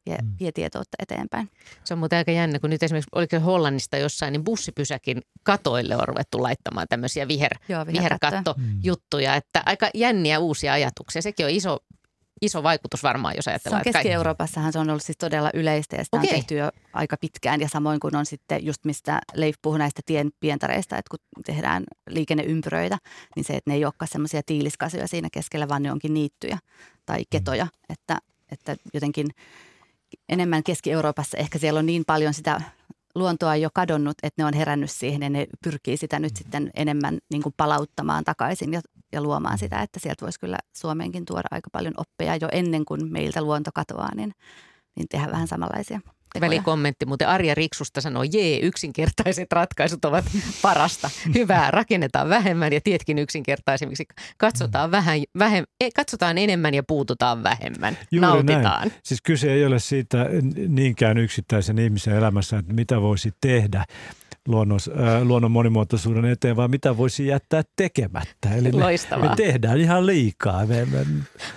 vie, Mm. vie tietoutta eteenpäin. Se on muuten aika jännä, kun nyt esimerkiksi, oliko se Hollannista jossain, niin bussipysäkin katoille on ruvettu laittamaan tämmöisiä viher, Joo, viherkattojuttuja, että aika jänniä uusia ajatuksia. Sekin on iso, iso vaikutus varmaan, jos Se on ajatellaan. että kaikki- Keski-Euroopassahan se on ollut siis todella yleistä ja sitä Okei. on tehty jo aika pitkään. Ja samoin kuin on sitten just mistä Leif puhui näistä tien pientareista, että kun tehdään liikenneympyröitä, niin se, että ne ei olekaan semmoisia tiiliskasoja siinä keskellä, vaan ne onkin niittyjä tai ketoja. Että, että jotenkin enemmän Keski-Euroopassa. Ehkä siellä on niin paljon sitä luontoa jo kadonnut, että ne on herännyt siihen ja ne pyrkii sitä nyt sitten enemmän niin kuin palauttamaan takaisin ja, ja luomaan sitä, että sieltä voisi kyllä Suomeenkin tuoda aika paljon oppeja jo ennen kuin meiltä luonto katoaa, niin, niin tehdä vähän samanlaisia tekoja. Välikommentti muuten Arja Riksusta sanoo, jee, yksinkertaiset ratkaisut ovat parasta. Hyvää, rakennetaan vähemmän ja tietkin yksinkertaisemmiksi. Katsotaan, vähän, vähem, e, katsotaan enemmän ja puututaan vähemmän. Juuri Nautitaan. Näin. Siis kyse ei ole siitä niinkään yksittäisen ihmisen elämässä, että mitä voisi tehdä luonnos, äh, luonnon monimuotoisuuden eteen, vaan mitä voisi jättää tekemättä. Eli me, Loistavaa. me tehdään ihan liikaa. Me, me,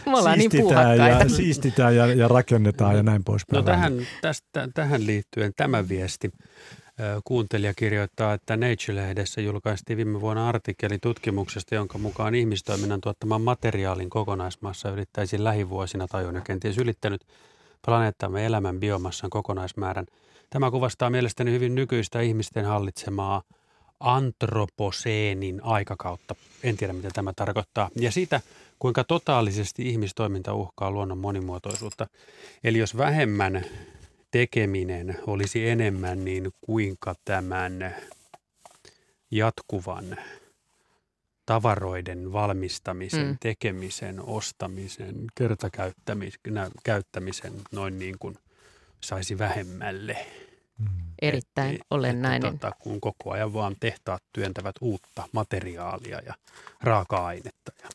Me ollaan niin siistitään puuhakkaita. ja, siistitään ja, ja rakennetaan ja näin poispäin. No tähän, tästä, tähän liittyen tämä viesti. Kuuntelija kirjoittaa, että Nature-lehdessä julkaistiin viime vuonna artikkeli tutkimuksesta, jonka mukaan ihmistoiminnan tuottaman materiaalin kokonaismassa ylittäisi lähivuosina tai on jo kenties ylittänyt planeettamme elämän biomassan kokonaismäärän. Tämä kuvastaa mielestäni hyvin nykyistä ihmisten hallitsemaa antroposeenin aikakautta. En tiedä, mitä tämä tarkoittaa. Ja sitä, kuinka totaalisesti ihmistoiminta uhkaa luonnon monimuotoisuutta. Eli jos vähemmän tekeminen olisi enemmän, niin kuinka tämän jatkuvan tavaroiden valmistamisen, Mm. tekemisen, ostamisen, kertakäyttämisen noin niin kuin saisi vähemmälle. Erittäin Et- olennainen. Että, tota, kun koko ajan vaan tehtaat työntävät uutta materiaalia ja raaka-ainetta. Ja,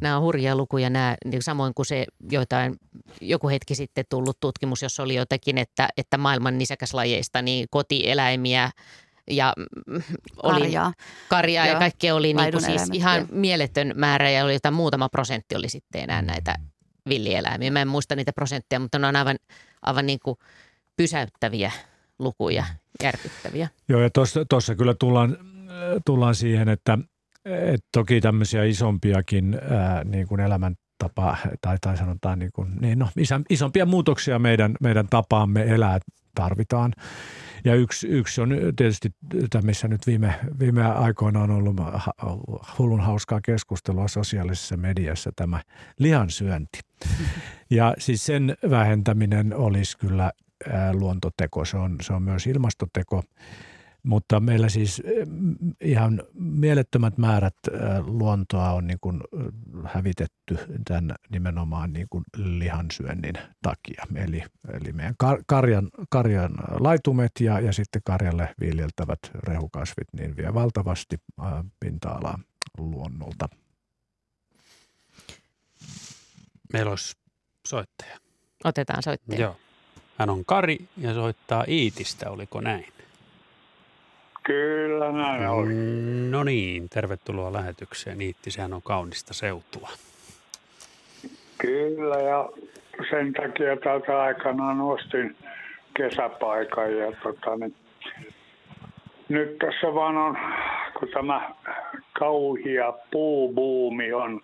Nämä on hurjia lukuja, nämä, niin samoin kuin se joitain, joku hetki sitten tullut tutkimus, jossa oli jotakin, että, että maailman nisäkäslajeista niin kotieläimiä ja mm, oli Karjaa. karjaa ja Joo, kaikkea oli niin kuin siis ihan mieletön määrä ja oli jotain muutama prosentti oli sitten enää näitä villieläimiä. Mä en muista niitä prosentteja, mutta ne on aivan, aivan niin kuin pysäyttäviä lukuja, järkyttäviä. Joo, ja tuossa kyllä tullaan, tullaan siihen, että et toki tämmöisiä isompiakin ää, niin kuin elämäntapa, tai, tai sanotaan niin kuin, niin no, isompia muutoksia meidän, meidän tapaamme elää tarvitaan. Ja yksi, yksi on tietysti, missä nyt viime, viime aikoina on ollut hullun hauskaa keskustelua sosiaalisessa mediassa, tämä lihansyönti. Ja siis sen vähentäminen olisi kyllä luontoteko, se on, se on myös ilmastoteko. Mutta meillä siis eh, ihan mielettömät määrät eh, luontoa on niin kuin eh, hävitetty tämän nimenomaan niin kuin lihansyönnin takia. Eli, eli meidän kar- karjan, karjan laitumet ja, ja sitten karjalle viljeltävät rehukasvit niin vie valtavasti pinta-alaa luonnolta. meillä olisi soittaja. Otetaan soittaja. Joo. Hän on Kari ja soittaa Iitistä, oliko näin? Kyllä näin oli. No niin, tervetuloa lähetykseen. Iitti, sehän on kaunista seutua. Kyllä ja sen takia tältä aikanaan ostin kesäpaikan ja tota, niin, nyt tässä vaan on, kun tämä kauhia puubuumi on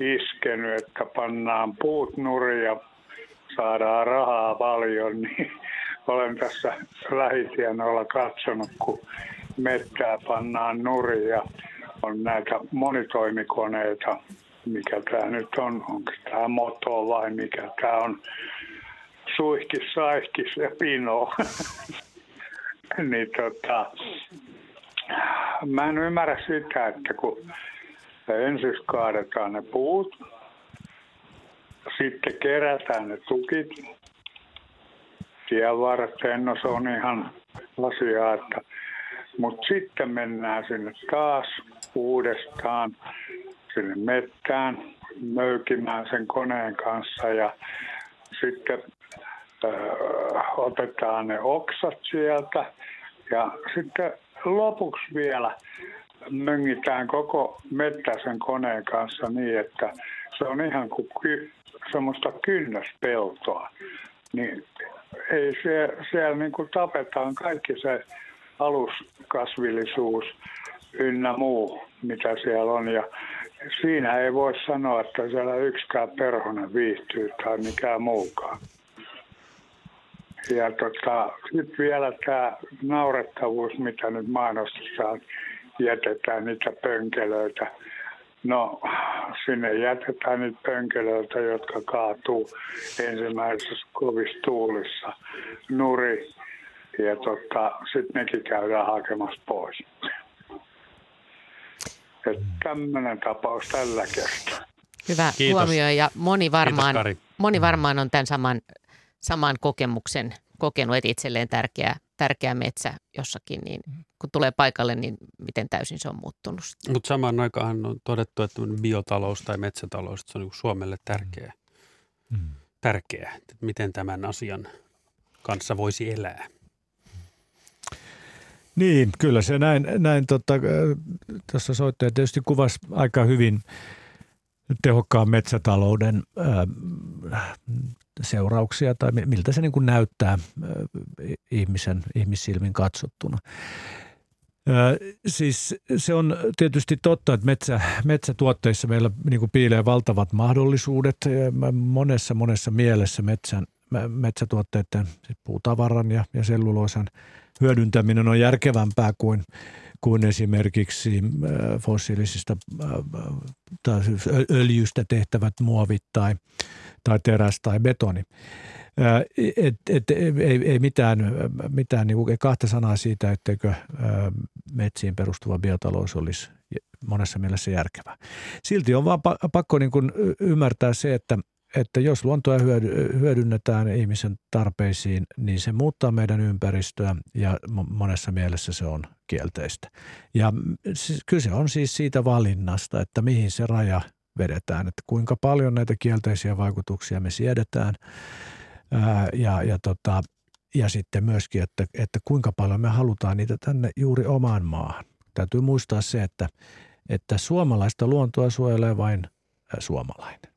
iskenyt, että pannaan puut nurin ja saadaan rahaa paljon, niin olen tässä lähitienoilla katsonut, kun mettää pannaan nurin ja on näitä monitoimikoneita, mikä tämä nyt on, onko tämä moto vai mikä tämä on, suihkis, saihkis ja pino. niin tota, mä en ymmärrä sitä, että kun ensin kaadetaan ne puut, sitten kerätään ne tukit. Tien varten, no se on ihan asiaa, että mutta sitten mennään sinne taas uudestaan sinne mettään möykimään sen koneen kanssa ja sitten ö, otetaan ne oksat sieltä ja sitten lopuksi vielä möngitään koko mettäisen koneen kanssa niin, että se on ihan kuin ky, semmoista kynnöspeltoa. Niin ei siellä, siellä niin kuin tapetaan kaikki se aluskasvillisuus ynnä muu, mitä siellä on. Ja siinä ei voi sanoa, että siellä yksikään perhonen viihtyy tai mikään muukaan. Ja tota, sitten vielä tämä naurettavuus, mitä nyt mainostetaan, jätetään niitä pönkelöitä. No, sinne jätetään niitä pönkelöitä, jotka kaatuu ensimmäisessä kovissa tuulissa. Nuri ja tota, sitten nekin käydään hakemassa pois. Tämmöinen tapaus tällä kertaa. Hyvä Kiitos. huomio ja moni varmaan, Kiitos, moni varmaan on tämän saman, saman kokemuksen kokenut, että itselleen tärkeä, tärkeä metsä jossakin, niin kun tulee paikalle, niin miten täysin se on muuttunut. Mutta samaan aikaan on todettu, että biotalous tai metsätalous, että se on niin Suomelle tärkeä. Mm. tärkeä, että miten tämän asian kanssa voisi elää. Niin, kyllä se näin, näin tota, äh, tässä soittaja tietysti kuvasi aika hyvin tehokkaan metsätalouden äh, seurauksia tai mi- miltä se niin kuin näyttää äh, ihmisen, ihmissilmin katsottuna. Ö, siis se on tietysti totta, että metsä, metsätuotteissa meillä niin kuin piilee valtavat mahdollisuudet. Monessa monessa mielessä metsän, metsätuotteiden siis puutavaran ja, ja selluloosan hyödyntäminen on järkevämpää kuin, kuin esimerkiksi ö, fossiilisista ö, tai siis öljystä tehtävät muovit tai, tai teräs tai betoni. Ää, Et, et, ei, ei mitään, mitään niin kuin, kahta sanaa siitä, etteikö metsiin perustuva biotalous olisi monessa mielessä järkevää. Silti on vaan pa- pakko niin kuin ymmärtää se, että, että jos luontoa hyödy- hyödynnetään ihmisen tarpeisiin, niin se muuttaa meidän ympäristöä ja mo- monessa mielessä se on kielteistä. Ja siis kyse on siis siitä valinnasta, että mihin se raja vedetään, että kuinka paljon näitä kielteisiä vaikutuksia me siedetään – Ää, ja, ja, tota, ja sitten myöskin, että, että kuinka paljon me halutaan niitä tänne juuri omaan maahan. Täytyy muistaa se, että, että suomalaista luontoa suojelee vain suomalainen.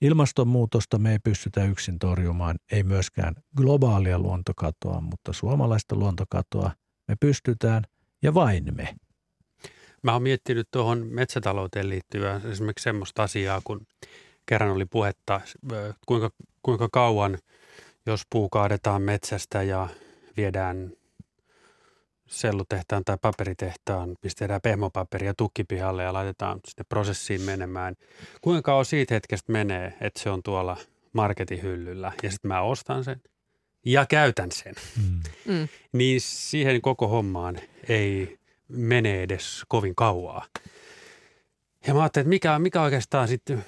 Ilmastonmuutosta me ei pystytä yksin torjumaan, ei myöskään globaalia luontokatoa, mutta suomalaista luontokatoa me pystytään ja vain me. Mä oon miettinyt tuohon metsätalouteen liittyvää esimerkiksi semmoista asiaa, kun kerran oli puhetta, kuinka, kuinka kauan, jos puu kaadetaan metsästä ja viedään sellutehtaan tai paperitehtaan, pistetään pehmopaperia tukkipihalle ja laitetaan sinne prosessiin menemään. Kuinka kauan siitä hetkestä menee, että se on tuolla marketin hyllyllä ja sitten mä ostan sen ja käytän sen. Mm. Mm. Niin siihen koko hommaan ei mene edes kovin kauaa. Ja mä ajattelin, että mikä, mikä oikeastaan sitten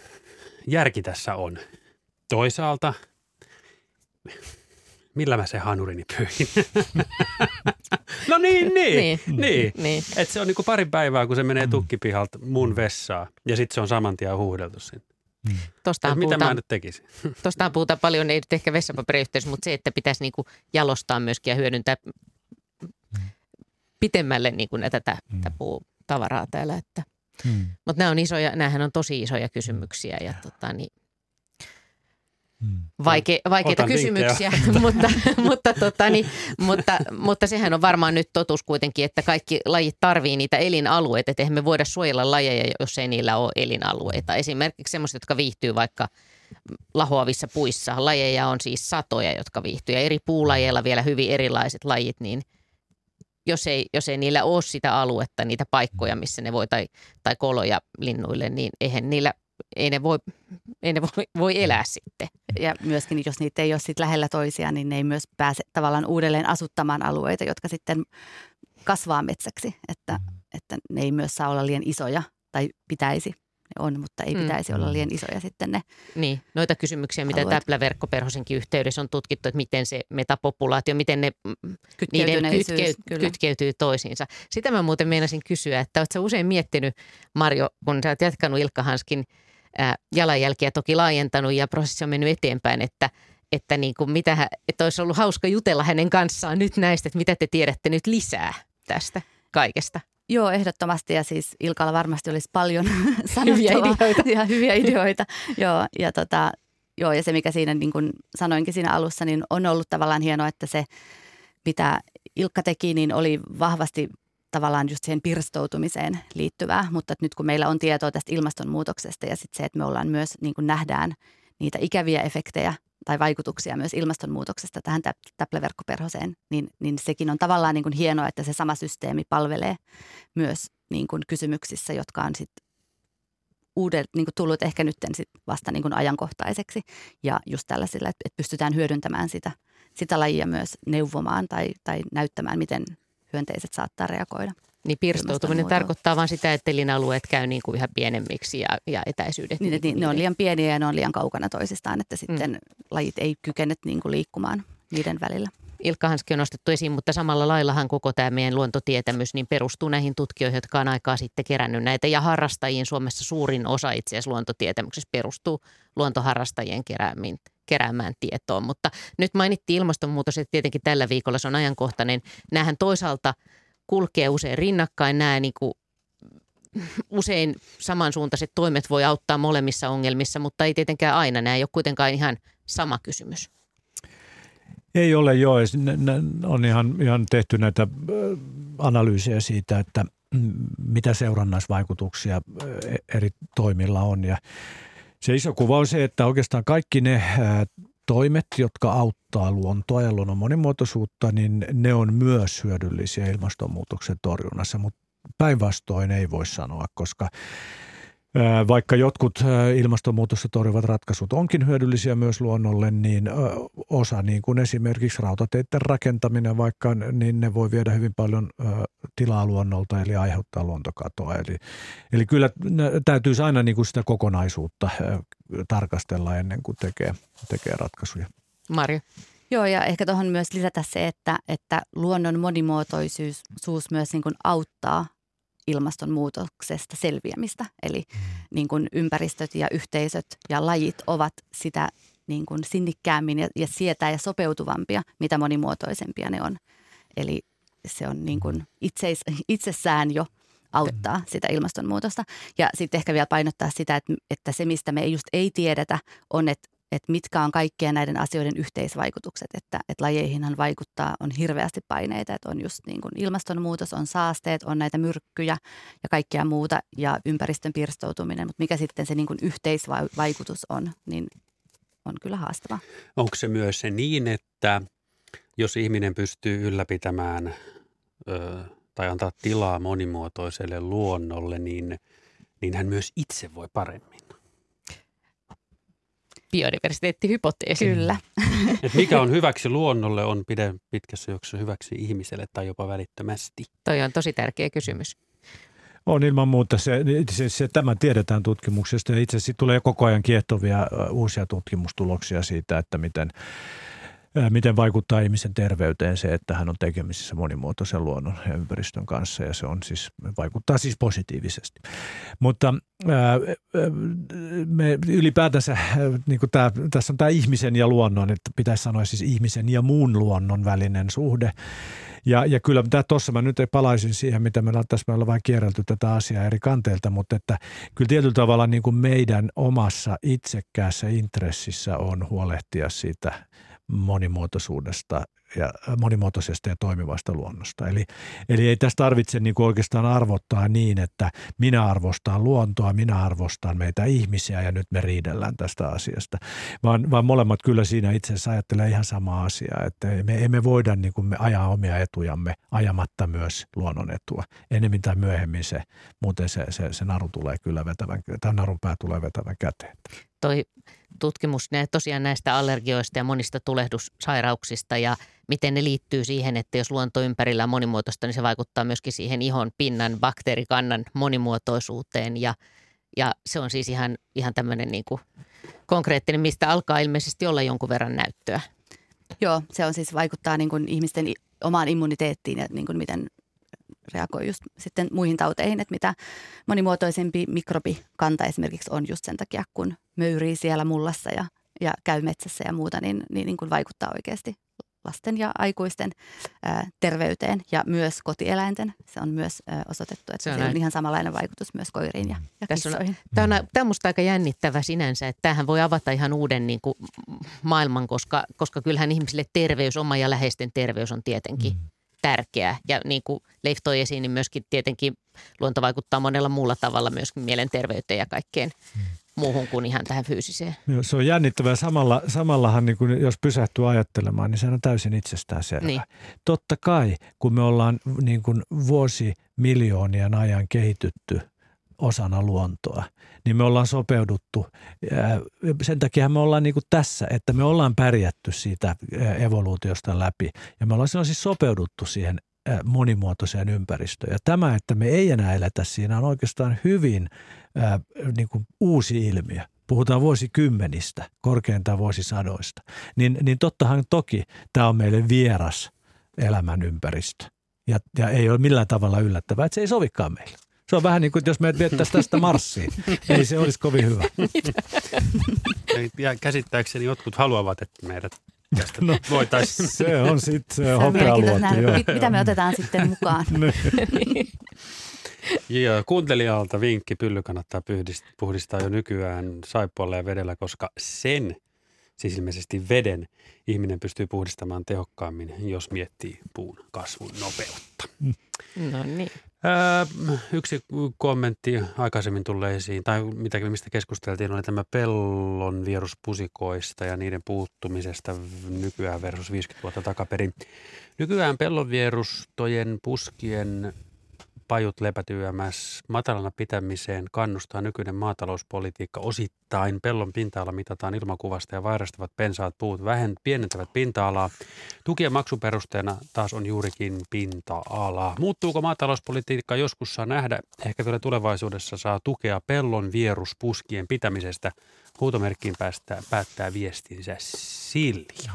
järki tässä on. Toisaalta, millä mä se hanurini pyyhin? no niin, niin, Niin. niin. niin. Et se on niinku pari päivää, kun se menee tukkipihalta mun vessaa ja sitten se on saman tien huuhdeltu sinne. Et Tostahan mitä mä puhutaan, nyt tekisin? tostahan puhutaan paljon, ei nyt ehkä vessapaperiyhteydessä, mutta se, että pitäisi niinku jalostaa myöskin ja hyödyntää pitemmälle niinku näitä tätä, tätä puutavaraa täällä. Että. Mm. Mutta nämä on isoja, näähän on tosi isoja kysymyksiä ja tota, niin, vaike, vaikeita Otan kysymyksiä, mutta, mutta, tota, niin, mutta, mutta sehän on varmaan nyt totuus kuitenkin, että kaikki lajit tarvii niitä elinalueita, että eihän me voida suojella lajeja, jos ei niillä ole elinalueita. Esimerkiksi sellaiset, jotka viihtyy vaikka lahoavissa puissa. Lajeja on siis satoja, jotka viihtyy ja eri puulajeilla vielä hyvin erilaiset lajit, niin jos ei, jos ei niillä ole sitä aluetta, niitä paikkoja, missä ne voi, tai, tai koloja linnuille, niin eihän niillä ei ne voi, ei ne voi, voi elää sitten. Ja myöskin, jos niitä ei ole sit lähellä toisiaan, niin ne ei myös pääse tavallaan uudelleen asuttamaan alueita, jotka sitten kasvaa metsäksi. Että, että ne ei myös saa olla liian isoja tai pitäisi. Ne on, mutta ei Mm. pitäisi olla liian isoja sitten ne. Niin, noita kysymyksiä, mitä täpläverkkoperhosenkin yhteydessä on tutkittu, että miten se metapopulaatio, miten ne mm, niiden kytkey, kyllä. kytkeytyy toisiinsa. Sitä mä muuten meinasin kysyä, että oletko usein miettinyt, Marjo, kun sä oot jatkanut Ilkka Hanskin jalanjälkiä toki laajentanut ja prosessi on mennyt eteenpäin, että että, niin kuin mitä, että olisi ollut hauska jutella hänen kanssaan nyt näistä, että mitä te tiedätte nyt lisää tästä kaikesta. Joo, ehdottomasti ja siis Ilkalla varmasti olisi paljon Hyviä ideoita. ja hyviä ideoita. joo, ja tota, joo, ja se mikä siinä niin kuin sanoinkin siinä alussa, niin on ollut tavallaan hienoa, että se mitä Ilkka teki, niin oli vahvasti tavallaan just siihen pirstoutumiseen liittyvää, mutta nyt kun meillä on tietoa tästä ilmastonmuutoksesta ja sitten se, että me ollaan myös niin kuin nähdään niitä ikäviä efektejä tai vaikutuksia myös ilmastonmuutoksesta tähän täp- täpläverkkoperhoseen, niin, niin sekin on tavallaan niin kuin hienoa, että se sama systeemi palvelee myös niin kuin kysymyksissä, jotka on sitten uudet, niin kuin tullut ehkä nyt sit vasta niin kuin ajankohtaiseksi ja just tällaisilla, että pystytään hyödyntämään sitä, sitä lajia myös neuvomaan tai, tai näyttämään, miten hyönteiset saattaa reagoida. Niin pirstoutuminen tarkoittaa vain sitä, että elinalueet käy niin kuin yhä pienemmiksi ja, ja etäisyydet. Niin, että ni- ne on liian pieniä ja ne on liian kaukana toisistaan, että sitten mm. lajit ei kykene niin kuin liikkumaan niiden välillä. Ilkka Hanski on nostettu esiin, mutta samalla laillahan koko tämä meidän luontotietämys niin perustuu näihin tutkijoihin, jotka on aikaa sitten kerännyt näitä. Ja harrastajiin Suomessa suurin osa itse asiassa luontotietämyksessä perustuu luontoharrastajien keräämiin, keräämään tietoon. Mutta nyt mainittiin ilmastonmuutos, että tietenkin tällä viikolla se on ajankohtainen. Nämähän toisaalta kulkee usein rinnakkain. Nämä niin kuin usein samansuuntaiset toimet voi auttaa molemmissa ongelmissa, mutta ei tietenkään aina. Nämä ei ole kuitenkaan ihan sama kysymys. Ei ole joo, on ihan, ihan tehty näitä ö, analyysejä siitä, että mm, mitä seurannaisvaikutuksia ö, e- eri toimilla on. Ja se iso kuva on se, että oikeastaan kaikki ne toimet, jotka auttaa luontoa ja luonnon monimuotoisuutta, niin ne on myös hyödyllisiä ilmastonmuutoksen torjunnassa, mutta päinvastoin ei voi sanoa, koska vaikka jotkut ilmastonmuutosta torjuvat ratkaisut onkin hyödyllisiä myös luonnolle, niin osa, niin kuin esimerkiksi rautateiden rakentaminen vaikka, niin ne voi viedä hyvin paljon tilaa luonnolta, eli aiheuttaa luontokatoa. Eli, eli kyllä täytyisi aina niin kuin sitä kokonaisuutta tarkastella ennen kuin tekee, tekee ratkaisuja. Marjo. Joo, ja ehkä tuohon myös lisätä se, että, että luonnon monimuotoisuus suus myös niin kuin auttaa ilmastonmuutoksesta selviämistä. Eli niin kuin ympäristöt ja yhteisöt ja lajit ovat sitä niin kuin sinnikkäämmin ja, ja sietää ja sopeutuvampia, mitä monimuotoisempia ne on. Eli se on niin kuin itseis, itsessään jo auttaa sitä ilmastonmuutosta. Ja sitten ehkä vielä painottaa sitä, että, että se mistä me just ei tiedetä on, että, että mitkä on kaikkien näiden asioiden yhteisvaikutukset. Että, että lajeihinhan vaikuttaa, on hirveästi paineita, että on just niin kuin ilmastonmuutos, on saasteet, on näitä myrkkyjä ja kaikkea muuta ja ympäristön pirstoutuminen. Mutta mikä sitten se niin kuin yhteisvaikutus on, niin on kyllä haastava. Onko se myös se niin, että jos ihminen pystyy ylläpitämään ö, tai antaa tilaa monimuotoiselle luonnolle, niin, niin hän myös itse voi paremmin? Biodiversiteettihypoteesi. Kyllä. Et mikä on hyväksi luonnolle, on pide, pitkässä juoksussa hyväksi ihmiselle tai jopa välittömästi. Toi on tosi tärkeä kysymys. On ilman muuta se, se, se tämä tiedetään tutkimuksesta ja itse asiassa tulee koko ajan kiehtovia uusia tutkimustuloksia siitä, että miten, miten vaikuttaa ihmisen terveyteen se, että hän on tekemisissä monimuotoisen luonnon ja ympäristön kanssa ja se on siis, vaikuttaa siis positiivisesti. Mutta me ylipäätänsä, ää, niin kuin tämä, tässä on tämä ihmisen ja luonnon, että pitäisi sanoa siis ihmisen ja muun luonnon välinen suhde. Ja, ja kyllä tuossa mä nyt palaisin siihen, mitä me tässä me ollaan vain kierrelty tätä asiaa eri kanteilta, mutta että kyllä tietyllä tavalla niin kuin meidän omassa itsekkäässä intressissä on huolehtia siitä monimuotoisuudesta ja monimuotoisesta ja toimivasta luonnosta. Eli, eli ei tästä tarvitse niin oikeastaan arvottaa niin, että minä arvostan luontoa, minä arvostan meitä ihmisiä ja nyt me riidellään tästä asiasta, vaan, vaan molemmat kyllä siinä itse asiassa ajattelee ihan samaa asiaa, että me emme voida niin kuin me ajaa omia etujamme ajamatta myös luonnon etua. Enemmän tai myöhemmin se, muuten se, se, se naru tulee kyllä vetävän, tai narun pää tulee vetävän käteen. Toi tutkimus tosiaan näistä allergioista ja monista tulehdussairauksista ja miten ne liittyy siihen, että jos luonto ympärillä on monimuotoista, niin se vaikuttaa myöskin siihen ihon pinnan bakteerikannan monimuotoisuuteen ja, ja se on siis ihan, ihan tämmöinen niin kuin konkreettinen, mistä alkaa ilmeisesti olla jonkun verran näyttöä. Joo, se on siis vaikuttaa niin kuin ihmisten omaan immuniteettiin ja niin kuin miten reagoi just sitten muihin tauteihin, että mitä monimuotoisempi mikrobikanta esimerkiksi on just sen takia, kun möyrii siellä mullassa ja, ja käy metsässä ja muuta, niin, niin, niin kuin vaikuttaa oikeasti lasten ja aikuisten ää, terveyteen ja myös kotieläinten. Se on myös ää, osoitettu, että se on, on ihan samanlainen vaikutus myös koiriin ja, ja Tässä On, tämä, on, tämä on minusta aika jännittävä sinänsä, että tämähän voi avata ihan uuden niin kuin, maailman, koska, koska kyllähän ihmisille terveys, oma ja läheisten terveys on tietenkin mm tärkeä. Ja niin kuin Leif toi esiin, niin myöskin tietenkin luonto vaikuttaa monella muulla tavalla myöskin mielenterveyteen ja kaikkeen mm. muuhun kuin ihan tähän fyysiseen. Joo, se on jännittävää. Samalla, samallahan, niin kuin, jos pysähtyy ajattelemaan, niin se on täysin itsestään selvää. Niin. Totta kai, kun me ollaan niin kuin vuosimiljoonien ajan kehitytty osana luontoa, niin me ollaan sopeuduttu. Sen takia me ollaan niin kuin tässä, että me ollaan pärjätty siitä evoluutiosta läpi ja me ollaan siis sopeuduttu siihen monimuotoiseen ympäristöön. Ja tämä, että me ei enää eletä siinä, on oikeastaan hyvin niin kuin uusi ilmiö. Puhutaan vuosikymmenistä, korkeintaan vuosisadoista. Niin, niin tottahan toki tämä on meille vieras elämän ympäristö. Ja, ja ei ole millään tavalla yllättävää, että se ei sovikaan meille. Se on vähän niin kuin, jos meidät viettäisiin tästä Marsiin. Ei se olisi kovin hyvä. Ja käsittääkseni jotkut haluavat, että meidät tästä no, voitaisiin. Se on sitten hopealuoti. Mitä me otetaan sitten mukaan? Niin. Joo, kuuntelijalta vinkki, pylly kannattaa puhdistaa jo nykyään saippualla ja vedellä, koska sen, siis ilmeisesti veden, ihminen pystyy puhdistamaan tehokkaammin, jos miettii puun kasvun nopeutta. No niin. Öö, yksi kommentti aikaisemmin tulleisiin, tai mitä, mistä keskusteltiin, oli tämä pellon viruspusikoista ja niiden puuttumisesta nykyään versus 50 vuotta takaperin. Nykyään pellon vierustojen puskien pajut lepätyömässä matalana pitämiseen kannustaa nykyinen maatalouspolitiikka osittain. Pellon pinta-ala mitataan ilmakuvasta ja vairastavat pensaat puut vähän pienentävät pinta-alaa. Tukien maksuperusteena taas on juurikin pinta-ala. Muuttuuko maatalouspolitiikka joskus saa nähdä? Ehkä vielä tulevaisuudessa saa tukea pellon vieruspuskien pitämisestä. Huutomerkkiin päästää, päättää viestinsä Silja.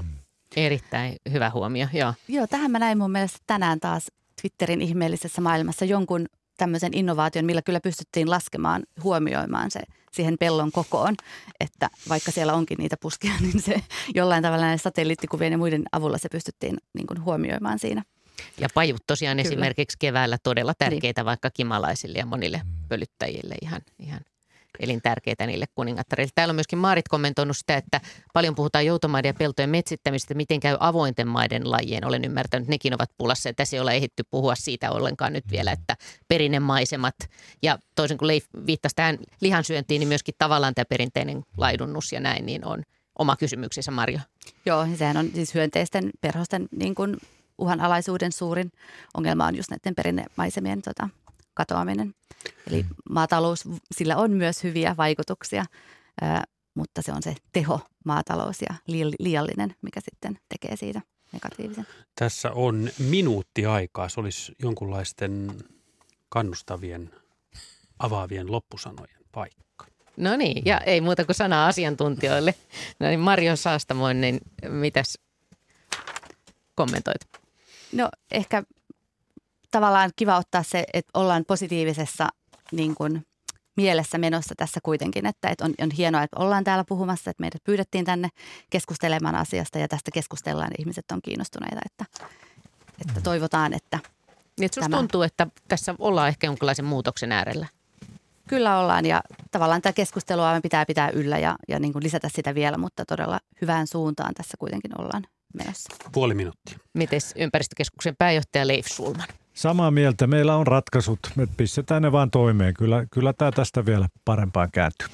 Erittäin hyvä huomio, joo. Joo, tähän mä näin mun mielestä tänään taas Twitterin ihmeellisessä maailmassa jonkun tämmöisen innovaation, millä kyllä pystyttiin laskemaan, huomioimaan se siihen pellon kokoon, että vaikka siellä onkin niitä puskia, niin se jollain tavalla näiden satelliittikuvien ja muiden avulla se pystyttiin niin kuin huomioimaan siinä. Ja pajut tosiaan Kyllä. esimerkiksi keväällä todella tärkeitä niin. vaikka kimalaisille ja monille pölyttäjille ihan, ihan elintärkeitä niille kuningattareille. Täällä on myöskin Maarit kommentoinut sitä, että paljon puhutaan joutomaiden ja peltojen metsittämisestä, miten käy avointen maiden lajien. Olen ymmärtänyt, että nekin ovat pulassa ja tässä ei ole ehditty puhua siitä ollenkaan nyt vielä, että perinnemaisemat ja toisin kuin Leif viittasi tähän lihansyöntiin, niin myöskin tavallaan tämä perinteinen laidunnus ja näin, niin on oma kysymyksensä Marjo. Joo, sehän on siis hyönteisten perhosten niin kuin uhanalaisuuden suurin ongelma on just näiden perinnemaisemien tota, katoaminen. Eli maatalous, sillä on myös hyviä vaikutuksia, mutta se on se teho maatalous ja liiallinen, mikä sitten tekee siitä negatiivisen. Tässä on minuutti aikaa. Se olisi jonkunlaisten kannustavien, avaavien loppusanojen paikka. No niin, ja ei muuta kuin sanaa asiantuntijoille. No niin, Marjo Saastamoinen, niin mitäs kommentoit? No ehkä tavallaan kiva ottaa se, että ollaan positiivisessa niin kuin, mielessä menossa tässä kuitenkin, että, että on, on hienoa, että ollaan täällä puhumassa, että meidät pyydettiin tänne keskustelemaan asiasta ja tästä keskustellaan, ihmiset on kiinnostuneita, että että toivotaan, että Niin, että susta Tämä. tuntuu, että tässä ollaan ehkä jonkinlaisen muutoksen äärellä. kyllä ollaan ja tavallaan tätä keskustelua me pitää pitää yllä ja, ja niin kuin lisätä sitä vielä, mutta todella hyvään suuntaan tässä kuitenkin ollaan menossa. Puoli minuuttia. Mites ympäristökeskuksen pääjohtaja Leif Sulman? Samaa mieltä. Meillä on ratkaisut. Me pistetään ne vaan toimeen. Kyllä, kyllä tämä tästä vielä parempaan kääntyy.